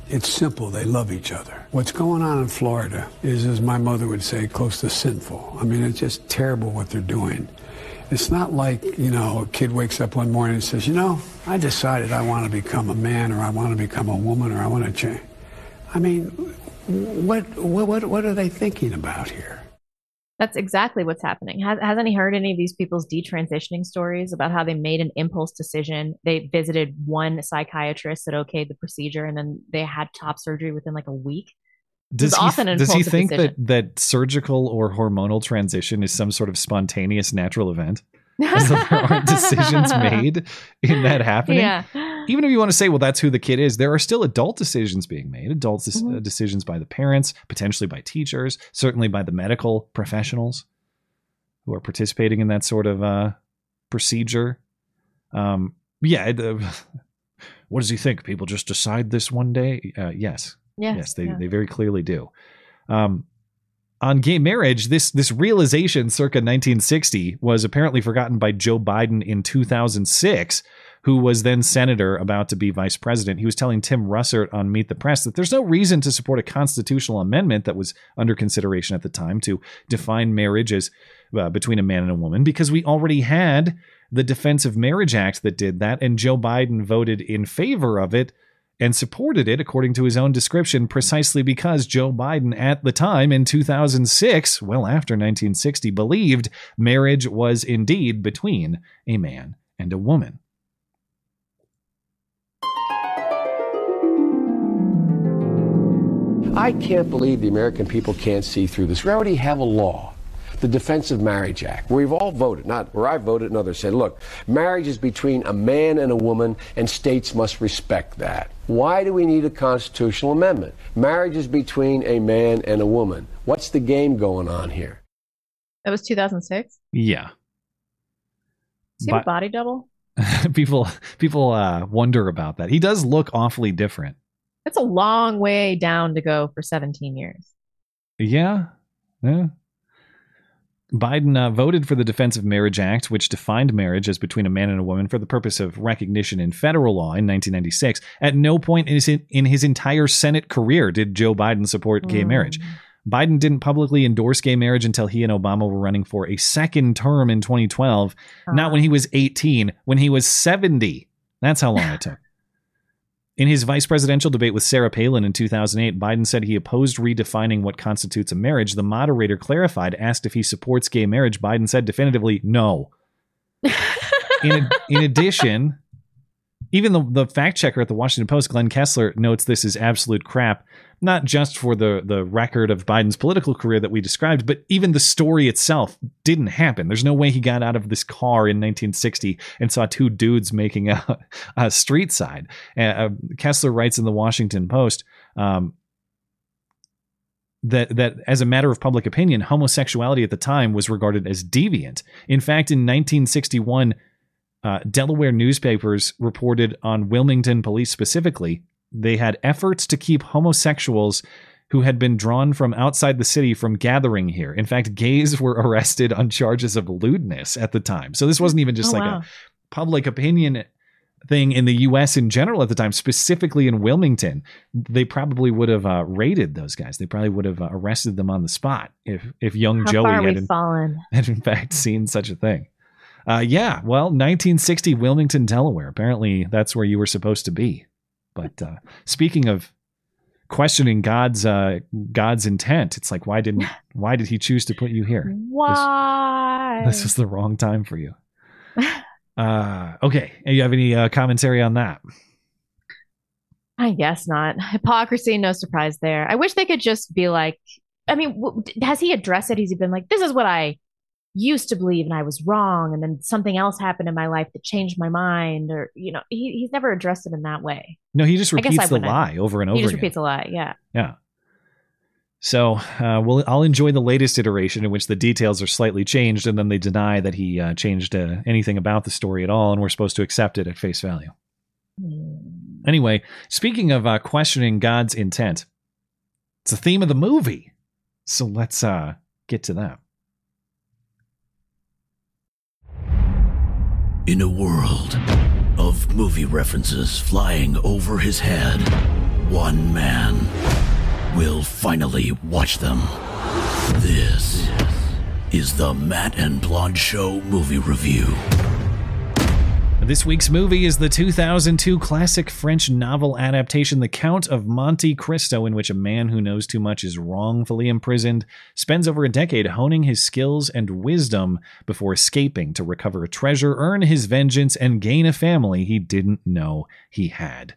It's simple. They love each other. What's going on in Florida is, as my mother would say, close to sinful. I mean, it's just terrible what they're doing. It's not like, you know, a kid wakes up one morning and says, you know, I decided I want to become a man or I want to become a woman or I want to change. I mean, what, what, what, are they thinking about here? That's exactly what's happening. Has, hasn't he heard any of these people's detransitioning stories about how they made an impulse decision? They visited one psychiatrist that okayed the procedure, and then they had top surgery within like a week. Does he, often does he think decision. that, that surgical or hormonal transition is some sort of spontaneous natural event? Though there aren't [laughs] decisions made in that happening? Yeah. Even if you want to say, well, that's who the kid is, there are still adult decisions being made, adult Mhm. uh, decisions by the parents, potentially by teachers, certainly by the medical professionals who are participating in that sort of uh, procedure. Um, yeah. uh, [laughs] what does he think? People just decide this one day? Uh, yes. Yes, Yes, they, yeah. they very clearly do. Um, on gay marriage, this this realization circa 1960 was apparently forgotten by Joe Biden in 2006, who was then senator about to be vice president. He was telling Tim Russert on Meet the Press that there's no reason to support a constitutional amendment that was under consideration at the time to define marriage as uh, between a man and a woman because we already had the Defense of Marriage Act that did that, and Joe Biden voted in favor of it and supported it, according to his own description, precisely because Joe Biden at the time in 2006, well after 1960, believed marriage was indeed between a man and a woman. I can't believe the American people can't see through this. We already have a law the Defense of Marriage Act, where we've all voted, not where I voted and others said, look, marriage is between a man and a woman, and states must respect that. Why do we need a constitutional amendment? Marriage is between a man and a woman. What's the game going on here? That was 2006. Yeah. Is he have a body double? [laughs] people people uh, wonder about that. He does look awfully different. That's a long way down to go for 17 years. Yeah. Yeah. Biden uh, voted for the Defense of Marriage Act, which defined marriage as between a man and a woman for the purpose of recognition in federal law in 1996. At no point in his, in his entire Senate career did Joe Biden support gay marriage. Biden didn't publicly endorse gay marriage until he and Obama were running for a second term in 2012, not when he was 18, when he was 70. That's how long it took. In his vice presidential debate with Sarah Palin in 2008, Biden said he opposed redefining what constitutes a marriage. The moderator clarified, asked if he supports gay marriage. Biden said definitively, no. in, [laughs] in addition, even the, the fact checker at the Washington Post, Glenn Kessler, notes this is absolute crap, not just for the, the record of Biden's political career that we described, but even the story itself didn't happen. There's no way he got out of this car in 1960 and saw two dudes making out [laughs] uh, street side. Uh, uh, Kessler writes in the Washington Post. Um, that that as a matter of public opinion, homosexuality at the time was regarded as deviant. In fact, in 1961, uh, Delaware newspapers reported on Wilmington police specifically. They had efforts to keep homosexuals who had been drawn from outside the city from gathering here. In fact, gays were [laughs] arrested on charges of lewdness at the time. So this wasn't even just Oh, like wow. a public opinion thing in the US in general at the time, specifically in Wilmington. They probably would have uh, raided those guys. They probably would have uh, arrested them on the spot if if young How Joey had in- fallen. [laughs] had in fact seen such a thing. Uh, yeah, well, 1960 Wilmington, Delaware. Apparently, that's where you were supposed to be. But uh, speaking of questioning God's uh, God's intent, it's like why didn't [laughs] why did He choose to put you here? Why? This is the wrong time for you. [laughs] Uh, okay, you have any uh, commentary on that? I guess not. Hypocrisy, no surprise there. I wish they could just be like, I mean, w- has he addressed it? Has he been like, this is what I used to believe and I was wrong, and then something else happened in my life that changed my mind, or you know, he, he's never addressed it in that way. No, he just repeats I the lie over and over He just again. repeats a lie. Yeah. Yeah. So uh, we'll, I'll enjoy the latest iteration in which the details are slightly changed, and then they deny that he uh, changed uh, anything about the story at all, and we're supposed to accept it at face value. Anyway, speaking of uh, questioning God's intent, it's the theme of the movie. So let's uh, get to that. In a world of movie references flying over his head, one man will finally watch them. This is the Matt and Blonde Show movie review. This week's movie is the 2002 classic French novel adaptation, The Count of Monte Cristo, in which a man who knows too much is wrongfully imprisoned, spends over a decade honing his skills and wisdom before escaping to recover a treasure, earn his vengeance, and gain a family he didn't know he had.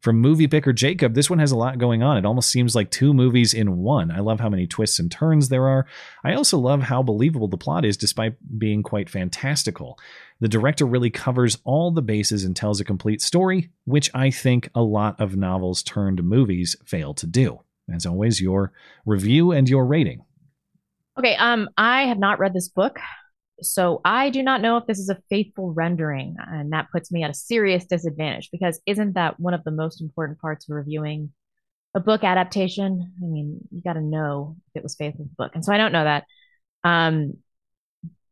From movie picker Jacob, this one has a lot going on. It almost seems like two movies in one. I love how many twists and turns there are. I also love how believable the plot is despite being quite fantastical. The director really covers all the bases and tells a complete story, which I think a lot of novels turned movies fail to do. As always, your review and your rating. Okay. Um, I have not read this book, so I do not know if this is a faithful rendering, and that puts me at a serious disadvantage because isn't that one of the most important parts of reviewing a book adaptation? I mean, you got to know if it was faithful to the book, and so I don't know that. Um,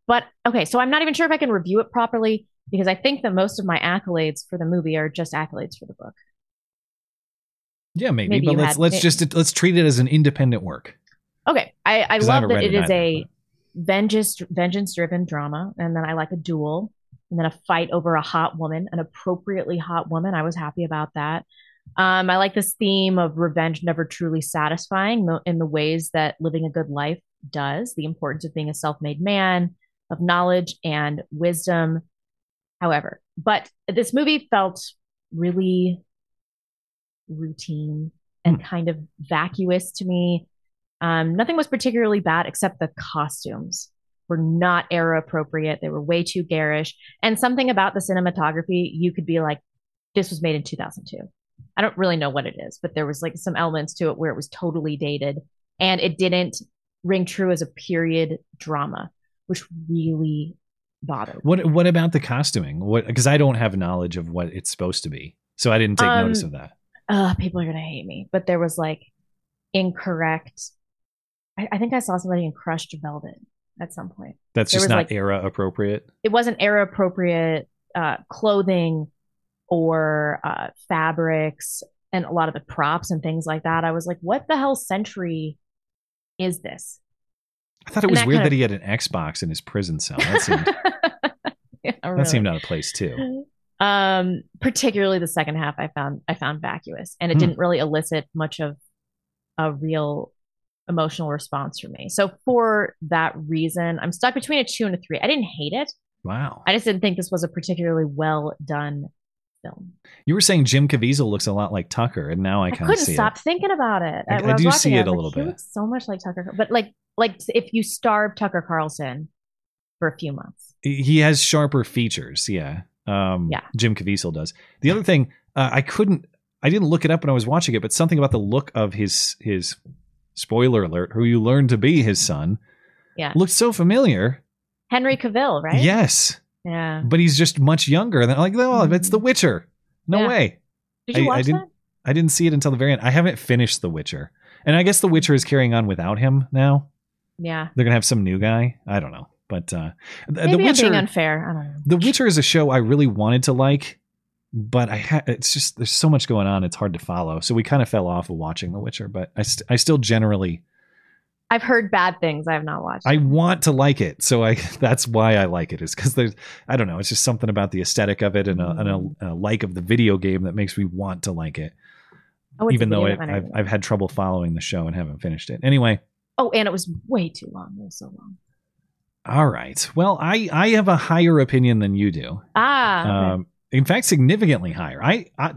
but okay, so I'm not even sure if I can review it properly because I think that most of my accolades for the movie are just accolades for the book. Yeah, maybe, Maybe but let's had- let's may- just let's treat it as an independent work. Okay, I, I I love haven't that it it is either, a vengeance vengeance driven drama, and then I like a duel, and then a fight over a hot woman, an appropriately hot woman. I was happy about that. Um, I like this theme of revenge never truly satisfying in the ways that living a good life does. The importance of being a self made man, of knowledge and wisdom. However, but this movie felt really routine and kind of vacuous to me. Um, nothing was particularly bad except the costumes were not era appropriate. They were way too garish. And something about the cinematography, you could be like, this was made in 2002. I don't really know what it is, but there was like some elements to it where it was totally dated and it didn't ring true as a period drama, which really bothered. What What about the costuming? What because I don't have knowledge of what it's supposed to be, so I didn't take Um, notice of that. Uh, people are gonna hate me, but there was like incorrect. I, I think I saw somebody in crushed velvet at some point. That's There just not like, era appropriate. it wasn't era appropriate uh, clothing or uh, fabrics and a lot of the props and things like that. I was like, what the hell century is this? I thought it And was that weird that of- he had an Xbox in his prison cell. That seemed [laughs] Yeah, that seemed out of place too. Um, particularly the second half, I found I found vacuous, and it Hmm. didn't really elicit much of a real emotional response from me. So for that reason, I'm stuck between a two and a three. I didn't hate it. Wow. I just didn't think this was a particularly well done film. You were saying Jim Caviezel looks a lot like Tucker, and now I I kind of couldn't stop it. thinking about it. I- I was do see I it a like, little he bit. looks so much like Tucker, but like like if you starve Tucker Carlson for a few months. He has sharper features. Yeah. Um, Yeah. Jim Caviezel does. The other thing, uh, I couldn't, I didn't look it up when I was watching it, but something about the look of his his spoiler alert, who you learn to be his son, Yeah. looked so familiar. Henry Cavill, right? Yes, Yeah. but he's just much younger. And I'm like, oh, it's The Witcher. No Yeah. way. Did you I, watch I didn't. that? I didn't see it until the very end. I haven't finished The Witcher, and I guess The Witcher is carrying on without him now. Yeah. They're gonna have some new guy. I don't know, but uh, Maybe The I'm being unfair. I don't know. The Witcher is a show I really wanted to like, but I ha- it's just there's so much going on. It's hard to follow. So we kind of fell off of watching The Witcher, but I st- I still generally I've heard bad things. I have not watched. I want to like it. So I [laughs] that's why I like it is because there's I don't know. It's just something about the aesthetic of it and a, and a, a like of the video game that makes me want to like it. Oh, Even though it, I I've. I've had trouble following the show and haven't finished it. Anyway, Oh, and it was way too long. It was so long. all right. Well, I I have a higher opinion than you do. Ah. okay. Um, in fact, significantly higher. I, I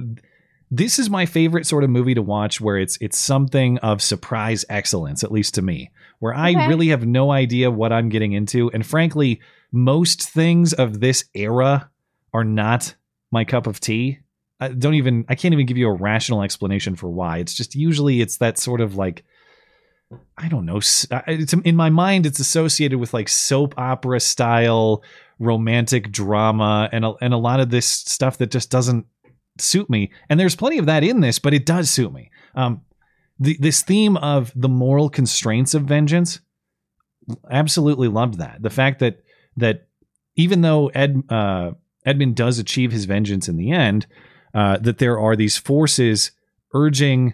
this is my favorite sort of movie to watch where it's it's something of surprise excellence, at least to me, where I Okay. really have no idea what I'm getting into, and frankly, most things of this era are not my cup of tea. I don't even I can't even give you a rational explanation for why. It's just usually it's that sort of like I don't know. It's in my mind. It's associated with like soap opera style romantic drama and a, and a lot of this stuff that just doesn't suit me. And there's plenty of that in this, but it does suit me. Um, the, this theme of the moral constraints of vengeance, absolutely loved that. The fact that that even though Ed uh, Edmund does achieve his vengeance in the end, uh, that there are these forces urging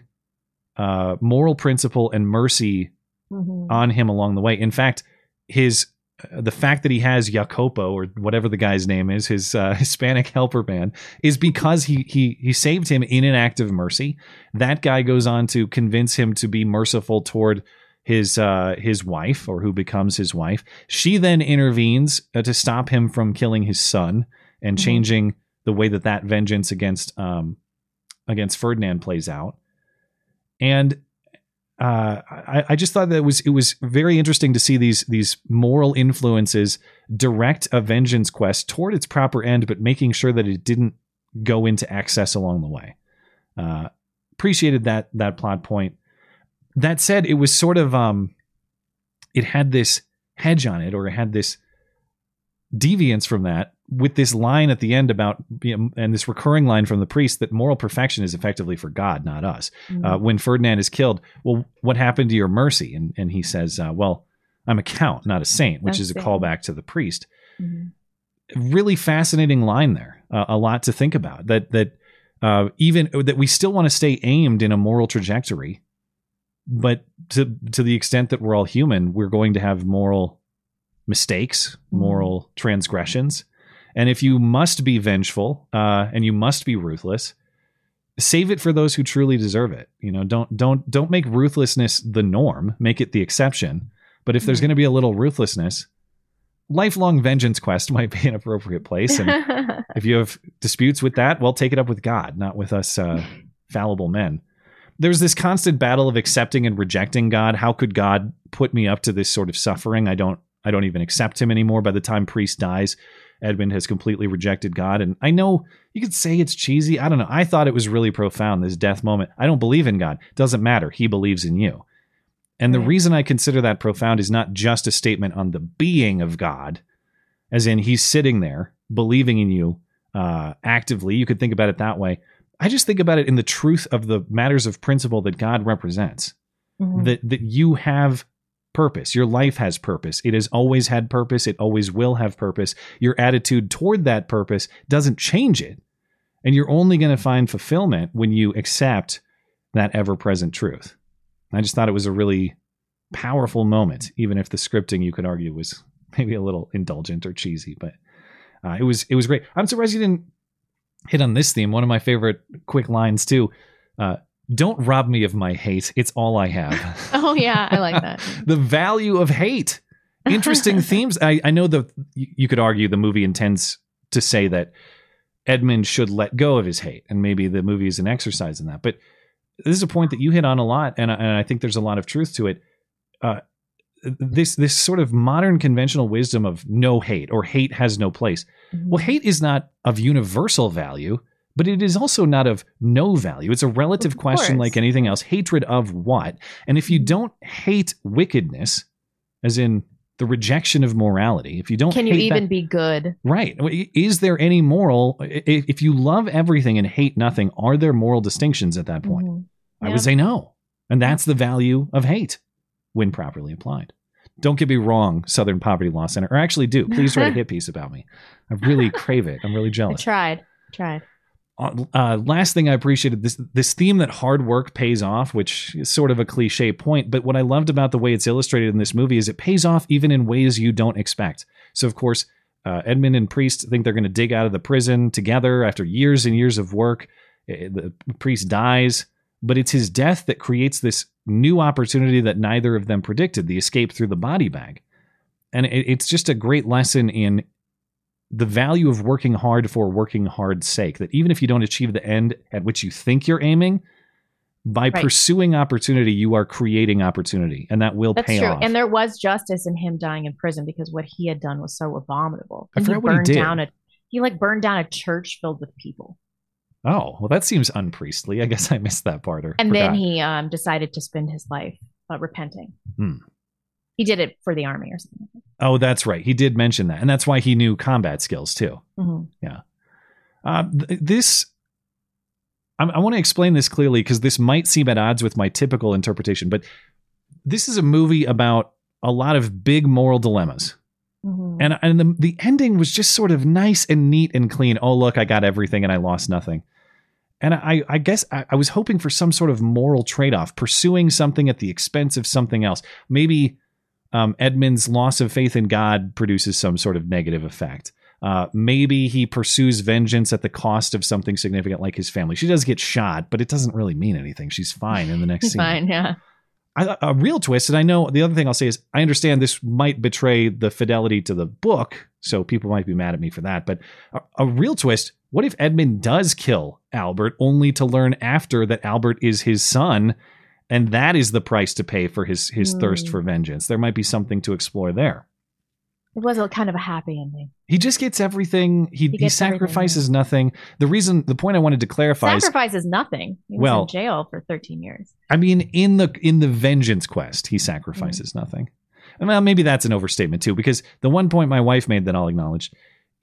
uh, moral principle and mercy Mhm. on him along the way. In fact, his the fact that he has Jacopo or whatever the guy's name is, his uh, [laughs] Hispanic helper man, is because he he he saved him in an act of mercy. That guy goes on to convince him to be merciful toward his uh, his wife or who becomes his wife. She then intervenes uh, to stop him from killing his son and Mhm. changing the way that that vengeance against um against Ferdinand plays out. And uh, I, I just thought that it was it was very interesting to see these these moral influences direct a vengeance quest toward its proper end, but making sure that it didn't go into excess along the way. Uh, appreciated that that plot point. That said, it was sort of um, it had this hedge on it, or it had this deviance from that with this line at the end about you know, and this recurring line from the priest that moral perfection is effectively for God, not us. Mm-hmm. Uh, when Ferdinand is killed, well, what happened to your mercy? And and he says, uh, well, I'm a count, not a saint, which is a saint. callback to the priest. Mhm. Really fascinating line there. Uh, a lot to think about. That that uh, even that we still want to stay aimed in a moral trajectory, but to to the extent that we're all human, we're going to have moral mistakes, moral transgressions. And if you must be vengeful uh, and you must be ruthless, save it for those who truly deserve it. You know, don't don't don't make ruthlessness the norm. Make it the exception. But if there's going to be a little ruthlessness, lifelong vengeance quest [laughs] might be an appropriate place. And [laughs] if you have disputes with that, well, take it up with God, not with us uh, fallible men. there's this constant battle of accepting and rejecting God. How could God put me up to this sort of suffering? I don't I don't even accept him anymore. By the time Priest dies, Edmund has completely rejected God. And I know you could say it's cheesy. I don't know. I thought it was really profound, this death moment. I don't believe in God. Doesn't matter. He believes in you. And the reason I consider that profound is not just a statement on the being of God, as in he's sitting there believing in you uh, actively. You could think about it that way. I just think about it in the truth of the matters of principle that God represents. Mhm. That that you have purpose. Your life has purpose. It has always had purpose. It always will have purpose. Your attitude toward that purpose doesn't change it. And you're only going to find fulfillment when you accept that ever present truth. I just thought it was a really powerful moment, even if the scripting you could argue was maybe a little indulgent or cheesy, but uh, it was it was great. I'm surprised you didn't hit on this theme. One of my favorite quick lines too. Uh, Don't rob me of my hate. It's all I have. [laughs] [laughs] Oh yeah, I like that. the value of hate. Interesting [laughs] themes. I, I know the you you could argue the movie intends to say that Edmund should let go of his hate, and maybe the movie is an exercise in that. But this is a point that you hit on a lot, and, I- and I think there's a lot of truth to it. Uh, this this sort of modern conventional wisdom of no hate or hate has no place. Well, hate is not of universal value, but it is also not of no value. It's a relative question like anything else. Hatred of what? And if you don't hate wickedness, as in the rejection of morality, if you don't Can you even that- be good? Right. Is there any moral? If you love everything and hate nothing, are there moral distinctions at that point? Mhm. I would say no. And that's the value of hate when properly applied. Don't get me wrong, Southern Poverty Law Center, or actually do. Please write a [laughs] hit piece about me. I really crave it. I'm really I jealous. tried. Tried. Uh, uh, last thing I appreciated this this theme that hard work pays off, which is sort of a cliche point, but what I loved about the way it's illustrated in this movie is it pays off even in ways you don't expect. So of course, uh, Edmund and Priest think they're going to dig out of the prison together after years and years of work. Eh, The priest dies, but it's his death that creates this new opportunity that neither of them predicted: the escape through the body bag. And it, it's just a great lesson in the value of working hard for working hard's sake. That even if you don't achieve the end at which you think you're aiming, by Right. pursuing opportunity, you are creating opportunity, and that will That's pay true. off. And there was justice in him dying in prison because what he had done was so abominable. I And forgot what he did. down a he like burned down a church filled with people. oh, well, that seems unpriestly. I guess I missed that part. Or And then he um, decided to spend his life uh, repenting. Hmm. He did it for the army or something. Oh, that's right. He did mention that, and that's why he knew combat skills too. Mhm. Yeah. Uh, th- this, I, I want to explain this clearly because this might seem at odds with my typical interpretation, but this is a movie about a lot of big moral dilemmas. Mhm. And and the the ending was just sort of nice and neat and clean. Oh look, I got everything and I lost nothing. And I I guess I, I was hoping for some sort of moral trade off, pursuing something at the expense of something else. Maybe um, Edmund's loss of faith in God produces some sort of negative effect. Uh, maybe he pursues vengeance at the cost of something significant like his family. She does get shot, but it doesn't really mean anything. She's fine in the next [laughs] scene. fine, yeah. I, a real twist, and I know the other thing I'll say is I understand this might betray the fidelity to the book, so people might be mad at me for that. But a, a real twist: what if Edmund does kill Albert, only to learn after that Albert is his son, and that is the price to pay for his his thirst Hmm. for vengeance? There might be something to explore there. It was a kind of a happy ending. He just gets everything. He, he, everything, sacrifices nothing. The reason, the point I wanted to clarify is Sacrifice is nothing. He was Well- in jail for 13 years. I mean, in the in the vengeance quest, he sacrifices nothing. Well, maybe that's an overstatement too, because the one point my wife made that I'll acknowledge,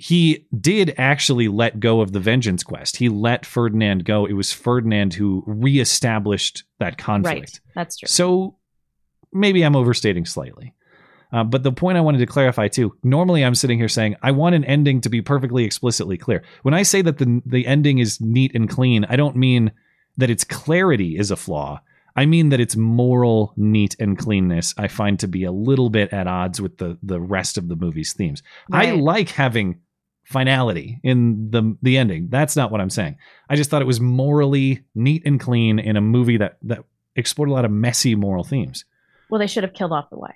he did actually let go of the vengeance quest. He let Ferdinand go. It was Ferdinand who reestablished that conflict. Right. That's true. So maybe I'm overstating slightly. Uh, but the point I wanted to clarify too. Normally, I'm sitting here saying I want an ending to be perfectly explicitly clear. When I say that the the ending is neat and clean, I don't mean that its clarity is a flaw. I mean that its moral neat and cleanness I find to be a little bit at odds with the the rest of the movie's themes. I like having finality in the the ending. That's not what I'm saying. I just thought it was morally neat and clean in a movie that that explored a lot of messy moral themes. Well, they should have killed off the wife.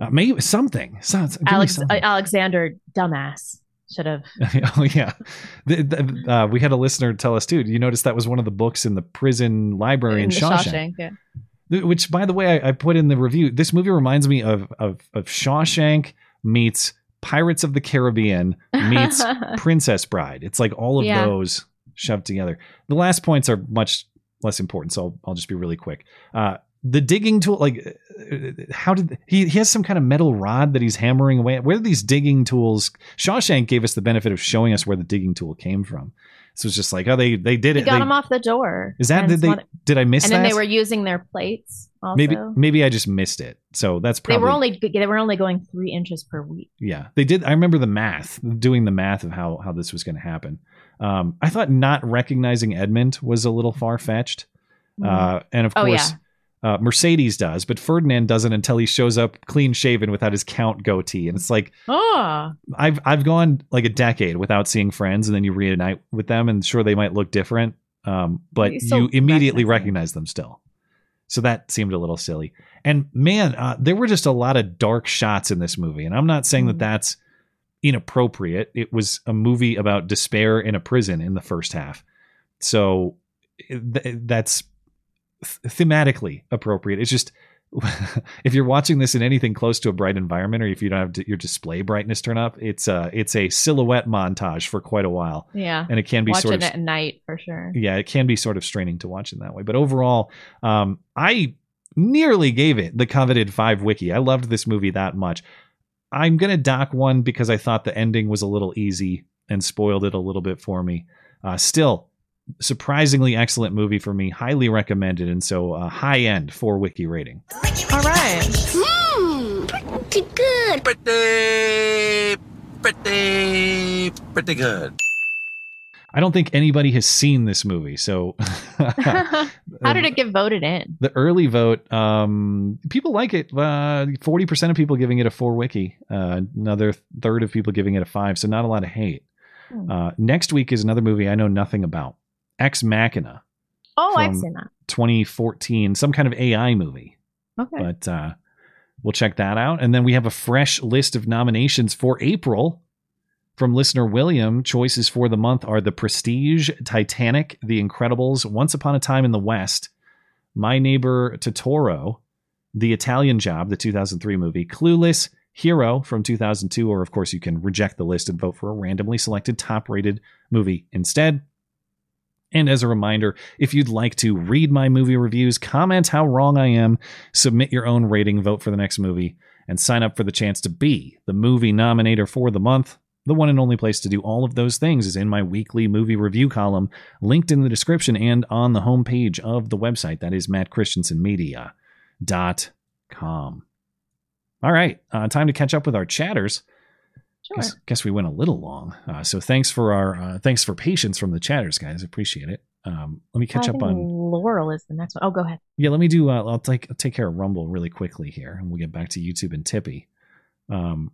Uh, maybe something. Sounds Alex, something. uh, Alexander, dumbass. Should have. [laughs] oh yeah, the, the, uh, we had a listener tell us too. You notice that was one of the books in the prison library in, In Shawshank. Shawshank, yeah. Which, by the way, I, I put in the review. This movie reminds me of of, of Shawshank meets Pirates of the Caribbean meets [laughs] Princess Bride. It's like all of Yeah. those shoved together. The last points are much less important, so I'll, I'll just be really quick. Uh, the digging tool, like, uh, how did he? He has some kind of metal rod that he's hammering away. at. Where are these digging tools? Shawshank gave us the benefit of showing us where the digging tool came from. So it's just like, oh, they they did it. He it. got They- him off the door. Is that did they? Did I miss that? and that? then they were using their plates. Also. maybe maybe I just missed it. So that's probably they were only they were only going three inches per week. yeah they did i remember the math doing the math of how how this was going to happen. Um i thought not recognizing edmund was a little far-fetched. Uh and of Oh, course uh, mercedes does but ferdinand doesn't until he shows up clean shaven without his count goatee. And it's like Oh, i've i've gone like a decade without seeing friends and then you reunite with them and sure they might look different um but you immediately recognize them still so that seemed a little silly. And man, uh, there were just a lot of dark shots in this movie. And I'm not saying that that's inappropriate. It was a movie about despair in a prison in the first half. So th- that's th- thematically appropriate. It's just [laughs] if you're watching this in anything close to a bright environment, or if you don't have your display brightness turn up, it's a it's a silhouette montage for quite a while. yeah. and it can be watching sort of it at night for sure. yeah, it can be sort of straining to watch in that way. But overall, um, I nearly gave it the coveted five wiki. I loved this movie that much. I'm gonna dock one because I thought the ending was a little easy and spoiled it a little bit for me. Uh, still, surprisingly excellent movie for me. Highly recommended, and so uh, high end for wiki rating. All right. Mmm, pretty good. Pretty, pretty, pretty good. I don't think anybody has seen this movie, so [laughs] How did it get voted in? [laughs] the early vote um people like it uh 40% of people giving it a 4 wiki uh another third of people giving it a 5 so not a lot of hate Hmm. uh next week is another movie i know nothing about ex machina Oh, I've seen that. 2014 some kind of ai movie Okay. but uh we'll check that out and then we have a fresh list of nominations for april from listener William, choices for the month are The Prestige, Titanic, The Incredibles, Once Upon a Time in the West, My Neighbor Totoro, The Italian Job, the 2003 movie, Clueless, Hero from 2002, or of course you can reject the list and vote for a randomly selected top rated movie instead. And as a reminder, if you'd like to read my movie reviews, comment how wrong I am, submit your own rating, vote for the next movie, and sign up for the chance to be the movie nominator for the month. The one and only place to do all of those things is in my weekly movie review column, linked in the description and on the homepage of the website. That is mattchristiansenmedia.com. All right, uh, time to catch up with our chatters. Guess, guess we went a little long. Uh, so thanks for our uh, thanks for patience from the chatters, guys. Appreciate it. Um, let me catch I up on Laurel is the next one. Oh, go ahead. yeah, let me do. Uh, I'll take I'll take care of Rumble really quickly here, and we'll get back to YouTube and Tippy. Um,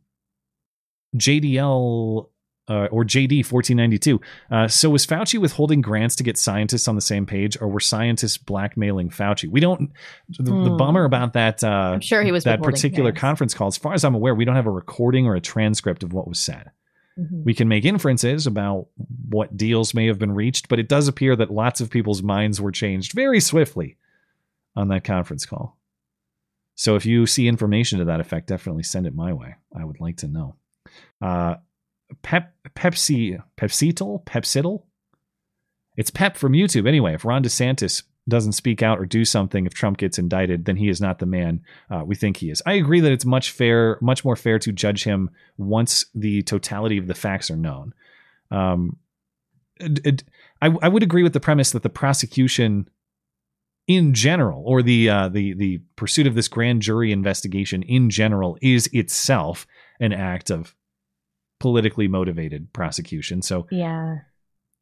JDL uh, or JD fourteen ninety two. Uh, so was Fauci withholding grants to get scientists on the same page, or were scientists blackmailing Fauci? We don't. The, the Hmm. bummer about that. Uh, I'm sure he was that particular grants. conference call. As far as I'm aware, we don't have a recording or a transcript of what was said. Mhm. We can make inferences about what deals may have been reached, but it does appear that lots of people's minds were changed very swiftly on that conference call. So if you see information to that effect, definitely send it my way. I would like to know. Uh, Pep Pepsi Pepsital Pepsital. It's Pep from YouTube anyway. If Ron DeSantis doesn't speak out or do something if Trump gets indicted, then he is not the man uh, we think he is. I agree that it's much fair, much more fair to judge him once the totality of the facts are known. Um, it- it- I, I would agree with the premise that the prosecution, in general, or the uh, the the pursuit of this grand jury investigation in general, is itself an act of politically motivated prosecution. So Yeah.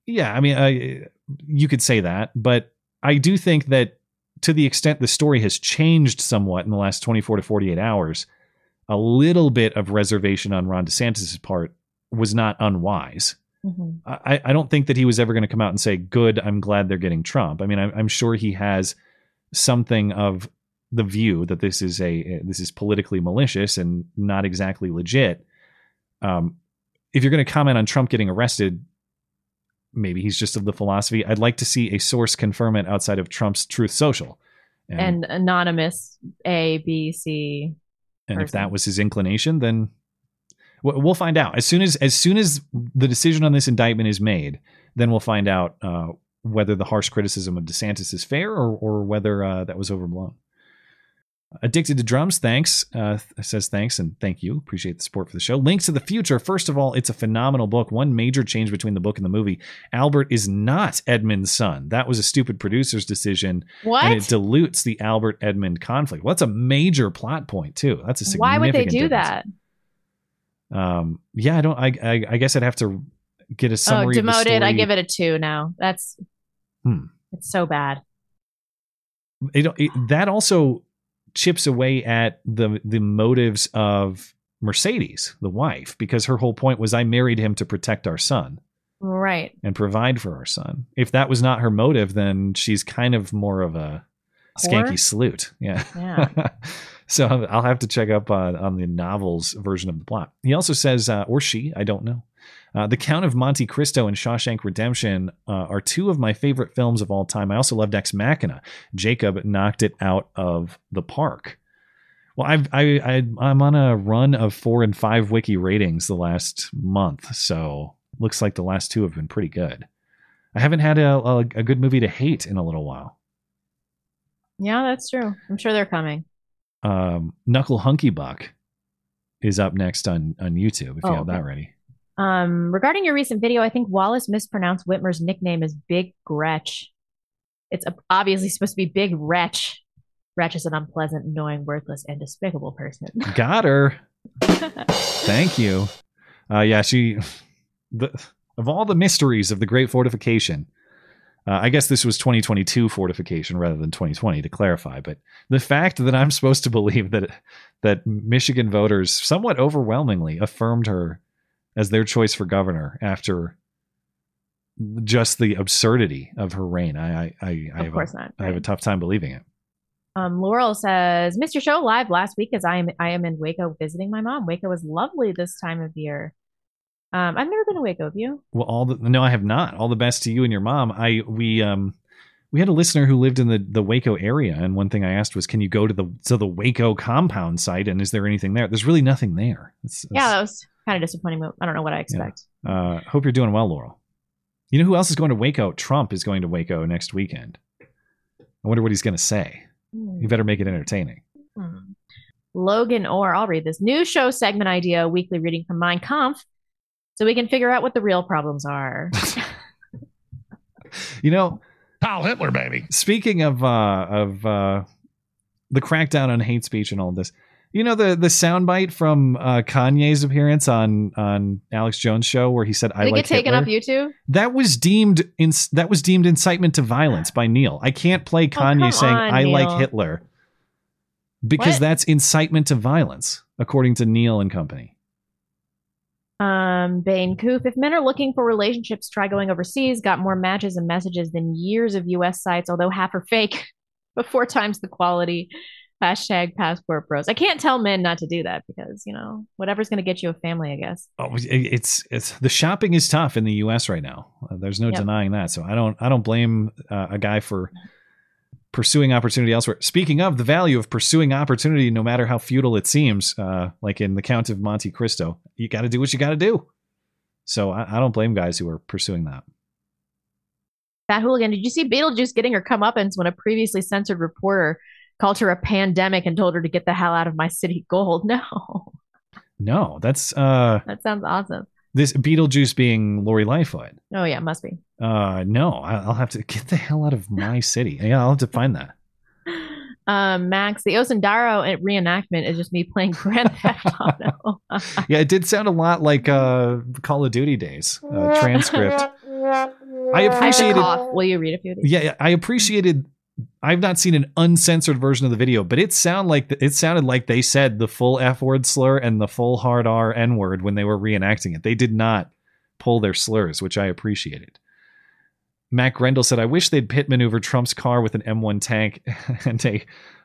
yeah, I mean, I, you could say that, but I do think that to the extent the story has changed somewhat in the last 24 to 48 hours, a little bit of reservation on Ron DeSantis' part was not unwise. Mhm. I, I don't think that he was ever going to come out and say, "Good, I'm glad they're getting Trump." I mean, I'm, I'm sure he has something of the view that this is a this is politically malicious and not exactly legit. Um, if you're going to comment on Trump getting arrested, maybe he's just of the philosophy. I'd like to see a source confirm it outside of Trump's Truth Social. And, anonymous A, B, C. and if that was his inclination, then we'll find out as soon as as soon as the decision on this indictment is made. Then we'll find out uh, whether the harsh criticism of DeSantis is fair or or whether uh, that was overblown. Addicted to drums, thanks. Uh, says thanks and thank you. Appreciate the support for the show. Links to the Future. First of all, it's a phenomenal book. One major change between the book and the movie: Albert is not Edmund's son. That was a stupid producer's decision. What? And it dilutes the Albert Edmund conflict. Well, that's a major plot point too. That's a significant. Why would they do difference. that? Um, yeah, I don't. I, I I guess I'd have to get a Oh, summary. the demoted. I give it a two now. That's Hmm. it's so bad. it, it, that also chips away at the the motives of Mercedes, the wife, because her whole point was I married him to protect our son Right. and provide for our son. If that was not her motive, then she's kind of more of a skanky sleut. Yeah. Yeah. [laughs] so I'll- I'll have to check up on, on the novel's version of the plot. He also says, uh, or she, I don't know. Uh, the Count of Monte Cristo and Shawshank Redemption uh, are two of my favorite films of all time. I also loved Ex Machina. Jacob knocked it out of the park. Well, I've, I, I, I'm on a run of four and five wiki ratings the last month, so looks like the last two have been pretty good. I haven't had a, a, a good movie to hate in a little while. Yeah, that's true. I'm sure they're coming. Um, Knuckle Hunky Buck is up next on on YouTube if you Oh, have that ready. Um, regarding your recent video, I think Wallace mispronounced Whitmer's nickname as Big Gretch. It's obviously supposed to be Big Wretch. Wretch is an unpleasant, annoying, worthless, and despicable person. [laughs] Got her. [laughs] Thank you. Uh, yeah, she. The, of all the mysteries of the Great Fortification, uh, I guess this was 2022 fortification rather than 2020 to clarify. But the fact that I'm supposed to believe that that Michigan voters somewhat overwhelmingly affirmed her as their choice for governor after just the absurdity of her reign, I I I, I have a, not, I have a tough time believing it. Um, Laurel says, "Missed your show live last week as I am I am in Waco visiting my mom. Waco is lovely this time of year. Um, I've never been to Waco. Have you? Well, all the no, I have not. All the best to you and your mom. I we um we had a listener who lived in the the Waco area, and one thing I asked was, "Can you go to the to the Waco compound site? And is there anything there?" There's really nothing there. It's, Yeah, that was kind of disappointing. but I don't know what I expect. Uh, hope you're doing well, Laurel. You know who else is going to Waco? Trump is going to Waco next weekend. I wonder what he's going to say. You better make it entertaining. Hmm. Logan Orr, I'll read this new show segment idea, weekly reading from Mein Kampf, so we can figure out what the real problems are. [laughs] You know, Kyle Hitler, baby. Speaking of uh, of uh, the crackdown on hate speech and all this, you know the the soundbite from uh, Kanye's appearance on on Alex Jones' show where he said, "I Did like get taken Hitler." off YouTube? That was deemed in that was deemed incitement to violence by Neal. I can't play Kanye Oh, saying on, I Neal. like Hitler because What? that's incitement to violence according to Neal and company. Um, Bane Coop, if men are looking for relationships, try going overseas. Got more matches and messages than years of US sites, although half are fake, [laughs] but four times the quality. Hashtag passport bros. I can't tell men not to do that because, you know, whatever's going to get you a family, I guess. Oh, it's it's the shopping is tough in the U.S. right now. Uh, there's no Yep. denying that. So I don't I don't blame uh, a guy for pursuing opportunity elsewhere. Speaking of the value of pursuing opportunity, no matter how futile it seems, uh, like in the Count of Monte Cristo, you got to do what you got to do. So I, I don't blame guys who are pursuing that. Fat Hooligan, did you see Beetlejuice getting her comeuppance when a previously censored reporter called her a pandemic and told her to get the hell out of my city gold? [laughs] No, No, that's uh, that sounds awesome. this Beetlejuice being Lori Lightfoot. Oh, yeah, must be. Uh, no, I- I'll have to get the hell out of my [laughs] city. Yeah, I'll have to find that. Um, Max, the Osundairo reenactment is just me playing Grand [laughs] Theft Auto. Yeah, it did sound a lot like uh, Call of Duty days uh, transcript. I I appreciated. cough. Will you read a few of these? Yeah, yeah, I appreciated. I've not seen an uncensored version of the video, but it sound like it sounded like they said the full F word slur and the full hard R N word when they were reenacting it. They did not pull their slurs, which I appreciated. Mac Grendel said, "I wish they'd pit maneuver Trump's car with an M1 tank [laughs] and a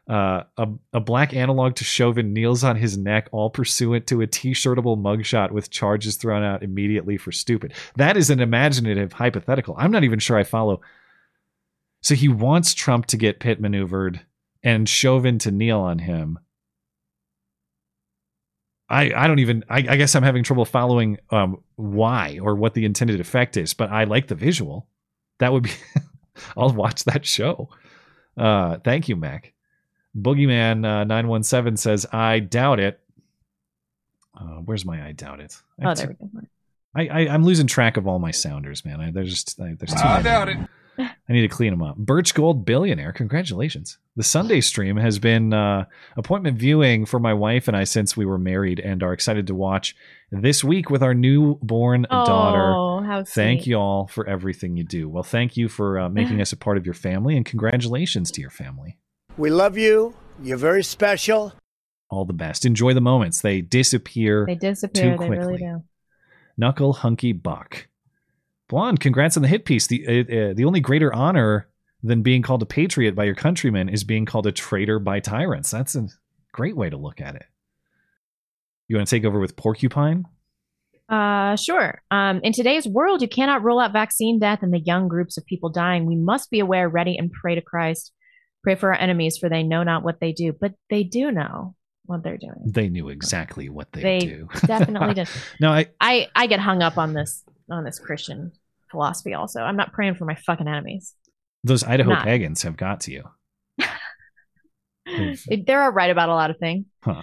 Uh, a, a black analog to Chauvin kneels on his neck, all pursuant to a t-shirtable mugshot with charges thrown out immediately for stupid. That is an imaginative hypothetical. I'm not even sure I follow. So he wants Trump to get pit maneuvered and Chauvin to kneel on him. I, I don't even I, I guess I'm having trouble following um, why or what the intended effect is, but I like the visual. That would be [laughs] I'll watch that show. Uh, thank you, Mac. Boogeyman uh, nine one seven says I doubt it. Uh, where's my I doubt it? I Oh, there we go. I, I I'm losing track of all my sounders, man. I, there's just I, there's too I many. doubt it. I need to clean them up. Birch Gold Billionaire, congratulations. The Sunday stream has been uh, appointment viewing for my wife and I since we were married and are excited to watch this week with our newborn Oh, daughter. how Thank you all for everything you do. Well, thank you for uh, making [sighs] us a part of your family and congratulations to your family. We love you. You're very special. All the best. Enjoy the moments. They disappear They too disappear. They quickly. really do. Knuckle Hunky Buck. Blonde, congrats on the hit piece. The uh, uh, the only greater honor than being called a patriot by your countrymen is being called a traitor by tyrants. That's a great way to look at it. You want to take over with Porcupine? Uh, sure. Um, in today's world, you cannot rule out vaccine death and the young groups of people dying. We must be aware, ready, and pray to Christ. Pray for our enemies, for they know not what they do, but they do know what they're doing. They knew exactly what they, They do. [laughs] definitely did. no, I I I get hung up on this on this Christian philosophy. Also, I'm not praying for my fucking enemies. those Idaho Not. pagans have got to you. [laughs] They- They're all right about a lot of things. Huh.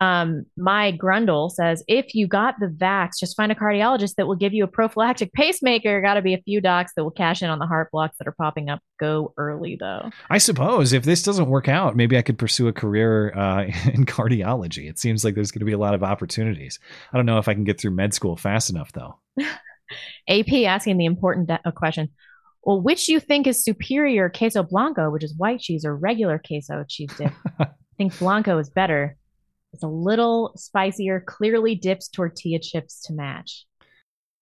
Um, my Grundle says if you got the vax, just find a cardiologist that will give you a prophylactic pacemaker. Got to be a few docs that will cash in on the heart blocks that are popping up. Go early though. I suppose if this doesn't work out, maybe I could pursue a career uh, [laughs] in cardiology. It seems like there's going to be a lot of opportunities. I don't know if I can get through med school fast enough, though. AP asking the important de- uh, question. Well, which you think is superior, queso blanco, which is white cheese, or regular queso cheese dip? I [laughs] think blanco is better. It's a little spicier, clearly dips tortilla chips to match.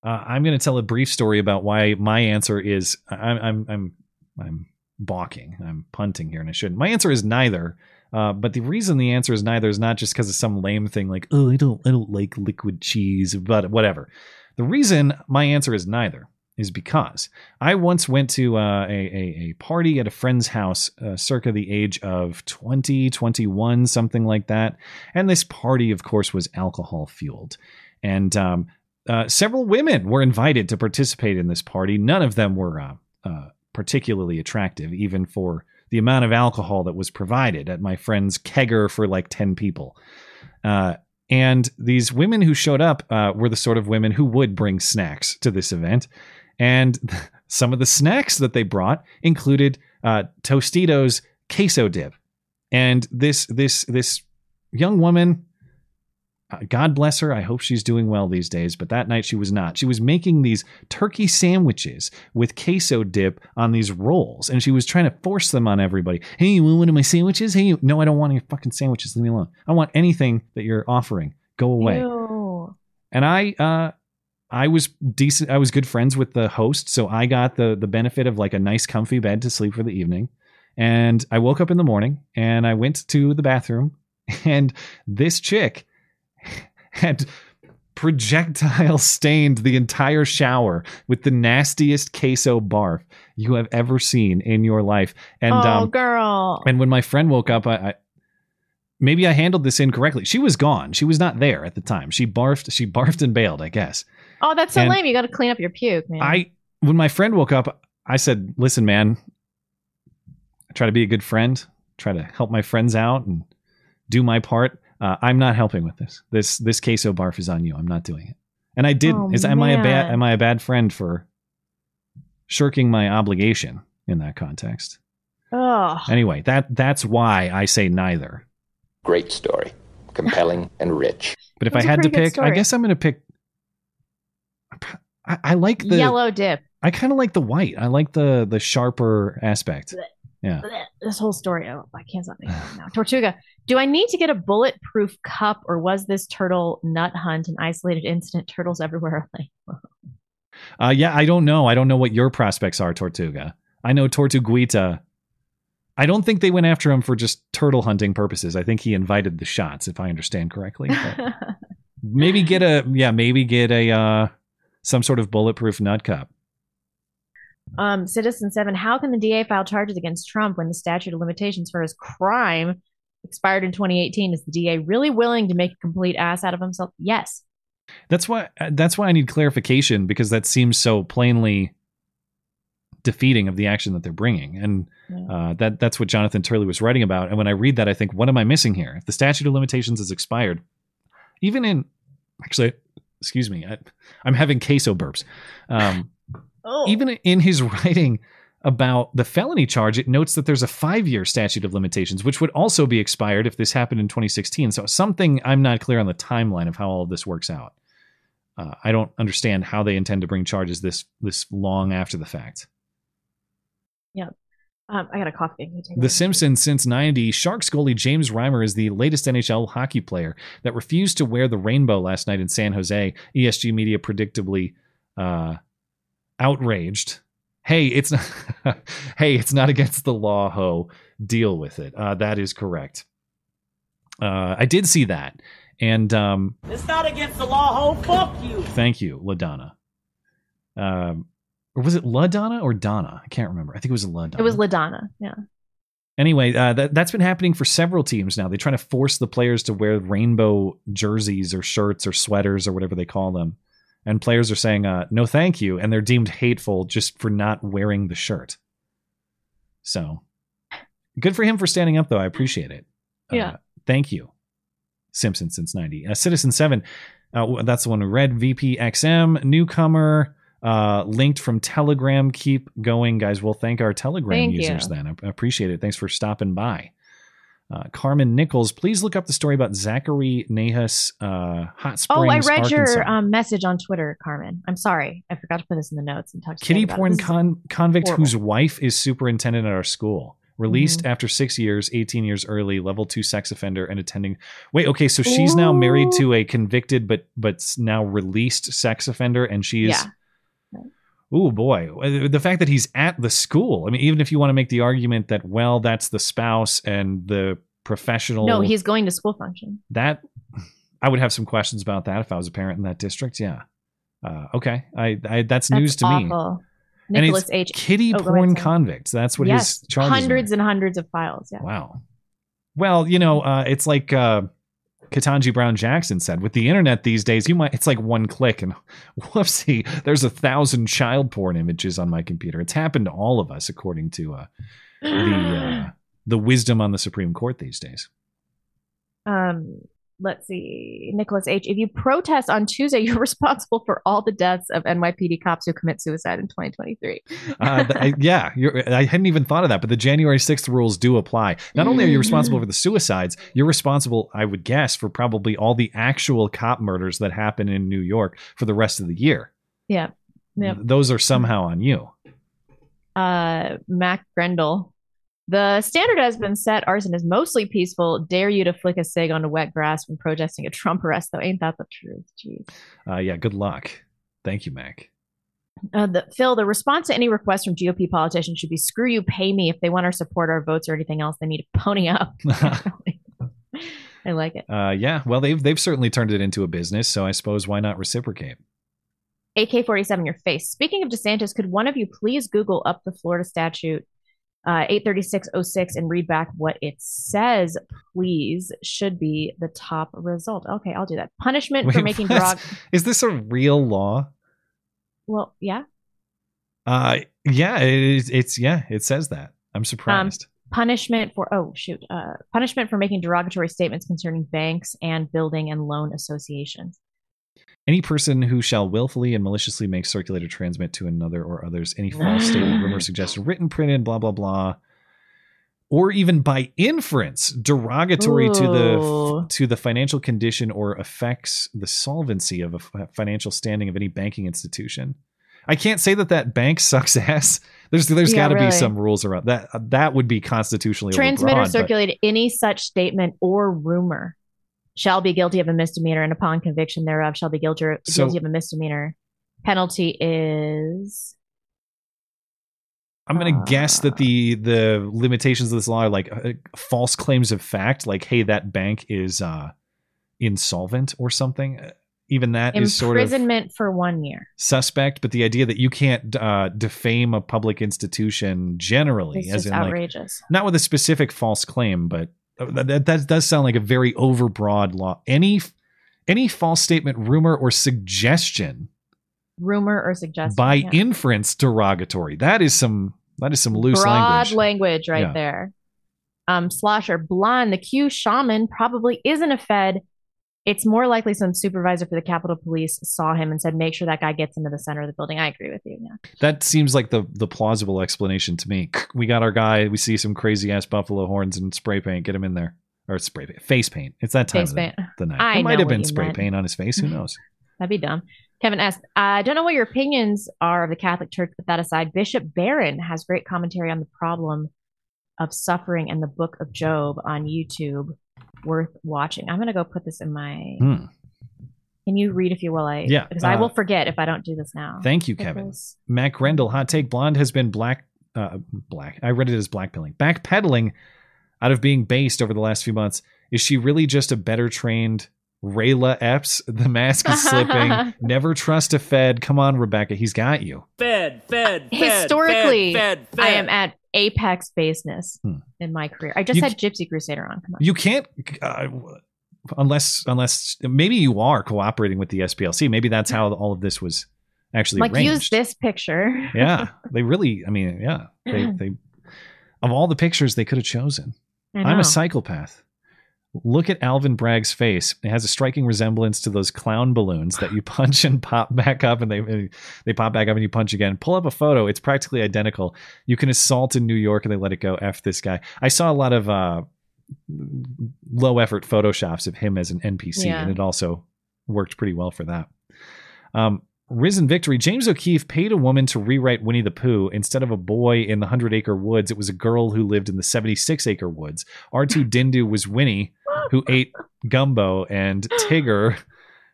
Uh, I'm going to tell a brief story about why my answer is I'm I'm I'm I'm balking. I'm punting here, and I shouldn't. My answer is neither. Uh, but the reason the answer is neither is not just because of some lame thing like oh I don't I don't like liquid cheese, but whatever. The reason my answer is neither is because I once went to uh, a, a a party at a friend's house, uh, circa the age of 20, 21, something like that, and this party, of course, was alcohol fueled, and um, uh, several women were invited to participate in this party. None of them were uh, uh, particularly attractive, even for the amount of alcohol that was provided at my friend's kegger for like 10 people. Uh, and these women who showed up uh, were the sort of women who would bring snacks to this event. And [laughs] some of the snacks that they brought included uh, Tostitos queso dip. And this this this young woman God bless her. I hope she's doing well these days, but that night she was not. She was making these turkey sandwiches with queso dip on these rolls, and she was trying to force them on everybody. Hey, you want one of my sandwiches? Hey, you- no, I don't want any fucking sandwiches. Leave me alone. I want anything that you're offering. Go away. Ew. And I, uh, I was decent. I was good friends with the host, so I got the the benefit of like a nice, comfy bed to sleep for the evening. And I woke up in the morning and I went to the bathroom, [laughs] and this chick had projectile stained the entire shower with the nastiest queso barf you have ever seen in your life. And oh, um, girl. and when my friend woke up, I, I maybe I handled this incorrectly. She was gone. She was not there at the time. She barfed. She barfed and bailed. I guess. Oh, that's so And lame. You got to clean up your puke, man. I when my friend woke up, I said, "Listen, man, I try to be a good friend. Try to help my friends out and do my part. Uh, I'm not helping with this. This this queso barf is on you. I'm not doing it. And I didn't. Oh, is am I a bad am I a bad friend for shirking my obligation in that context? Oh, Anyway, that that's why I say neither. Great story. Compelling [laughs] and rich. But if That's I a had to pretty good pick, I guess I'm going to pick. I, I like the yellow dip. I kind of like the white. I like the the sharper aspect. Yeah. Blech. This whole story, oh, I can't stop thinking about [sighs] now. Tortuga, do I need to get a bulletproof cup, or was this turtle nut hunt an isolated incident? Turtles everywhere. Like, Uh, yeah, I don't know. I don't know what your prospects are, Tortuga. I know Tortuguita I don't think they went after him for just turtle hunting purposes. I think he invited the shots, if I understand correctly. [laughs] Maybe get a yeah, maybe get a uh, some sort of bulletproof nut cup. Um, Citizen Seven, how can the DA file charges against Trump when the statute of limitations for his crime expired in 2018? Is the DA really willing to make a complete ass out of himself? Yes. That's why that's why I need clarification because that seems so plainly defeating of the action that they're bringing, and uh, that that's what Jonathan Turley was writing about. And when I read that, I think, what am I missing here? If the statute of limitations is expired, even in actually, excuse me, I, I'm having queso burps. Um, Even in his [laughs] writing about the felony charge, it notes that there's a five year statute of limitations, which would also be expired if this happened in 2016. So something I'm not clear on the timeline of how all of this works out. Uh, I don't understand how they intend to bring charges this this long after the fact. Yeah. Um, I got a coffee. Can you take The? Simpsons since 90, Sharks goalie James Reimer is the latest NHL hockey player that refused to wear the rainbow last night in San Jose. ESG media predictably uh, outraged. Hey, it's not, [laughs] hey, it's not against the law, ho. Deal with it. Uh, that is correct. Uh, I did see that, and um, It's not against the law, ho. Fuck you. Thank you, LaDonna. Um, or was it LaDonna or Donna? I can't remember. I think it was LaDonna. It was LaDonna. Yeah. Anyway, uh, that that's been happening for several teams now. They're trying to force the players to wear rainbow jerseys or shirts or sweaters or whatever they call them, and players are saying uh, no, thank you, and they're deemed hateful just for not wearing the shirt. So, good for him for standing up, though. I appreciate it. Yeah. Uh, thank you, Simpson since ninety. Uh, Citizen Seven, uh, that's the one we read. VPXM newcomer. Uh, linked from Telegram. Keep going, guys. We'll thank our Telegram Thank users you. then. I appreciate it. Thanks for stopping by. Uh, Carmen Nichols, please look up the story about Zachary Nahas uh, Hot Springs. Oh, I read Arkansas. your um, message on Twitter, Carmen. I'm sorry. I forgot to put this in the notes and talk to Kitty you about porn. Con- convict horrible. whose wife is superintendent at our school. Released Mhm. after six years, 18 years early, level two sex offender, and attending. Wait, okay, so she's now married to a convicted but but now released sex offender, and she is. Yeah. Oh boy, the fact that he's at the school. I mean, even if you want to make the argument that well, that's the spouse and the professional. No, he's going to school function. that. I would have some questions about that if I was a parent in that district. Yeah. Uh, okay, I, I that's, news to me. awful. And Nicholas it's H. Kitty Oh, porn convicts. That's what yes, his charges hundreds and hundreds of files. Yeah. Wow. Well, you know, uh, it's like uh, Ketanji Brown Jackson said. With the internet these days, you might it's like one click and [laughs] whoopsie, there's a thousand child porn images on my computer. It's happened to all of us, according to uh, the uh, [gasps] the wisdom on the Supreme Court these days. Um, let's see. Nicholas H. If you protest on Tuesday, [laughs] you're responsible for all the deaths of NYPD cops who commit suicide in 2023. Uh, th- I- [laughs] yeah, you're, I hadn't even thought of that, but the January 6th rules do apply. Not only are you responsible for the suicides, you're responsible, I would guess, for probably all the actual cop murders that happen in New York for the rest of the year. Yeah. Yeah. Those are somehow on you. uh, Mac Grendel. The standard has been set. Arson is mostly peaceful. Dare you to flick a cig onto wet grass when protesting a Trump arrest, though. Ain't that the truth? Jeez. Uh, yeah, good luck. Thank you, Mac. Uh, the, Phil, the response to any request from GOP politicians should be screw you, pay me. If they want our support, our votes, or anything else, they need to pony up. [laughs] I like it. Uh, yeah, well, they've they've certainly turned it into a business, so I suppose why not reciprocate? AK 47, your face. Speaking of DeSantis, could one of you please Google up the Florida statute uh, 83606 and read back what it says, please? Should be the top result. Okay, I'll do that. Punishment for making derog. Is this a real law? Well, yeah. Uh, yeah, it is, it's yeah, it says that. I'm surprised. Punishment for oh shoot, uh, punishment for making derogatory statements concerning banks and building and loan associations. Any person who shall willfully and maliciously make, circulate, or transmit to another or others any false statement, [gasps] rumor, suggestion, written, printed, blah blah blah, or even by inference derogatory to the Ooh. to the financial condition or affects the solvency of a financial standing of any banking institution. I can't say that that bank sucks [laughs] ass. There's there's Yeah, got to really. be some rules around that. That would be constitutionally wrong. Transmit or overbroad, but- circulate any such statement or rumor shall be guilty of a misdemeanor, and upon conviction thereof shall be guilty, So- guilty of a misdemeanor. Penalty is I'm gonna guess that the the limitations of this law are like uh, false claims of fact, like hey, that bank is uh, insolvent or something. Uh, Even that is sort of Imprisonment for one year. suspect, but the idea that you can't uh, defame a public institution generally, It's as in like outrageous. not with a specific false claim, but uh, that, that, does sound like a very overbroad law. Any any false statement, rumor, or suggestion Rumor or suggestion. by yeah. inference derogatory. That is some that is some loose broad language. right Yeah. there. Um, Slosher, blonde, the Q shaman probably isn't a Fed. It's more likely some supervisor for the Capitol Police saw him and said, "Make sure that guy gets into the center of the building." I agree with you. Yeah, That seems like the the plausible explanation to me. We got our guy. We see some crazy ass buffalo horns and spray paint. Get him in there, or spray paint, face paint. It's that time Face of the, the night. I it might have been spray meant. paint on his face. Who [laughs] knows? that'd be dumb. Kevin asked, "I don't know what your opinions are of the Catholic Church, but that aside, Bishop Barron has great commentary on the problem of suffering and the Book of Job on YouTube. Worth watching. I'm gonna go put this in my. Hmm. Can you read if you will? I Yeah, because I uh, will forget if I don't do this now. Thank you, Put Kevin. this- Mac Rendell, hot take. Blonde has been black, uh, black. I read it as blackpilling, backpedaling out of being based over the last few months. Is she really just a better trained Rayla Epps? The mask is slipping. [laughs] Never trust a Fed. Come on, Rebecca. He's got you. Fed, fed, fed, Historically, fed, fed, I am at apex baseness in my career. I just Hmm. You had Gypsy Crusader on. Come on. You can't, uh, unless unless maybe you are cooperating with the SPLC. Maybe that's how all of this was actually like arranged. use this picture. [laughs] yeah, they really. I mean, yeah, they [clears throat] they of all the pictures they could have chosen. I'm a psychopath. Look at Alvin Bragg's face. It has a striking resemblance to those clown balloons that you [laughs] punch and pop back up, and they they pop back up and you punch again. Pull up a photo; it's practically identical. You can assault in New York, and they let it go. F this guy. I saw a lot of uh, low effort photoshops of him as an NPC, Yeah. and it also worked pretty well for that. Um, Risen Victory. James O'Keefe paid a woman to rewrite Winnie the Pooh. Instead of a boy in the 100 acre woods, it was a girl who lived in the 76 acre woods. R2 Dindu was Winnie, who ate gumbo, and Tigger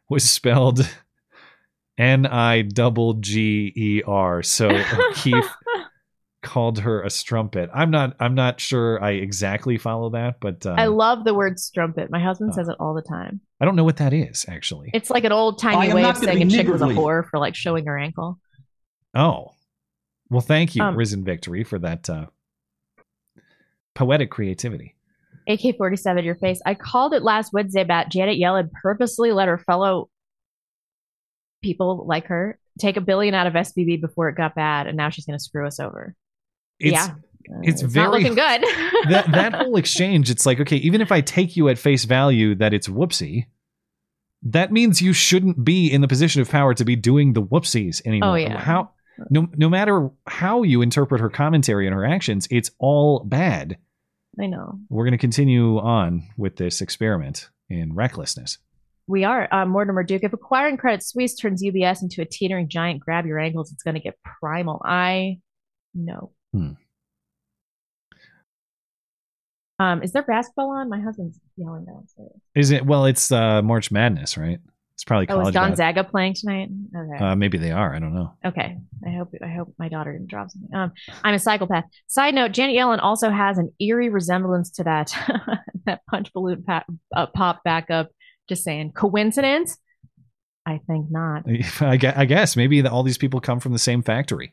was spelled N I double G E R. So O'Keefe [laughs] called her a strumpet. I'm not I'm not sure I exactly follow that, but uh, I love the word strumpet. My husband says it all the time. I don't know what that is actually. It's like an old I timey way of saying a be chick was a whore for like showing her ankle. Oh. Well, thank you, Um, Risen Victory, for that uh, poetic creativity. AK 47, your face. I called it last Wednesday about Janet Yellen purposely let her fellow people like her take a billion out of SVB before it got bad, and now she's going to screw us over. It's, yeah. It's, It's very not looking good. [laughs] that that whole exchange, it's like, okay, even if I take you at face value that it's whoopsie, that means you shouldn't be in the position of power to be doing the whoopsies anymore. Oh, yeah. How no no matter how you interpret her commentary and her actions, it's all bad. I know. We're going to continue on with this experiment in recklessness. We are. Uh, Mortimer Duke. If acquiring Credit Suisse turns UBS into a teetering giant, grab your ankles. It's going to get primal. I know. Hmm. Um, is there basketball on? My husband's yelling downstairs. Is it? Well, it's uh, March Madness, right? It's probably Oh, is college. bas- Gonzaga playing tonight? Okay. Uh, maybe they are. I don't know. Okay. I hope I hope my daughter didn't drop something. Um, I'm a psychopath. Side note: Janet Yellen also has an eerie resemblance to that [laughs] that punch balloon pa- uh, pop back up. Just saying, coincidence? I think not. [laughs] I gue- I guess maybe the, all these people come from the same factory.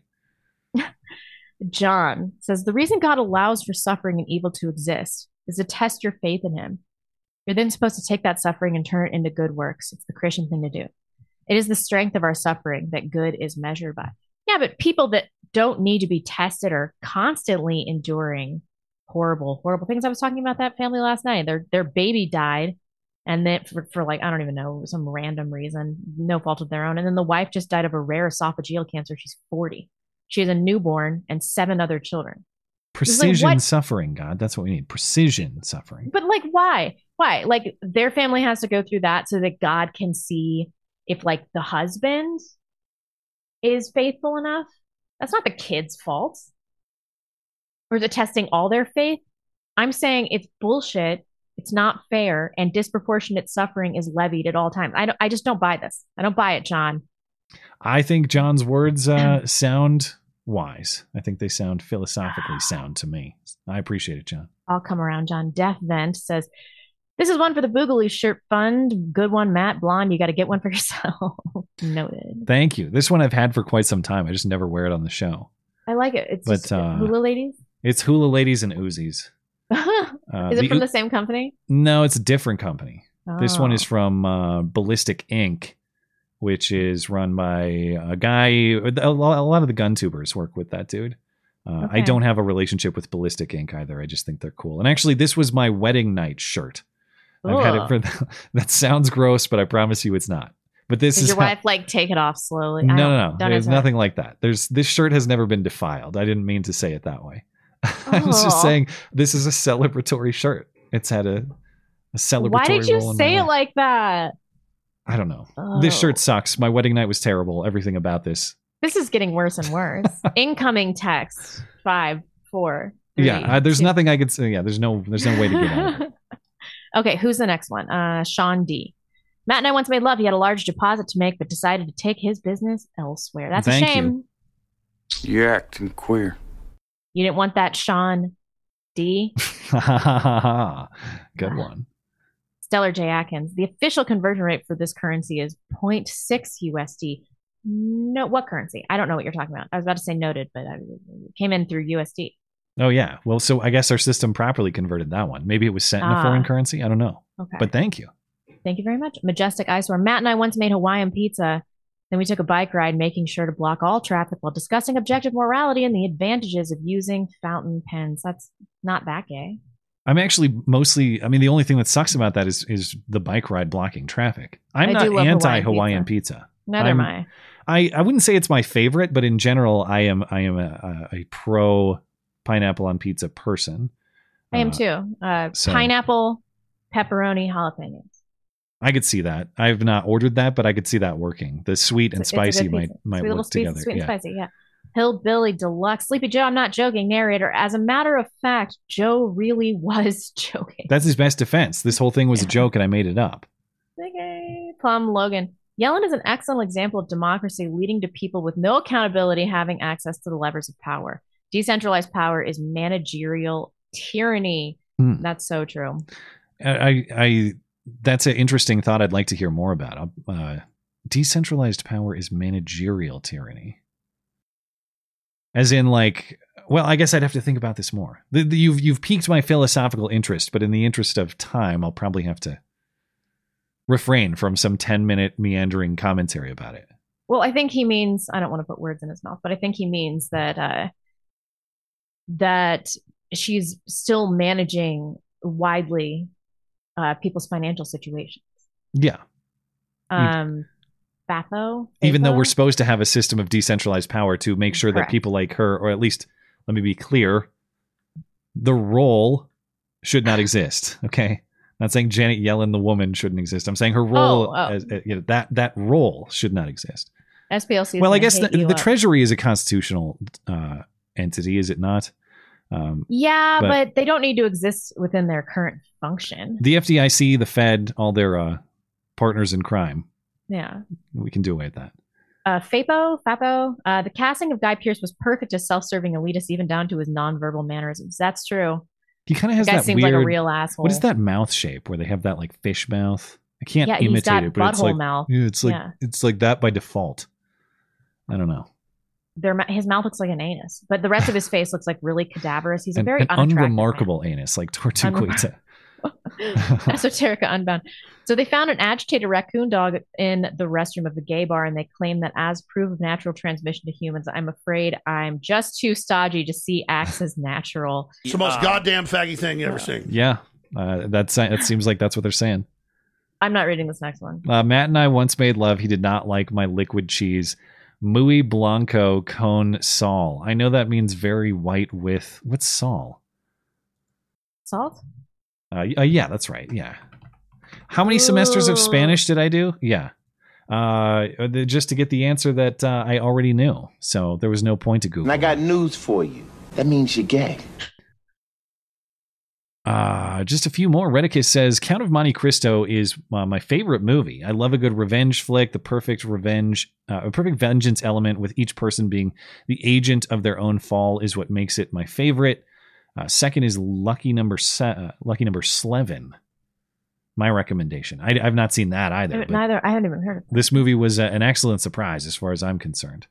[laughs] John says the reason God allows for suffering and evil to exist is to test your faith in Him. You're then supposed to take that suffering and turn it into good works. It's the Christian thing to do. It is the strength of our suffering that good is measured by. Yeah, but people that don't need to be tested are constantly enduring horrible, horrible things. I was talking about that family last night. Their their baby died, and then for, for like I don't even know some random reason, no fault of their own. And then the wife just died of a rare esophageal cancer. She's forty. She has a newborn and seven other children. It's like, Precision suffering, God. That's what we need. Precision suffering. But like, why? Why? Like, their family has to go through that so that God can see if, like, the husband is faithful enough. That's not the kid's fault. Or is it testing all their faith? I'm saying it's bullshit. It's not fair, and disproportionate suffering is levied at all times. I don't. I just don't buy this. I don't buy it, John. I think John's words uh, [clears throat] sound wise. I think they sound philosophically sound to me. I appreciate it, John. I'll come around. John Death Vent says, This is one for the Boogaloo shirt fund. Good one, Matt Blonde. You got to get one for [laughs] yourself. Noted. Thank you. This one I've had for quite some time. I just never wear it on the show. I like it. It's But, just uh, hula ladies. It's Hula Ladies and Uzis. [laughs] Uh, is it the from the same company? No, it's a different company. This one is from uh, Ballistic Inc., which is run by a guy. A lot of the gun tubers work with that dude. Uh, I don't have a relationship with Ballistic Inc. either. I just think they're cool. And actually, this was my wedding night shirt. I've had it for. The, [laughs] that sounds gross, but I promise you, it's not. But this Does is your how- wife like take it off slowly? no, no, no. There's nothing like that. There's this shirt has never been defiled. I didn't mean to say it that way. [laughs] I was just saying this is a celebratory shirt. It's had a, a celebratory. Why did you say it like that? I don't know. This Oh. shirt sucks. My wedding night was terrible. Everything about this. This is getting worse and worse. [laughs] Incoming text five, four. yeah, three, uh, there's two. nothing I could say. Yeah, there's no there's no way to get out of it. Okay, who's the next one? Uh, Sean D. Matt and I once made love. He had a large deposit to make, but decided to take his business elsewhere. That's Thank a shame. you. You're acting queer. You didn't want that, Sean D. [laughs] Good one. Stellar J. Atkins. The official conversion rate for this currency is 0.6 USD. No, what currency? I don't know what you're talking about. I was about to say noted, but I came in through USD. Oh yeah. Well, so I guess our system properly converted that one. Maybe it was sent in a Ah. foreign currency. I don't know. Okay. But thank you. Thank you very much. Majestic Eyesore. Matt and I once made Hawaiian pizza. Then we took a bike ride, making sure to block all traffic while discussing objective morality and the advantages of using fountain pens. That's not that gay. I'm actually mostly. I mean, the only thing that sucks about that is is the bike ride blocking traffic. I'm I not anti Hawaiian Hawaiian pizza. Neither am I. I I wouldn't say it's my favorite, but in general, I am I am a, a, a pro pineapple on pizza person. I am Uh, too. Uh, so- Pineapple, pepperoni, jalapenos. I could see that. I've not ordered that, but I could see that working. The sweet and It's a- it's a spicy might might Sweet work sweet, together. Sweet yeah. and spicy, yeah. Hillbilly Deluxe. Sleepy Joe, I'm not joking. Narrator. As a matter of fact, Joe really [laughs] was joking. That's his best defense. This whole thing was a joke, and I made it up. Okay. Plum Logan. Yellen is an excellent example of democracy leading to people with no accountability having access to the levers of power. Decentralized power is managerial tyranny. Hmm. That's so true. I, I that's an interesting thought. I'd like to hear more about. Uh, decentralized power is managerial tyranny, as in like. Well, I guess I'd have to think about this more. The, the, you've you've piqued my philosophical interest, but in the interest of time, I'll probably have to refrain from some ten minute meandering commentary about it. Well, I think he means I don't want to put words in his mouth, but I think he means that uh that she's still managing widely uh people's financial situations. Yeah, Um Batho? even though we're supposed to have a system of decentralized power to make sure that people like her, or at least let me be clear, the role should not exist. [laughs] Okay, not saying Janet Yellen, the woman, shouldn't exist. I'm saying her role, Oh, oh. as uh, you know, that that role should not exist. SPLC. is well, I guess the, the. Treasury is a constitutional uh, entity, is it not? Um, Yeah, but- but, they don't need to exist within their current function. the FDIC, the Fed, all their uh, partners in crime, Yeah. we can do away with that. Uh, Fapo, Fapo, uh, the casting of Guy Pearce was perfect as self-serving elitist, even down to his nonverbal mannerisms. That's true. He kind of has that seems weird. like a real asshole. What is that mouth shape where they have that like fish mouth? I can't Yeah, imitate it, but it's like mouth. Yeah, it's like Yeah. it's like that by default. I don't know. Their, his mouth looks like an anus, but the rest of his [laughs] face looks like really cadaverous. He's a very an unattractive man. unremarkable anus like Tortuguita. [laughs] Esoterica Unbound. So they found an agitated raccoon dog in the restroom of the gay bar, and they claim that as proof of natural transmission to humans. I'm afraid I'm just too stodgy to see acts as natural. [laughs] It's the most goddamn faggy thing you ever seen. yeah, uh, that's that seems like that's what they're saying. I'm not reading this next one. Uh, Matt and I once made love. He did not like my liquid cheese. Muy Blanco Cone Sol. I know that means very white with what's Sol? Salt? Uh, uh, yeah, that's right. Yeah. How many semesters of Spanish did I do? Yeah. Uh, just to get the answer that uh, I already knew. So there was no point to Google. And I got news for you. That means you're gay. Uh, just a few more. Redicus says Count of Monte Cristo is uh, my favorite movie. I love a good revenge flick, the perfect revenge, uh, a perfect vengeance element with each person being the agent of their own fall is what makes it my favorite. Uh, second is Lucky Number Se- uh, Lucky Number Slevin. My recommendation. I, have not seen that either. Neither. I haven't even heard of it. this movie was uh, an excellent surprise as far as I'm concerned.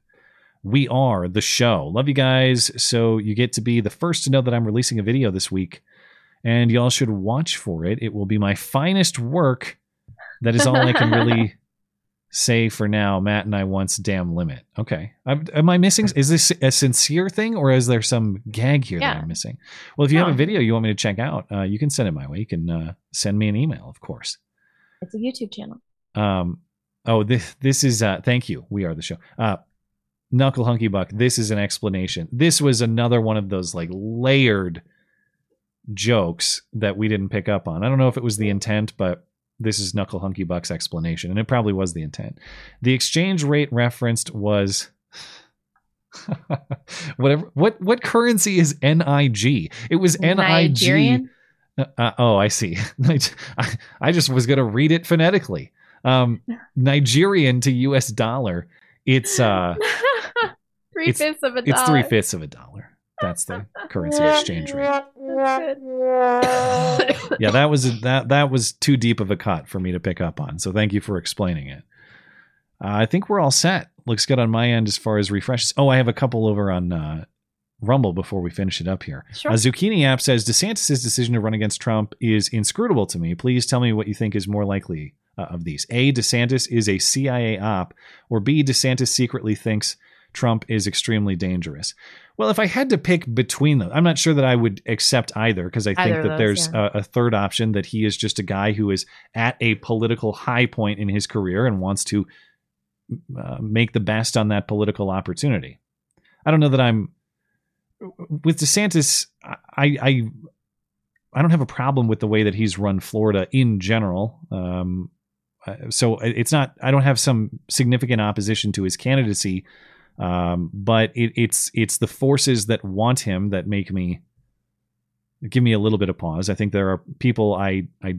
We are the show. Love you guys. So you get to be the first to know that I'm releasing a video this week, and y'all should watch for it. It will be my finest work. That is all I can really [laughs] say for now. Matt and I once damn limit. Okay, I'm, am I missing? Is this a sincere thing, or is there some gag here that I'm missing? Well, if you have a video you want me to check out, uh, you can send it my way. You can uh, send me an email, of course. It's a YouTube channel. Um, oh, this this is uh, thank you. We are the show. Uh, Knuckle Hunky Buck. This is an explanation. This was another one of those like layered jokes that we didn't pick up on. I don't know if it was the intent, but this is Knuckle Hunky Buck's explanation, and it probably was the intent. The exchange rate referenced was. [laughs] Whatever. What what currency is NIG? It was NIG. Nigerian? Uh, uh, oh, I see. [laughs] I, I just was going to read it phonetically. Um, Nigerian to U.S. dollar. It's uh, [laughs] three fifths of a dollar. it's three fifths of a dollar. That's the currency exchange rate. [laughs] Yeah, that was that that was too deep of a cut for me to pick up on. So thank you for explaining it. Uh, I think we're all set. Looks good on my end as far as refreshes. Oh, I have a couple over on uh, Rumble before we finish it up here. Sure. Uh, Zucchini app says DeSantis' decision to run against Trump is inscrutable to me. Please tell me what you think is more likely uh, of these. A. DeSantis is a CIA op, or B. DeSantis secretly thinks Trump is extremely dangerous. Well, if I had to pick between them, I'm not sure that I would accept either because I think Either of that those, there's yeah. a, a third option that he is just a guy who is at a political high point in his career and wants to uh, make the best on that political opportunity. I don't know that I'm with DeSantis. I I I don't have a problem with the way that he's run Florida in general. Um, uh, so it's not. I don't have some significant opposition to his candidacy. Um, but it, it's it's the forces that want him that make me give me a little bit of pause. I think there are people I I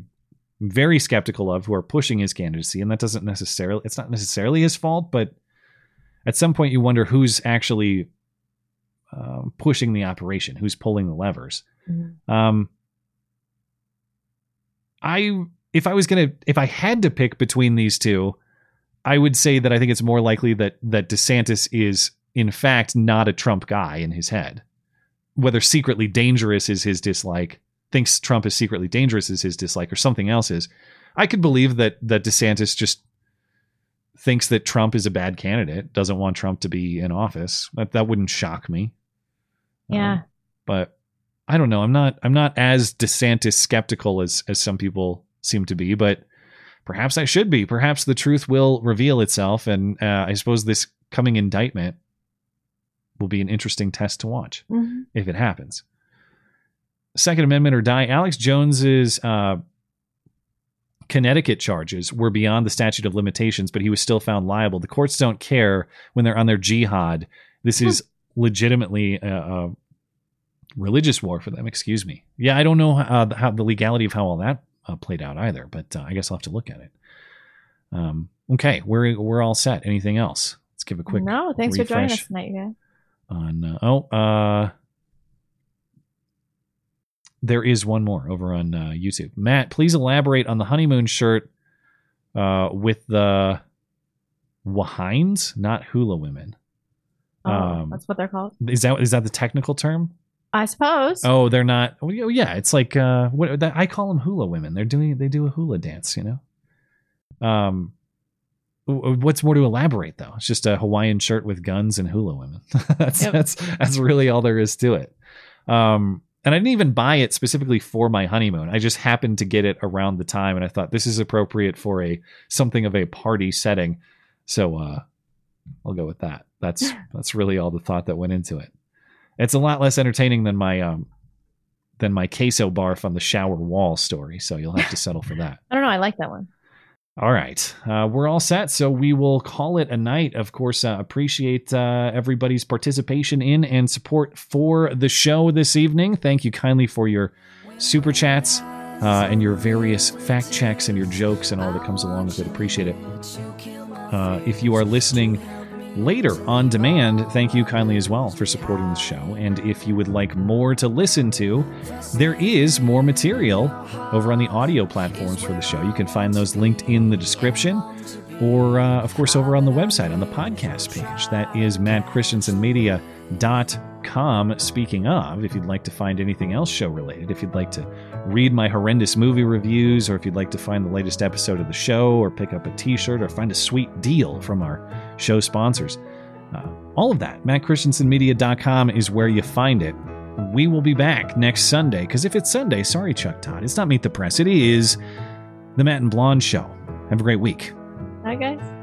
very skeptical of who are pushing his candidacy, and that doesn't necessarily it's not necessarily his fault, but at some point you wonder who's actually um, pushing the operation, who's pulling the levers. Um, I if I was gonna if I had to pick between these two, I would say that I think it's more likely that that DeSantis is in fact not a Trump guy in his head. Whether secretly dangerous is his dislike, thinks Trump is secretly dangerous is his dislike, or something else is. I could believe that that DeSantis just thinks that Trump is a bad candidate, doesn't want Trump to be in office. That that wouldn't shock me. Um, yeah. But I don't know. I'm not I'm not as DeSantis skeptical as as some people seem to be, but perhaps I should be. Perhaps the truth will reveal itself, and uh, I suppose this coming indictment will be an interesting test to watch Mhm. if it happens. Second Amendment or die. Alex Jones's uh, Connecticut charges were beyond the statute of limitations, but he was still found liable. The courts don't care when they're on their jihad. This is legitimately a, a religious war for them. Excuse me. Yeah, I don't know how, how the legality of how all that uh, played out either, but uh, I guess I'll have to look at it. Um, okay, we're we're all set. Anything else? Let's give a quick no, thanks for joining us tonight, you guys. on uh, oh uh there is one more over on uh, YouTube. Matt, please elaborate on the honeymoon shirt uh with the Wahines, not hula women. Oh, Um, that's what they're called. Is that is that the technical term? I suppose. Oh, they're not. Oh, yeah, it's like uh, what that, I call them hula women. They're doing they do a hula dance, you know. Um, what's more to elaborate though? It's just a Hawaiian shirt with guns and hula women. [laughs] that's Yep. that's that's really all there is to it. Um, and I didn't even buy it specifically for my honeymoon. I just happened to get it around the time, and I thought this is appropriate for a something of a party setting. So uh, I'll go with that. That's [laughs] that's really all the thought that went into it. It's a lot less entertaining than my um than my queso barf on the shower wall story. So you'll have to [laughs] settle for that. I don't know. I like that one. All right, uh, we're all set. So we will call it a night. Of course, uh, appreciate uh, everybody's participation in and support for the show this evening. Thank you kindly for your super chats uh, and your various fact checks and your jokes and all that comes along with it. Appreciate it. Uh, if you are listening later on demand, thank you kindly as well for supporting the show. And if you would like more to listen to, there is more material over on the audio platforms for the show. You can find those linked in the description or, uh, of course, over on the website on the podcast page. That is mattchristiansenmedia.com. Speaking of, if you'd like to find anything else show related, if you'd like to read my horrendous movie reviews, or if you'd like to find the latest episode of the show, or pick up a t shirt, or find a sweet deal from our show sponsors, uh, all of that, MattChristiansenMedia.com is where you find it. We will be back next Sunday, because if it's Sunday, sorry, Chuck Todd, it's not Meet the Press, it is the Matt and Blonde Show. Have a great week. Bye, guys.